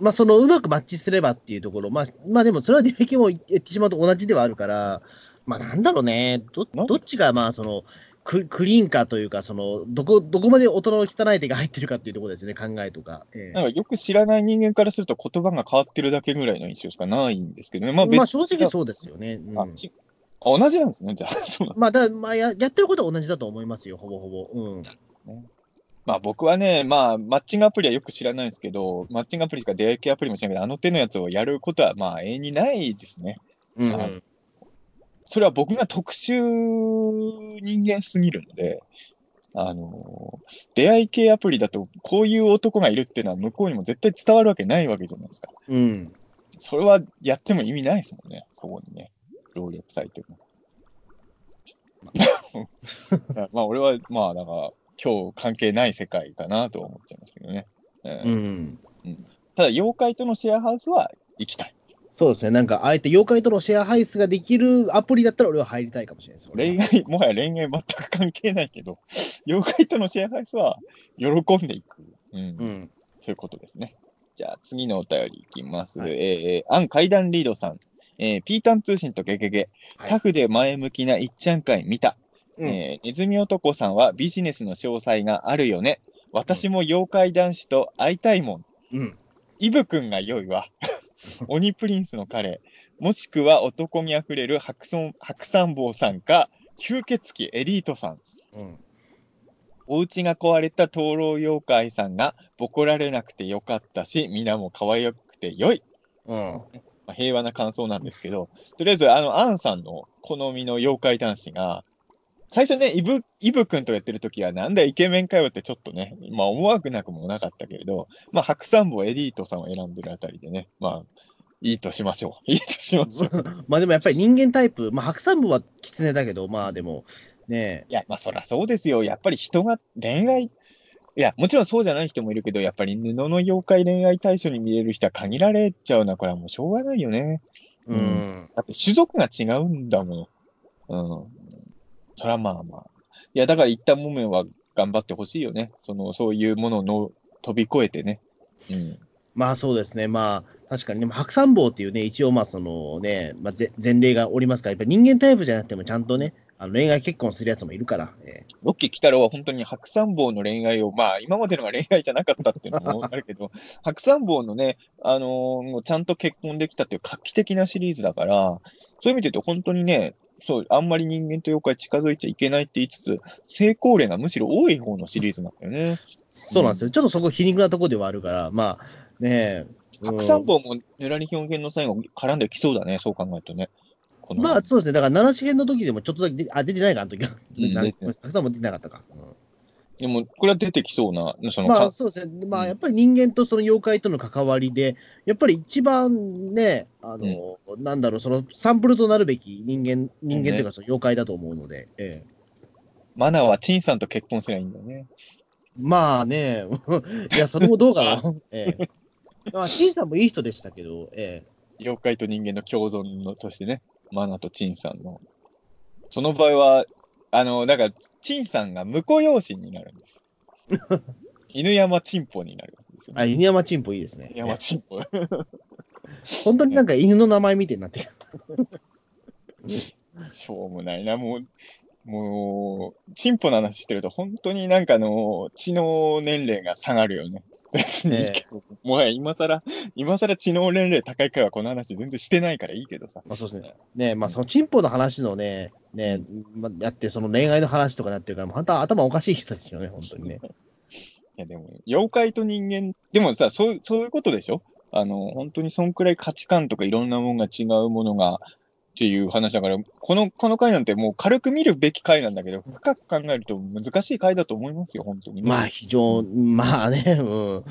まあ、その、うまくマッチすればっていうところ、まあ、まあでも、それは出会い系も言ってしまうと同じではあるから、まあ、なんだろうね、どどっちが、まあ、その、ククリーンかというか、その、どこ、どこまで大人の汚い手が入ってるかっていうところですよね、考えとか。ええなんかよく知らない人間からすると言葉が変わってるだけぐらいの印象しかないんですけどね。まあ別まあ、正直そうですよね。うんあ同じなんですね、じゃあ。まあ、だまあや、やってることは同じだと思いますよ、ほぼほぼ。うん。まあ僕はね、まあマッチングアプリはよく知らないんですけど、マッチングアプリとか出会い系アプリも知らないけど、あの手のやつをやることはまあ永遠にないですね。うんあそれは僕が特殊人間すぎるので、あの、出会い系アプリだとこういう男がいるっていうのは向こうにも絶対伝わるわけないわけじゃないですか。うん。それはやっても意味ないですもんね、そこにね。労力されても。まあ 俺は、まあだから、今日関係ない世界かなとは思っちゃいますけどね。うんうん。ただ、妖怪とのシェアハウスは行きたい。そうですね。なんか、あえて妖怪とのシェアハウスができるアプリだったら俺は入りたいかもしれないです。恋愛、もはや恋愛全く関係ないけど、妖怪とのシェアハウスは喜んでいく。うん。うん。ということですね。じゃあ、次のお便りいきます。はいえー、アン階段リードさん。えー、ピータン通信とゲゲゲ。はいタフで前向きないっちゃん会見た。うんえーネズミ男さんはビジネスの詳細があるよね。私も妖怪男子と会いたいもん。うん。イブくんが良いわ。鬼プリンスの彼。もしくは男にあふれる白山白山坊さんか、吸血鬼エリートさん。うん。お家が壊れた灯籠妖怪さんがボコられなくてよかったし、皆も可愛くて良い。うん。まあ、平和な感想なんですけど、とりあえず、あの、アンさんの好みの妖怪男子が、最初ね、イブ、イブ君とやってる時は、なんだイケメンかよってちょっとね、まあ思わなくもなかったけれど、まあ白山坊エリートさんを選んでるあたりでね、まあ、いいとしましょう。いいとしましょう。まあでもやっぱり人間タイプ、まあ白山部は狐だけど、まあでも、ねいや、まあそりゃそうですよ。やっぱり人が恋愛、いや、もちろんそうじゃない人もいるけど、やっぱり布の妖怪恋愛対象に見れる人は限られちゃうな。これはもうしょうがないよね。う。うんんだって種族が違うんだもん。うん。それはまあまあ。いや、だから一旦もめは頑張ってほしいよね。その、そういうものの飛び越えてね。うん。まあそうですね。まあ確かに、でも白山坊っていうね、一応まあそのね、まあぜ前例がおりますから、やっぱり人間タイプじゃなくてもちゃんとね、あの恋愛結婚するやつもいるから。えロッキー・キタロは本当に白山坊の恋愛を、まあ今までのが恋愛じゃなかったっていうのもあるけど、白山坊のね、あのーちゃんと結婚できたっていう画期的なシリーズだから、そういう意味で言うと本当にね、そう、あんまり人間と妖怪近づいちゃいけないって言いつつ、成功例がむしろ多い方のシリーズなんだよね。そうなんですよ。ちょっとそこ皮肉なところではあるから、まあね、うん白山坊もぬらり表現の最後絡んできそうだね、そう考えるとね。まあそうですね。だから七重の時でもちょっとだけで、あ、出てないか、あの時は。白山も出てなかったか。うんでも、これは出てきそうな、その、まかあそうですね、まうん。あやっぱり人間とその妖怪との関わりで、やっぱり一番ね、あの、なんだろう、そのサンプルとなるべき人間、人間というかその妖怪だと思うので、ええ。マナーは陳さんと結婚すればいいんだよね。まあね、いや、それもどうかな。ええ。まあ、陳さんもいい人でしたけど、え妖怪と人間の共存のとしてね、マナとチンさんの。その場合は、あの、だから、チンさんが婿養子になるんですよ。犬山チンポになるんですよ、えあ、犬山チンポいいですね。犬山チンポ。本当になんか犬の名前みたいになってる。しょうもないな、もう、もう、チンポの話してると、本当になんかあの、知能年齢が下がるよね。別にいいけど。もはや今更、今更知能年齢高い回はこの話全然してないからいいけどさ。まあそうですね。ねまあそのチンポの話のね、ね、まあ、だってその恋愛の話とかなってるから、本当は頭おかしい人ですよね、本当にね。いやでも、妖怪と人間、でもさ、そうそういうことでしょ？あの、本当にそんくらい価値観とかいろんなものが違うものが、っていう話だから、この、この回なんてもう軽く見るべき回なんだけど、深く考えると難しい回だと思いますよ、本当に、ね。まあ非常、まあね、うん。うん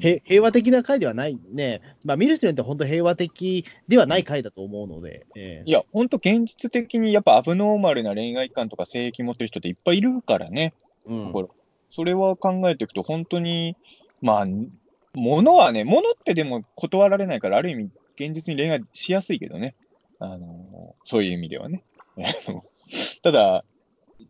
へ平和的な回ではないね。まあ見る人によって本当平和的ではない回だと思うので。えいや、本当現実的にやっぱアブノーマルな恋愛観とか性癖持ってる人っていっぱいいるからね。えうんだからそれは考えていくと、本当に、まあ、物はね、物ってでも断られないから、ある意味、現実に恋愛しやすいけどね。あの、そういう意味ではね。ただ、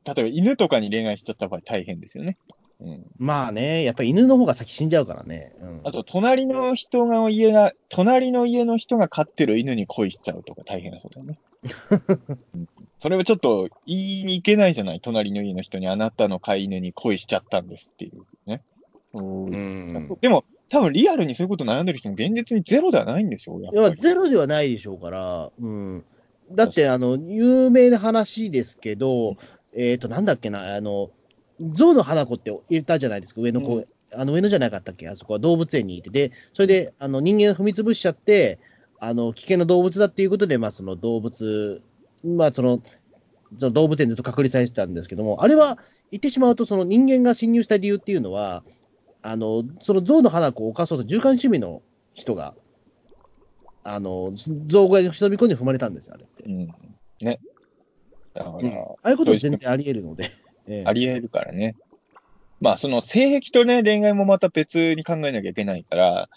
例えば犬とかに恋愛しちゃった場合大変ですよね。うん。まあね、やっぱり犬の方が先死んじゃうからね。うん、あと、隣の人が家が、隣の家の人が飼ってる犬に恋しちゃうとか大変なことだよね。うんそれはちょっと言いに行けないじゃない隣の家の人にあなたの飼い犬に恋しちゃったんですっていうね。うんうん。でも、多分リアルにそういうこと悩んでる人も現実にゼロではないんでしょうやっいや。ゼロではないでしょうから、うん。だって、あの、有名な話ですけど、えっ、と、なんだっけな、あの、象の花子っていたじゃないですか、上野公園、あの上野じゃなかったっけ、あそこは動物園にいて、で、それで、あの、人間を踏み潰しちゃって、あの、危険な動物だっていうことで、まあ、その動物、まあ、その、その動物園ずっと隔離されてたんですけども、あれは、言ってしまうと、その人間が侵入した理由っていうのは、あの、その象の花子を犯そうと、循環趣味の人が、あの、象小屋に忍び込んで踏まれたんですよ、あれって。うん。ね。だから、うんああいうことは全然あり得るので。ええあり得るからね。まあ、その性癖とね、恋愛もまた別に考えなきゃいけないから、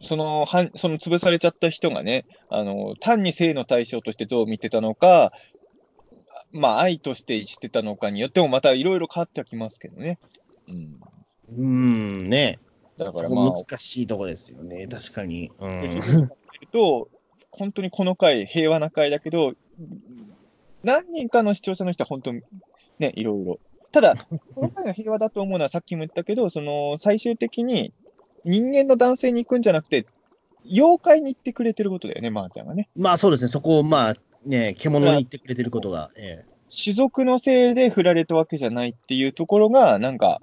その、はんその潰されちゃった人がね、あの、単に性の対象として像を見てたのか、まあ、愛としてしてたのかによってもまたいろいろ変わってはきますけどね。うん。うーん、ね。だからまあ、難しいとこですよね、確かに。うんと、本当にこの回、平和な回だけど、何人かの視聴者の人は本当にね、いろいろ。ただ、この回が平和だと思うのはさっきも言ったけど、その最終的に人間の男性に行くんじゃなくて、妖怪に行ってくれてることだよね、まー、ちゃんがね。まあそうですね、そこをまあ、ね、獣に言ってくれてることが。え種族のせいで振られたわけじゃないっていうところが、なんか、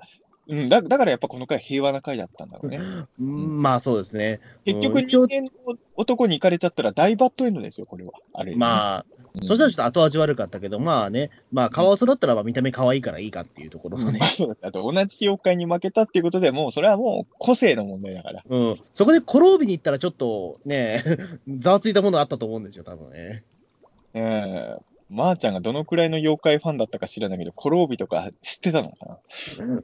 うん、だだからやっぱこの回平和な回だったんだろうね。んまあそうですね。結局人間の男に行かれちゃったら大バッドエンドですよ、これは。あれ、まあ、うんそしたらちょっと後味悪かったけど、まあね、まあ、カワウソだったらまあ見た目可愛いからいいかっていうところもねまあ、そうだあと同じ妖怪に負けたっていうことでもう、それはもう個性の問題だから。うん、そこでコロービに行ったらちょっとね、ざわついたものあったと思うんですよ、多分ね。ええまー、ちゃんがどのくらいの妖怪ファンだったか知らないけど、コロービとか知ってたのかな？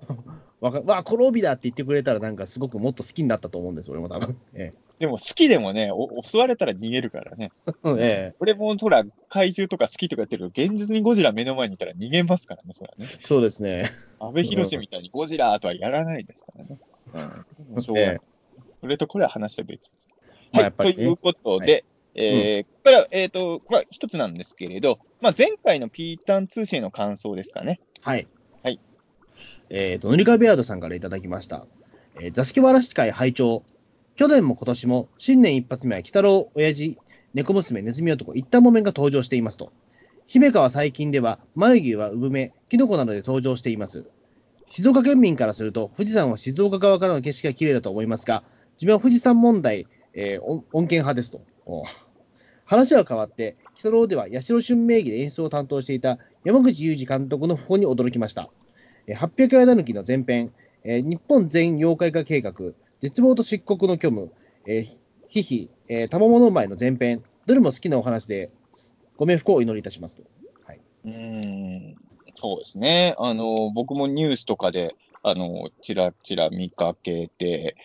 わか わあ、コロービだって言ってくれたら、なんかすごくもっと好きになったと思うんです、俺も多分。えでも好きでもね、お襲われたら逃げるからね。ええ俺もほら、怪獣とか好きとか言ってるけど、現実にゴジラ目の前にいたら逃げますからね、それはね。えそうですね。安倍博士みたいにゴジラとはやらないですからね。うん。しょうがないえそれとこれは話して別です。はい、ということで、えーここから、えっ、と、これは一つなんですけれど、まあ、前回のピータン通信の感想ですかね。はい。はい。えっ、と、塗り壁ヤードさんからいただきました。えー座敷わらし会拝聴去年も今年も新年一発目は鬼太郎、親父、猫娘、ネズミ男、一旦もめんが登場していますと。姫川最近では眉毛は産め、キノコなどで登場しています。静岡県民からすると、富士山は静岡側からの景色が綺麗だと思いますが、自分は富士山問題、えー、恩恩恵派ですと。話は変わって、鬼太郎では八代春名義で演出を担当していた山口裕二監督の訃報に驚きました。800夜狸の前編、日本全妖怪化計画、絶望と漆黒の虚無、えー、ヒヒ、えー、賜物前の前編、どれも好きなお話で、ご冥福をお祈りいたしますと。はい。そうですね。あの、僕もニュースとかで、あの、ちらちら見かけて、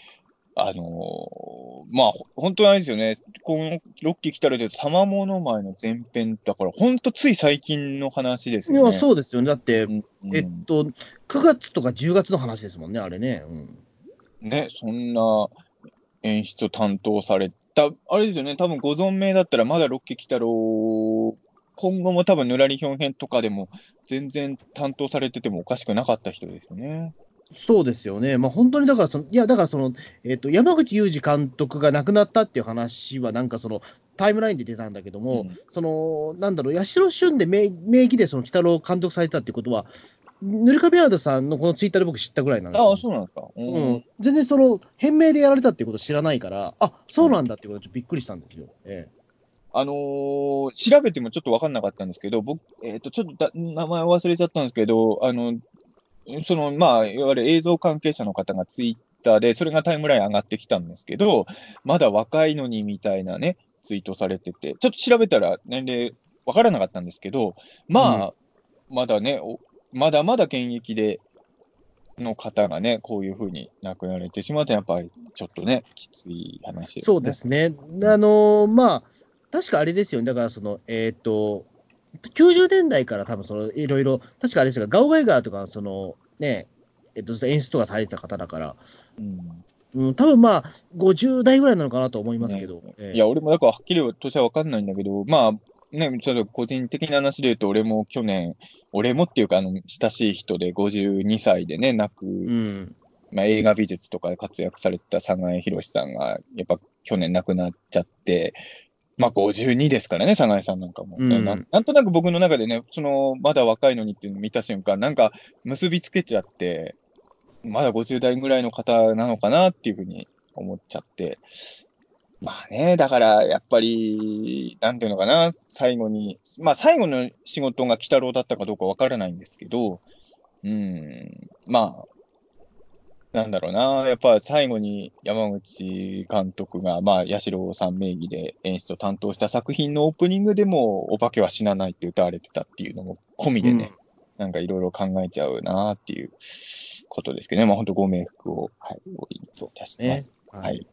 あの、まあ、ほ本当にあれですよね。このロッキー来たらで、賜物前の前編だから、本当つい最近の話ですいよね。や、そうですよね。だって、うんえっと、9月とか10月の話ですもんね、あれね。うん。ね、そんな演出を担当された、あれですよね、多分ご存命だったら、まだロッキー来たろ今後も多分、ぬらりひょん編とかでも、全然担当されててもおかしくなかった人ですよね。そうですよね、まあ、本当にだからその、いや、だからその、えっと山口裕二監督が亡くなったっていう話は、なんかその、タイムラインで出たんだけども、うん。その、なんだろう、八代俊で名名義でその鬼太郎を監督されたってことは、塗り壁アードさんのこのツイッターで僕知ったぐらいなんですよ。ああ、そうなんですか。ううん、全然その、変名でやられたってこと知らないから、あそうなんだってことちょっとびっくりしたんですよ。えあのー調べてもちょっと分かんなかったんですけど、僕、えっ、と、ちょっとだ名前忘れちゃったんですけど、あの、その、まあ、いわゆる映像関係者の方がツイッターで、それがタイムライン上がってきたんですけど、まだ若いのにみたいなね、ツイートされてて、ちょっと調べたら年齢分からなかったんですけど、まあ、まだね、おまだまだ現役で、の方がね、こういうふうに亡くなられてしまうと、やっぱりちょっとね、きつい話ですね。そうですね。あのーまあ、確かあれですよね、だからその、えっ、と、90年代から多分その、いろいろ、確かあれですが、ガオガイガーとか、その、ね、えっ、と、演出とかされてた方だから、うんうん、多分まあ、50代ぐらいなのかなと思いますけど。ええいや、俺もだからはっきり年は分かんないんだけど、まあ、ね、ちょっと個人的な話で言うと、俺も去年、俺もっていうか、あの、親しい人で52歳でね、亡く、うん。まあ、映画美術とかで活躍されてた佐賀江博さんが、やっぱ去年亡くなっちゃって、まあ52ですからね、佐賀江さんなんかも、うんな。なんとなく僕の中でね、その、まだ若いのにっていうのを見た瞬間、なんか結びつけちゃって、まだ50代ぐらいの方なのかなっていうふうに思っちゃって。まあね、だからやっぱり、なんていうのかな、最後に、まあ最後の仕事が鬼太郎だったかどうかわからないんですけど、うん、まあ、なんだろうな、やっぱ最後に山口監督が、まあ、八代さん名義で演出を担当した作品のオープニングでも、お化けは死なないって歌われてたっていうのも込みでね、なんかいろいろ考えちゃうなっていうことですけどね、まあ本当ご冥福を、はい、お祈りいたしまねす。。ははい。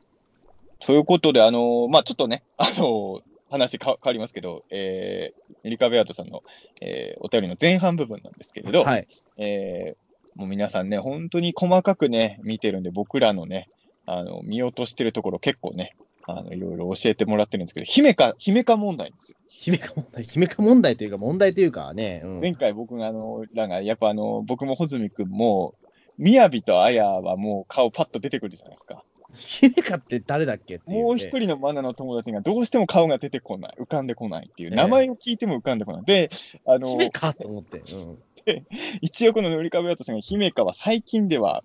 ということで、あのまあちょっとね、あの話か変わりますけど、えー、リカベアートさんの、えーお便りの前半部分なんですけれど、はい。えーもう皆さんね、本当に細かくね、見てるんで、僕らのね、あの、見落としてるところ結構ね、あの、いろいろ教えてもらってるんですけど、姫か、姫か問題ですよ。姫か問題、姫か問題というか、問題というかね、うん、前回僕があの、らが、やっぱあの、僕も穂積君も、雅と綾はもう顔パッと出てくるじゃないですか。姫かって誰だっけって。もう一人のマナの友達がどうしても顔が出てこない、浮かんでこないっていう、ええ名前を聞いても浮かんでこない。で、あの、姫かと思って。うん 一応この塗り壁アさんが姫香は最近では、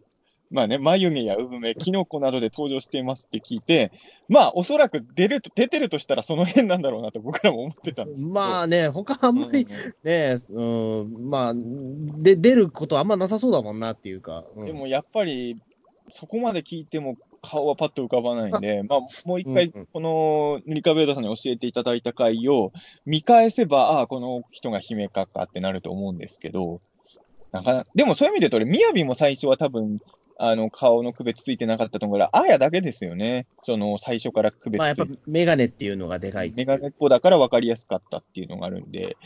まあね、眉毛や産毛、キノコなどで登場していますって聞いて、まあおそらく出ると出てるとしたらその辺なんだろうなと僕らも思ってたんです。まあね、他ああんまりね、うん、まあ、で、出ることあんまなさそうだもんなっていうか。うんでもやっぱり、そこまで聞いても顔はパッと浮かばないんで、まあもう一回この塗り壁アさんに教えていただいた回を見返せば、ああ、この人が姫香かってなると思うんですけど、なかなでもそういう意味で言うと、俺、雅も最初は多分、あの、顔の区別ついてなかったと思うから、あやだけですよね。その、最初から区別まあやっぱついて。メガネっていうのがでかい。メガネっ子だから分かりやすかったっていうのがあるんで、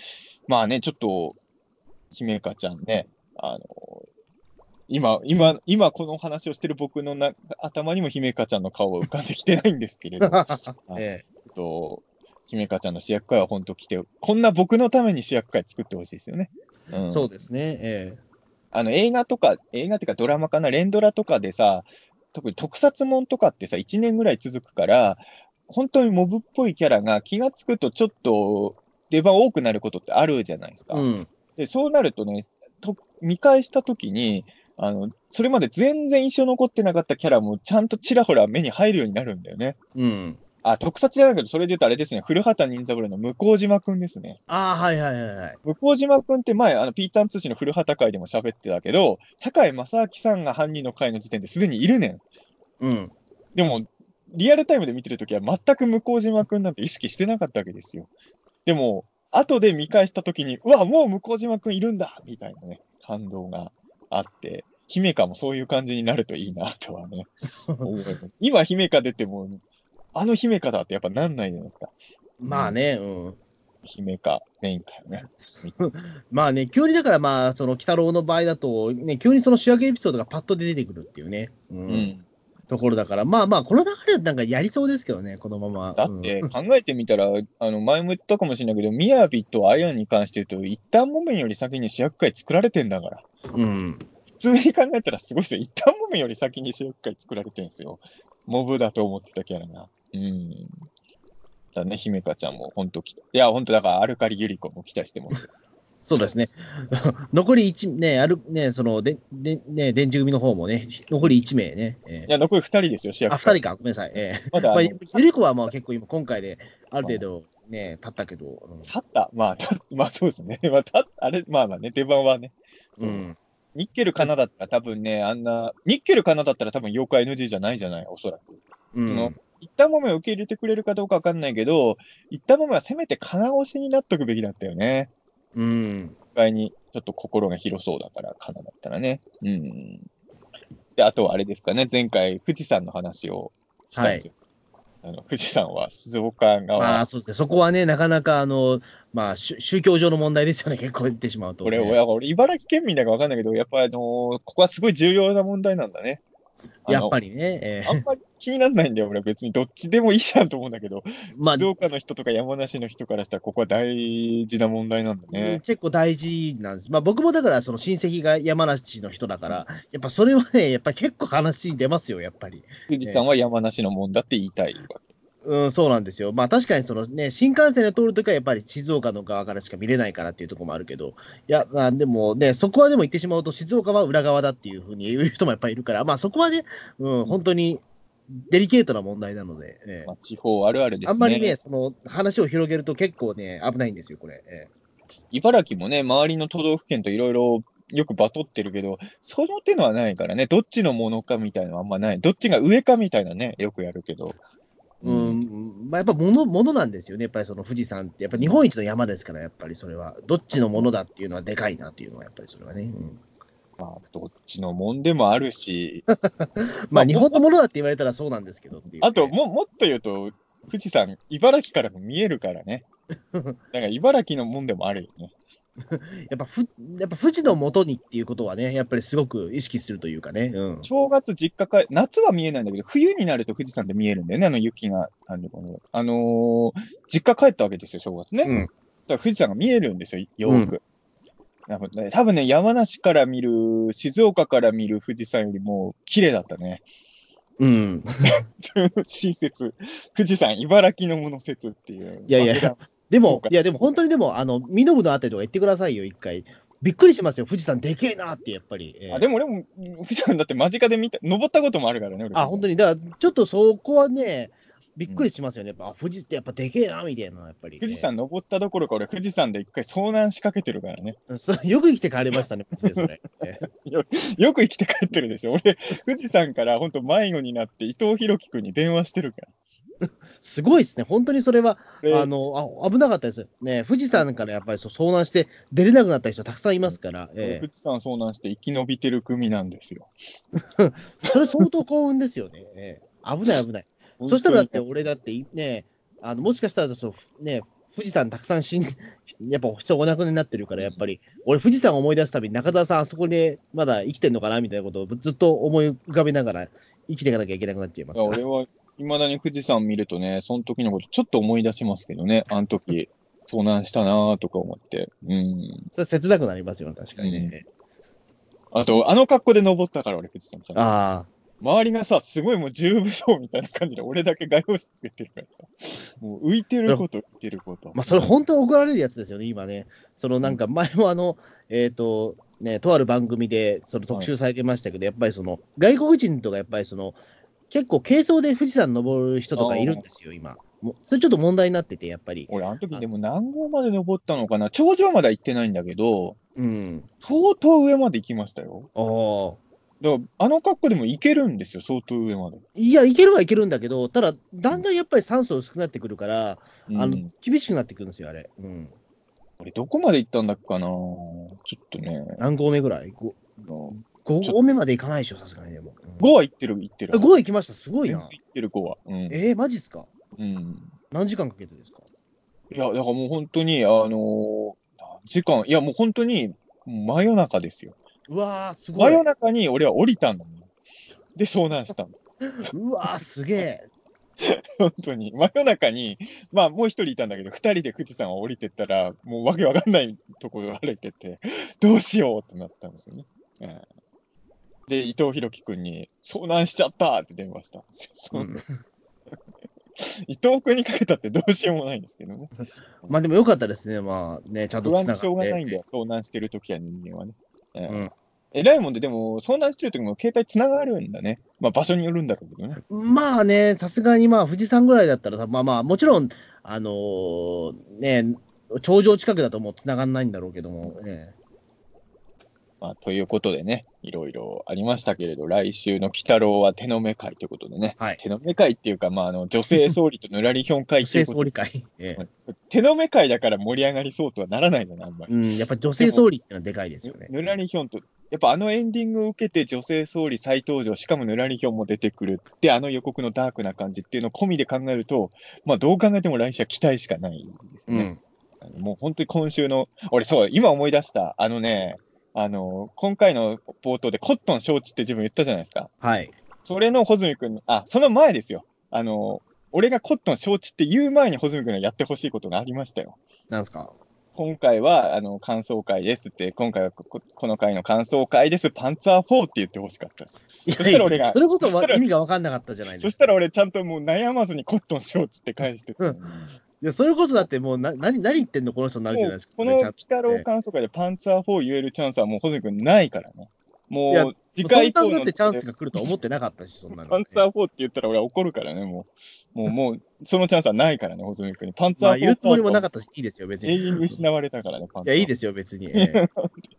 まあね、ちょっと、姫香ちゃんね、あの、今、今、今この話をしてる僕のな頭にも姫香ちゃんの顔は浮かんできてないんですけれど、ええっと、姫香ちゃんの主役会は本当来て、こんな僕のために主役会作ってほしいですよね。うんえそうですね。えあの映画とか、映画っていうかドラマかな、連ドラとかでさ、特に特撮もんとかってさ、1年ぐらい続くから、本当にモブっぽいキャラが気がつくとちょっと出番多くなることってあるじゃないですか。えうん。で、そうなるとね、と見返したときに、あの、それまで全然印象残ってなかったキャラもちゃんとちらほら目に入るようになるんだよね。うん。あ、特撮じゃないけど、それで言うとあれですね、古畑任三郎の向島くんですね。ああ、はいはいはいはい。向島くんって前、あの、ピーターン通信の古畑会でも喋ってたけど、堺正明さんが犯人の会の時点ですでにいるねん。うん。でも、リアルタイムで見てるときは全く向島くんなんて意識してなかったわけですよ。でも、後で見返したときに、うわ、もう向島くんいるんだみたいなね、感動があって、姫香もそういう感じになるといいなとはね、思います今姫香出ても、あの姫香だってやっぱなんないじゃないですか。まあね、うん。姫香、メインかよね。まあね、急にだからまあ、その、鬼太郎の場合だと、ね、急にその主役エピソードがパッと出てくるっていうね。う。うんん。ところだから、まあまあ、この流れなんかやりそうですけどね、このまま。だって考えてみたら、あの前も言ったかもしれないけど、みやびとあやに関して言うと、一旦もめんより先に主役会作られてんだから。うん。うん。通に考えたらすごいですよ。一旦もめより先に塩会作られてるんですよ。モブだと思ってたキャラが。うん。だね、姫香ちゃんも本当きいや、本当だから、アルカリユリコも期待してますよ。そうですね。残り1、ね、ある、ね、その、で、で、ね、電池組の方もね、残り1名ね。えいや、残り2人ですよ、主役あ、2人か、ごめんなさい。ええまだまあ、ゆり子はまあ結構今、今回である程度ね、経ったけど、うん立った。まあ、たまあそうですね。まあ、たあれ、まあまあね、出番はね。そううん。ニッケルかなだったら多分ね、あんな、ニッケルかなだったら多分妖怪 NG じゃないじゃない、おそらく。うそのん。一旦もめを受け入れてくれるかどうかわかんないけど、一旦もめはせめて金押しになっとくべきだったよね。うん。お互いにちょっと心が広そうだから、金だったらね。うん。で、あとはあれですかね、前回、富士山の話をしたんですよ。あの富士山は静岡側、まあ、そうですね。そこはね、なかなか、あの、まあ、宗宗教上の問題ですよね、結構言ってしまうと、俺、ね。俺、俺茨城県民だかわかんないけど、やっぱりあのーここはすごい重要な問題なんだね。やっぱりね。えあんまり気にならないんだよ、俺は別にどっちでもいいじゃんと思うんだけど、ーまあ静、岡の人とか山梨の人からしたら、ここは大事な問題なんだうんね。結構大事なんです。まあ僕もだから、その親戚が山梨の人だから、やっぱそれはね、やっぱ結構話に出ますよ、やっぱり。富士山は山梨のもんだって言いたいわけ。うん、そうなんですよ。まあ確かにそのね、新幹線で通るときはやっぱり静岡の側からしか見れないからっていうところもあるけど、いや、まあでもね、そこはでも言ってしまうと、静岡は裏側だっていうふうに 言う人もやっぱりいるから、まあそこはね、うん、本当にデリケートな問題なので、ええまあ、地方あるあるですね。あんまりね、その話を広げると結構ね、危ないんですよ、これ。え茨城もね、周りの都道府県といろいろよくバトってるけど、その手のはないからね、どっちのものかみたいなのはあんまない。どっちが上かみたいなね、よくやるけど。えうん、まあやっぱ物、物なんですよね、やっぱりその富士山って、やっぱ日本一の山ですから、やっぱりそれは、どっちのものだっていうのはでかいなっていうのは、やっぱりそれはね。うん。まあ、どっちのもんでもあるし、まあ日本のものだって言われたらそうなんですけどね、あとも、もっと言うと、富士山、茨城からも見えるからね。だから茨城のもんでもあるよね。やっぱふ、やっぱ富士の元にっていうことはね、やっぱりすごく意識するというかね。うん。正月実家帰、夏は見えないんだけど、冬になると富士山で見えるんだよね、あの雪が。あの、あのー実家帰ったわけですよ、正月ね。うんだから富士山が見えるんですよ、よーく。多分ね、多分ね、山梨から見る、静岡から見る富士山よりも綺麗だったね。うん。新説、富士山、茨城のもの説っていう。いやいやでもいや、でも本当にでも、あの、ミノブのあたりとか行ってくださいよ、一回。びっくりしますよ、富士山でけえなって、やっぱり。えーあでも俺も、富士山だって間近で見た、登ったこともあるからね、俺。あ、本当に、だから、ちょっとそこはね、びっくりしますよね。やっぱ、あ富士ってやっぱでけえな、みたいな、やっぱり。富士山登ったどころか、俺、富士山で一回遭難しかけてるからね。えーそれよく生きて帰れましたね、それ。えーよく生きて帰ってるでしょ。俺、富士山から本当迷子になって、伊藤博樹君に電話してるから。すごいですね、本当にそれは、であのあ危なかったです。ね、富士山からやっぱりそう遭難して出れなくなった人たくさんいますから、え富士山遭難して生き延びてる組なんですよ。ー それ相当幸運ですよね。えー危ない危ない。そしたらだって、俺だってね、あのもしかしたらそう、ね、富士山たくさん死んやっぱ人お亡くなりになってるから、やっぱり、俺、富士山を思い出すたびに、中澤さん、あそこでまだ生きてんのかなみたいなことをずっと思い浮かべながら、生きていかなきゃいけなくなっちゃいますから。俺は、いまだに富士山見るとね、その時のことちょっと思い出しますけどね、あの時、遭難したなとか思って。うん。それ切なくなりますよね、確かにね。あと、あの格好で登ったから、俺、富士山ちゃんと。ああ、周りがさ、すごいもう重武装みたいな感じで、俺だけ画用紙つけてるからさ、もう浮いてること、浮いてること。まあ、それ本当に怒られるやつですよね、今ね。そのなんか前もあの、えっ、と、ね、とある番組でその特集されてましたけど、やっぱりその、外国人とかやっぱりその、結構軽装で富士山登る人とかいるんですよ、今。もうそれちょっと問題になってて、やっぱり。俺、あの時でも何号まで登ったのかな？頂上までは行ってないんだけど、うん。相当上まで行きましたよ。ああ。だから、あの格好でも行けるんですよ、相当上まで。いや、いけるはいけるんだけど、ただ、だんだんやっぱり酸素薄くなってくるから、うんあの厳しくなってくるんですよ、あれ。うん。俺、どこまで行ったんだっけかな？ちょっとね。何合目ぐらい ?5 5合目までいかないでしょ、さすがにでも。は行ってる、行ってる。5行きました、すごいな全然。行ってる5は。うん。えー、マジっすか？うん。何時間かけてですか？いや、だからもう本当に、あのー何時間、いや、もう本当に、真夜中ですよ。うわー、すご真い。夜中に俺は降りたんだもん。で、遭難したの。うわー、すげえ。本当に。真夜中に、まあもう一人いたんだけど、二人で富士山を降りてったら、もうわけわかんないところを歩いてて、どうしようってなったんですよね。うんで、伊藤博樹君に、遭難しちゃったって電話したんですよ。うん 伊藤君にかけたってどうしようもないんですけどね。まあでもよかったですね、まあね、ちゃんと不安でしょうがないんだよ、遭難してる時は人間はね。ええうん偉いもんで、でも、遭難してる時も携帯つながるんだね。まあ、場所によるんだろうけどね。まあね、さすがにまあ、富士山ぐらいだったら、まあまあ、もちろん、あのーね、頂上近くだともう繋がんないんだろうけども、ね、まあ、ということでね、いろいろありましたけれど、来週の鬼太郎は手の目会ということでね、はい手の目会っていうか、まあ、あの女性総理とぬらりひょん会っていう総理会、ええ手の目会だから盛り上がりそうとはならないのね、あんまり。うん、やっぱり女性総理ってのはでかいですよね。ぬらりひょんと、やっぱあのエンディングを受けて女性総理再登場、しかもぬらりひょんも出てくるって、あの予告のダークな感じっていうのを込みで考えると、まあどう考えても来週は期待しかないですよね。うん。もう本当に今週の、俺そう、今思い出した、あのね、あの、今回の冒頭でコットン承知って自分言ったじゃないですか。はい。それの穂積君の、あ、その前ですよ。あの、俺がコットン承知って言う前に穂積君がやってほしいことがありましたよ。なんですか？今回は、あの、感想会ですって、今回はこの回の感想会です、パンツァー4って言ってほしかったです。いそしたら俺がそれこそ意味が分かんなかったじゃないですか。そしたら俺ちゃんともう悩まずにコットン承知って返してて、うんいや、それこそだってもうな、何、何言ってんのこの人になるじゃもないうですか。このそれちゃんと鬼太郎感想会でパンツァー4言えるチャンスはもう穂積君ないからね。もう、次回以降ってチャンスが来るとは思ってなかったし、そんなの。パンツァー4って言ったら俺は怒るからね、もう。もう、もう、そのチャンスはないからね、穂積君に。パンツァー4まあ、言うつもりもなかかったし、いいですよ、別永に。遠に失われたからね、パンツァー。いや、いいですよ、別に。ええ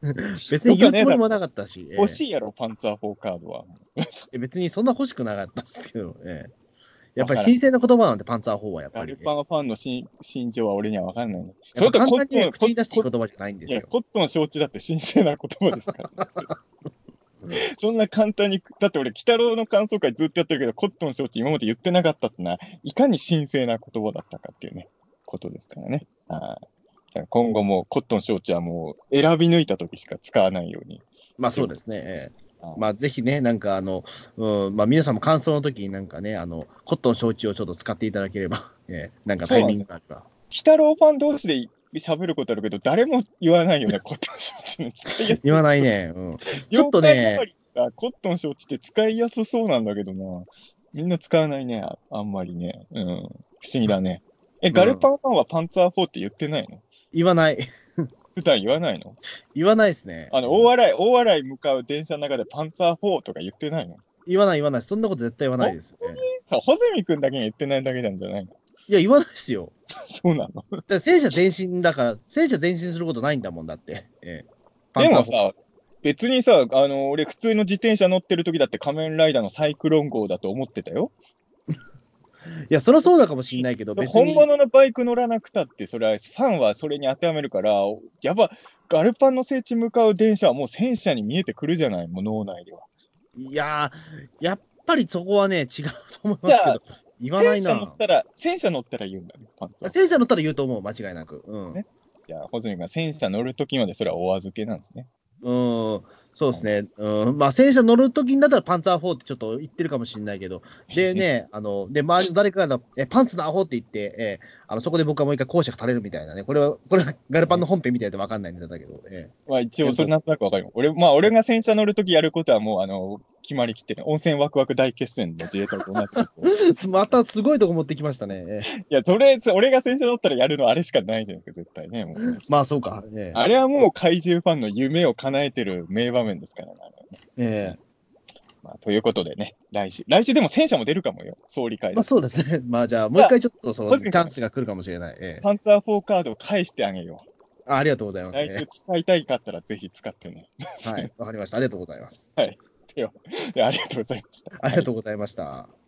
別に言うつもりもなかったし、ええ欲しいやろ、パンツァー4カードは。別にそんな欲しくなかったですけど、ええやっぱりわからん神聖な言葉なんで、パンツァー4はやっぱりガル。パンファンの心心情は俺には分かんないね。それとコットン、口に出していいコ言葉じゃないんですよ。コットン承知だって神聖な言葉ですから、そんな簡単に、だって俺、鬼太郎の感想会ずっとやってるけど、コットン承知今まで言ってなかったってのは、いかに神聖な言葉だったかっていうね、ことですからね。は今後もコットン承知はもう選び抜いた時しか使わないように。まあそうですね。えまあぜひね、なんかあの、うん、まあ皆さんも感想の時になんかね、あの、コットン承知をちょっと使っていただければ、ええなんかタイミングがあれば。鬼太郎ファン同士で喋ることあるけど、誰も言わないよね、コットン承知の使いやすい。言わないね。うん。ちょっとねコットン承知って使いやすそうなんだけどな。みんな使わないね、ああんまりね。うん。不思議だね。え、ガルパンファンはパンツァー4って言ってないの？言わない。普段言わないの？言わないですね。あの、大洗い、大洗い向かう電車の中でパンツァー4とか言ってないの？言わない言わない。そんなこと絶対言わないです、ね。あ穂積君だけが言ってないだけなんじゃないの？いや、言わないですよ。そうなの？だ戦車前進だから、戦車前進することないんだもんだって。ええでもさ、別にさ、あの、俺普通の自転車乗ってる時だって仮面ライダーのサイクロン号だと思ってたよ。いや、そりゃそうだかもしれないけど、別に。本物のバイク乗らなくたって、それは、ファンはそれに当てはめるから、やば、ガルパンの聖地向かう電車はもう戦車に見えてくるじゃない、もう脳内では。いやー、やっぱりそこはね、違うと思いますけど、言わないな戦車乗っ。たら、戦車乗ったら言うんだね、パンツは。戦車乗ったら言うと思う、間違いなく。うん。ねいや、穂積が戦車乗るときまでそれはお預けなんですね。うん、そうですね。うん、まあ、戦車乗るときになったらパンツァー4ってちょっと言ってるかもしれないけど、でね、あの、で、周りの誰かが、え、パンツのアホって言って、えあの、そこで僕はもう一回講釈垂れるみたいなね、これは、これはガルパンの本編みたいでわかんないネタだけど、えまあ一応、それなんとなくわかるよ。俺、まあ俺が戦車乗るときやることはもう、あの、決まりきってね、温泉ワクワク大決戦の自衛隊と同じ またすごいとこ持ってきましたね。ええいや、それ、そ俺が戦車乗ったらやるのあれしかないじゃないですか、絶対ね。まあ、そうか。ええあれはもう怪獣ファンの夢を叶えてる名場面ですからね。ええまあ、ということでね、来週、来週でも戦車も出るかもよ、総理会でまあ、。そうですね。まあ、じゃあ、もう一回ちょっとそのチャンスが来るかもしれない。ええパンツァー4カードを返してあげよあありがとうございまう。す、来週ね。使いたいかったらぜひ使ってね。はい、わかりました。ありがとうございます。てよありがとうございました。ありがとうございました。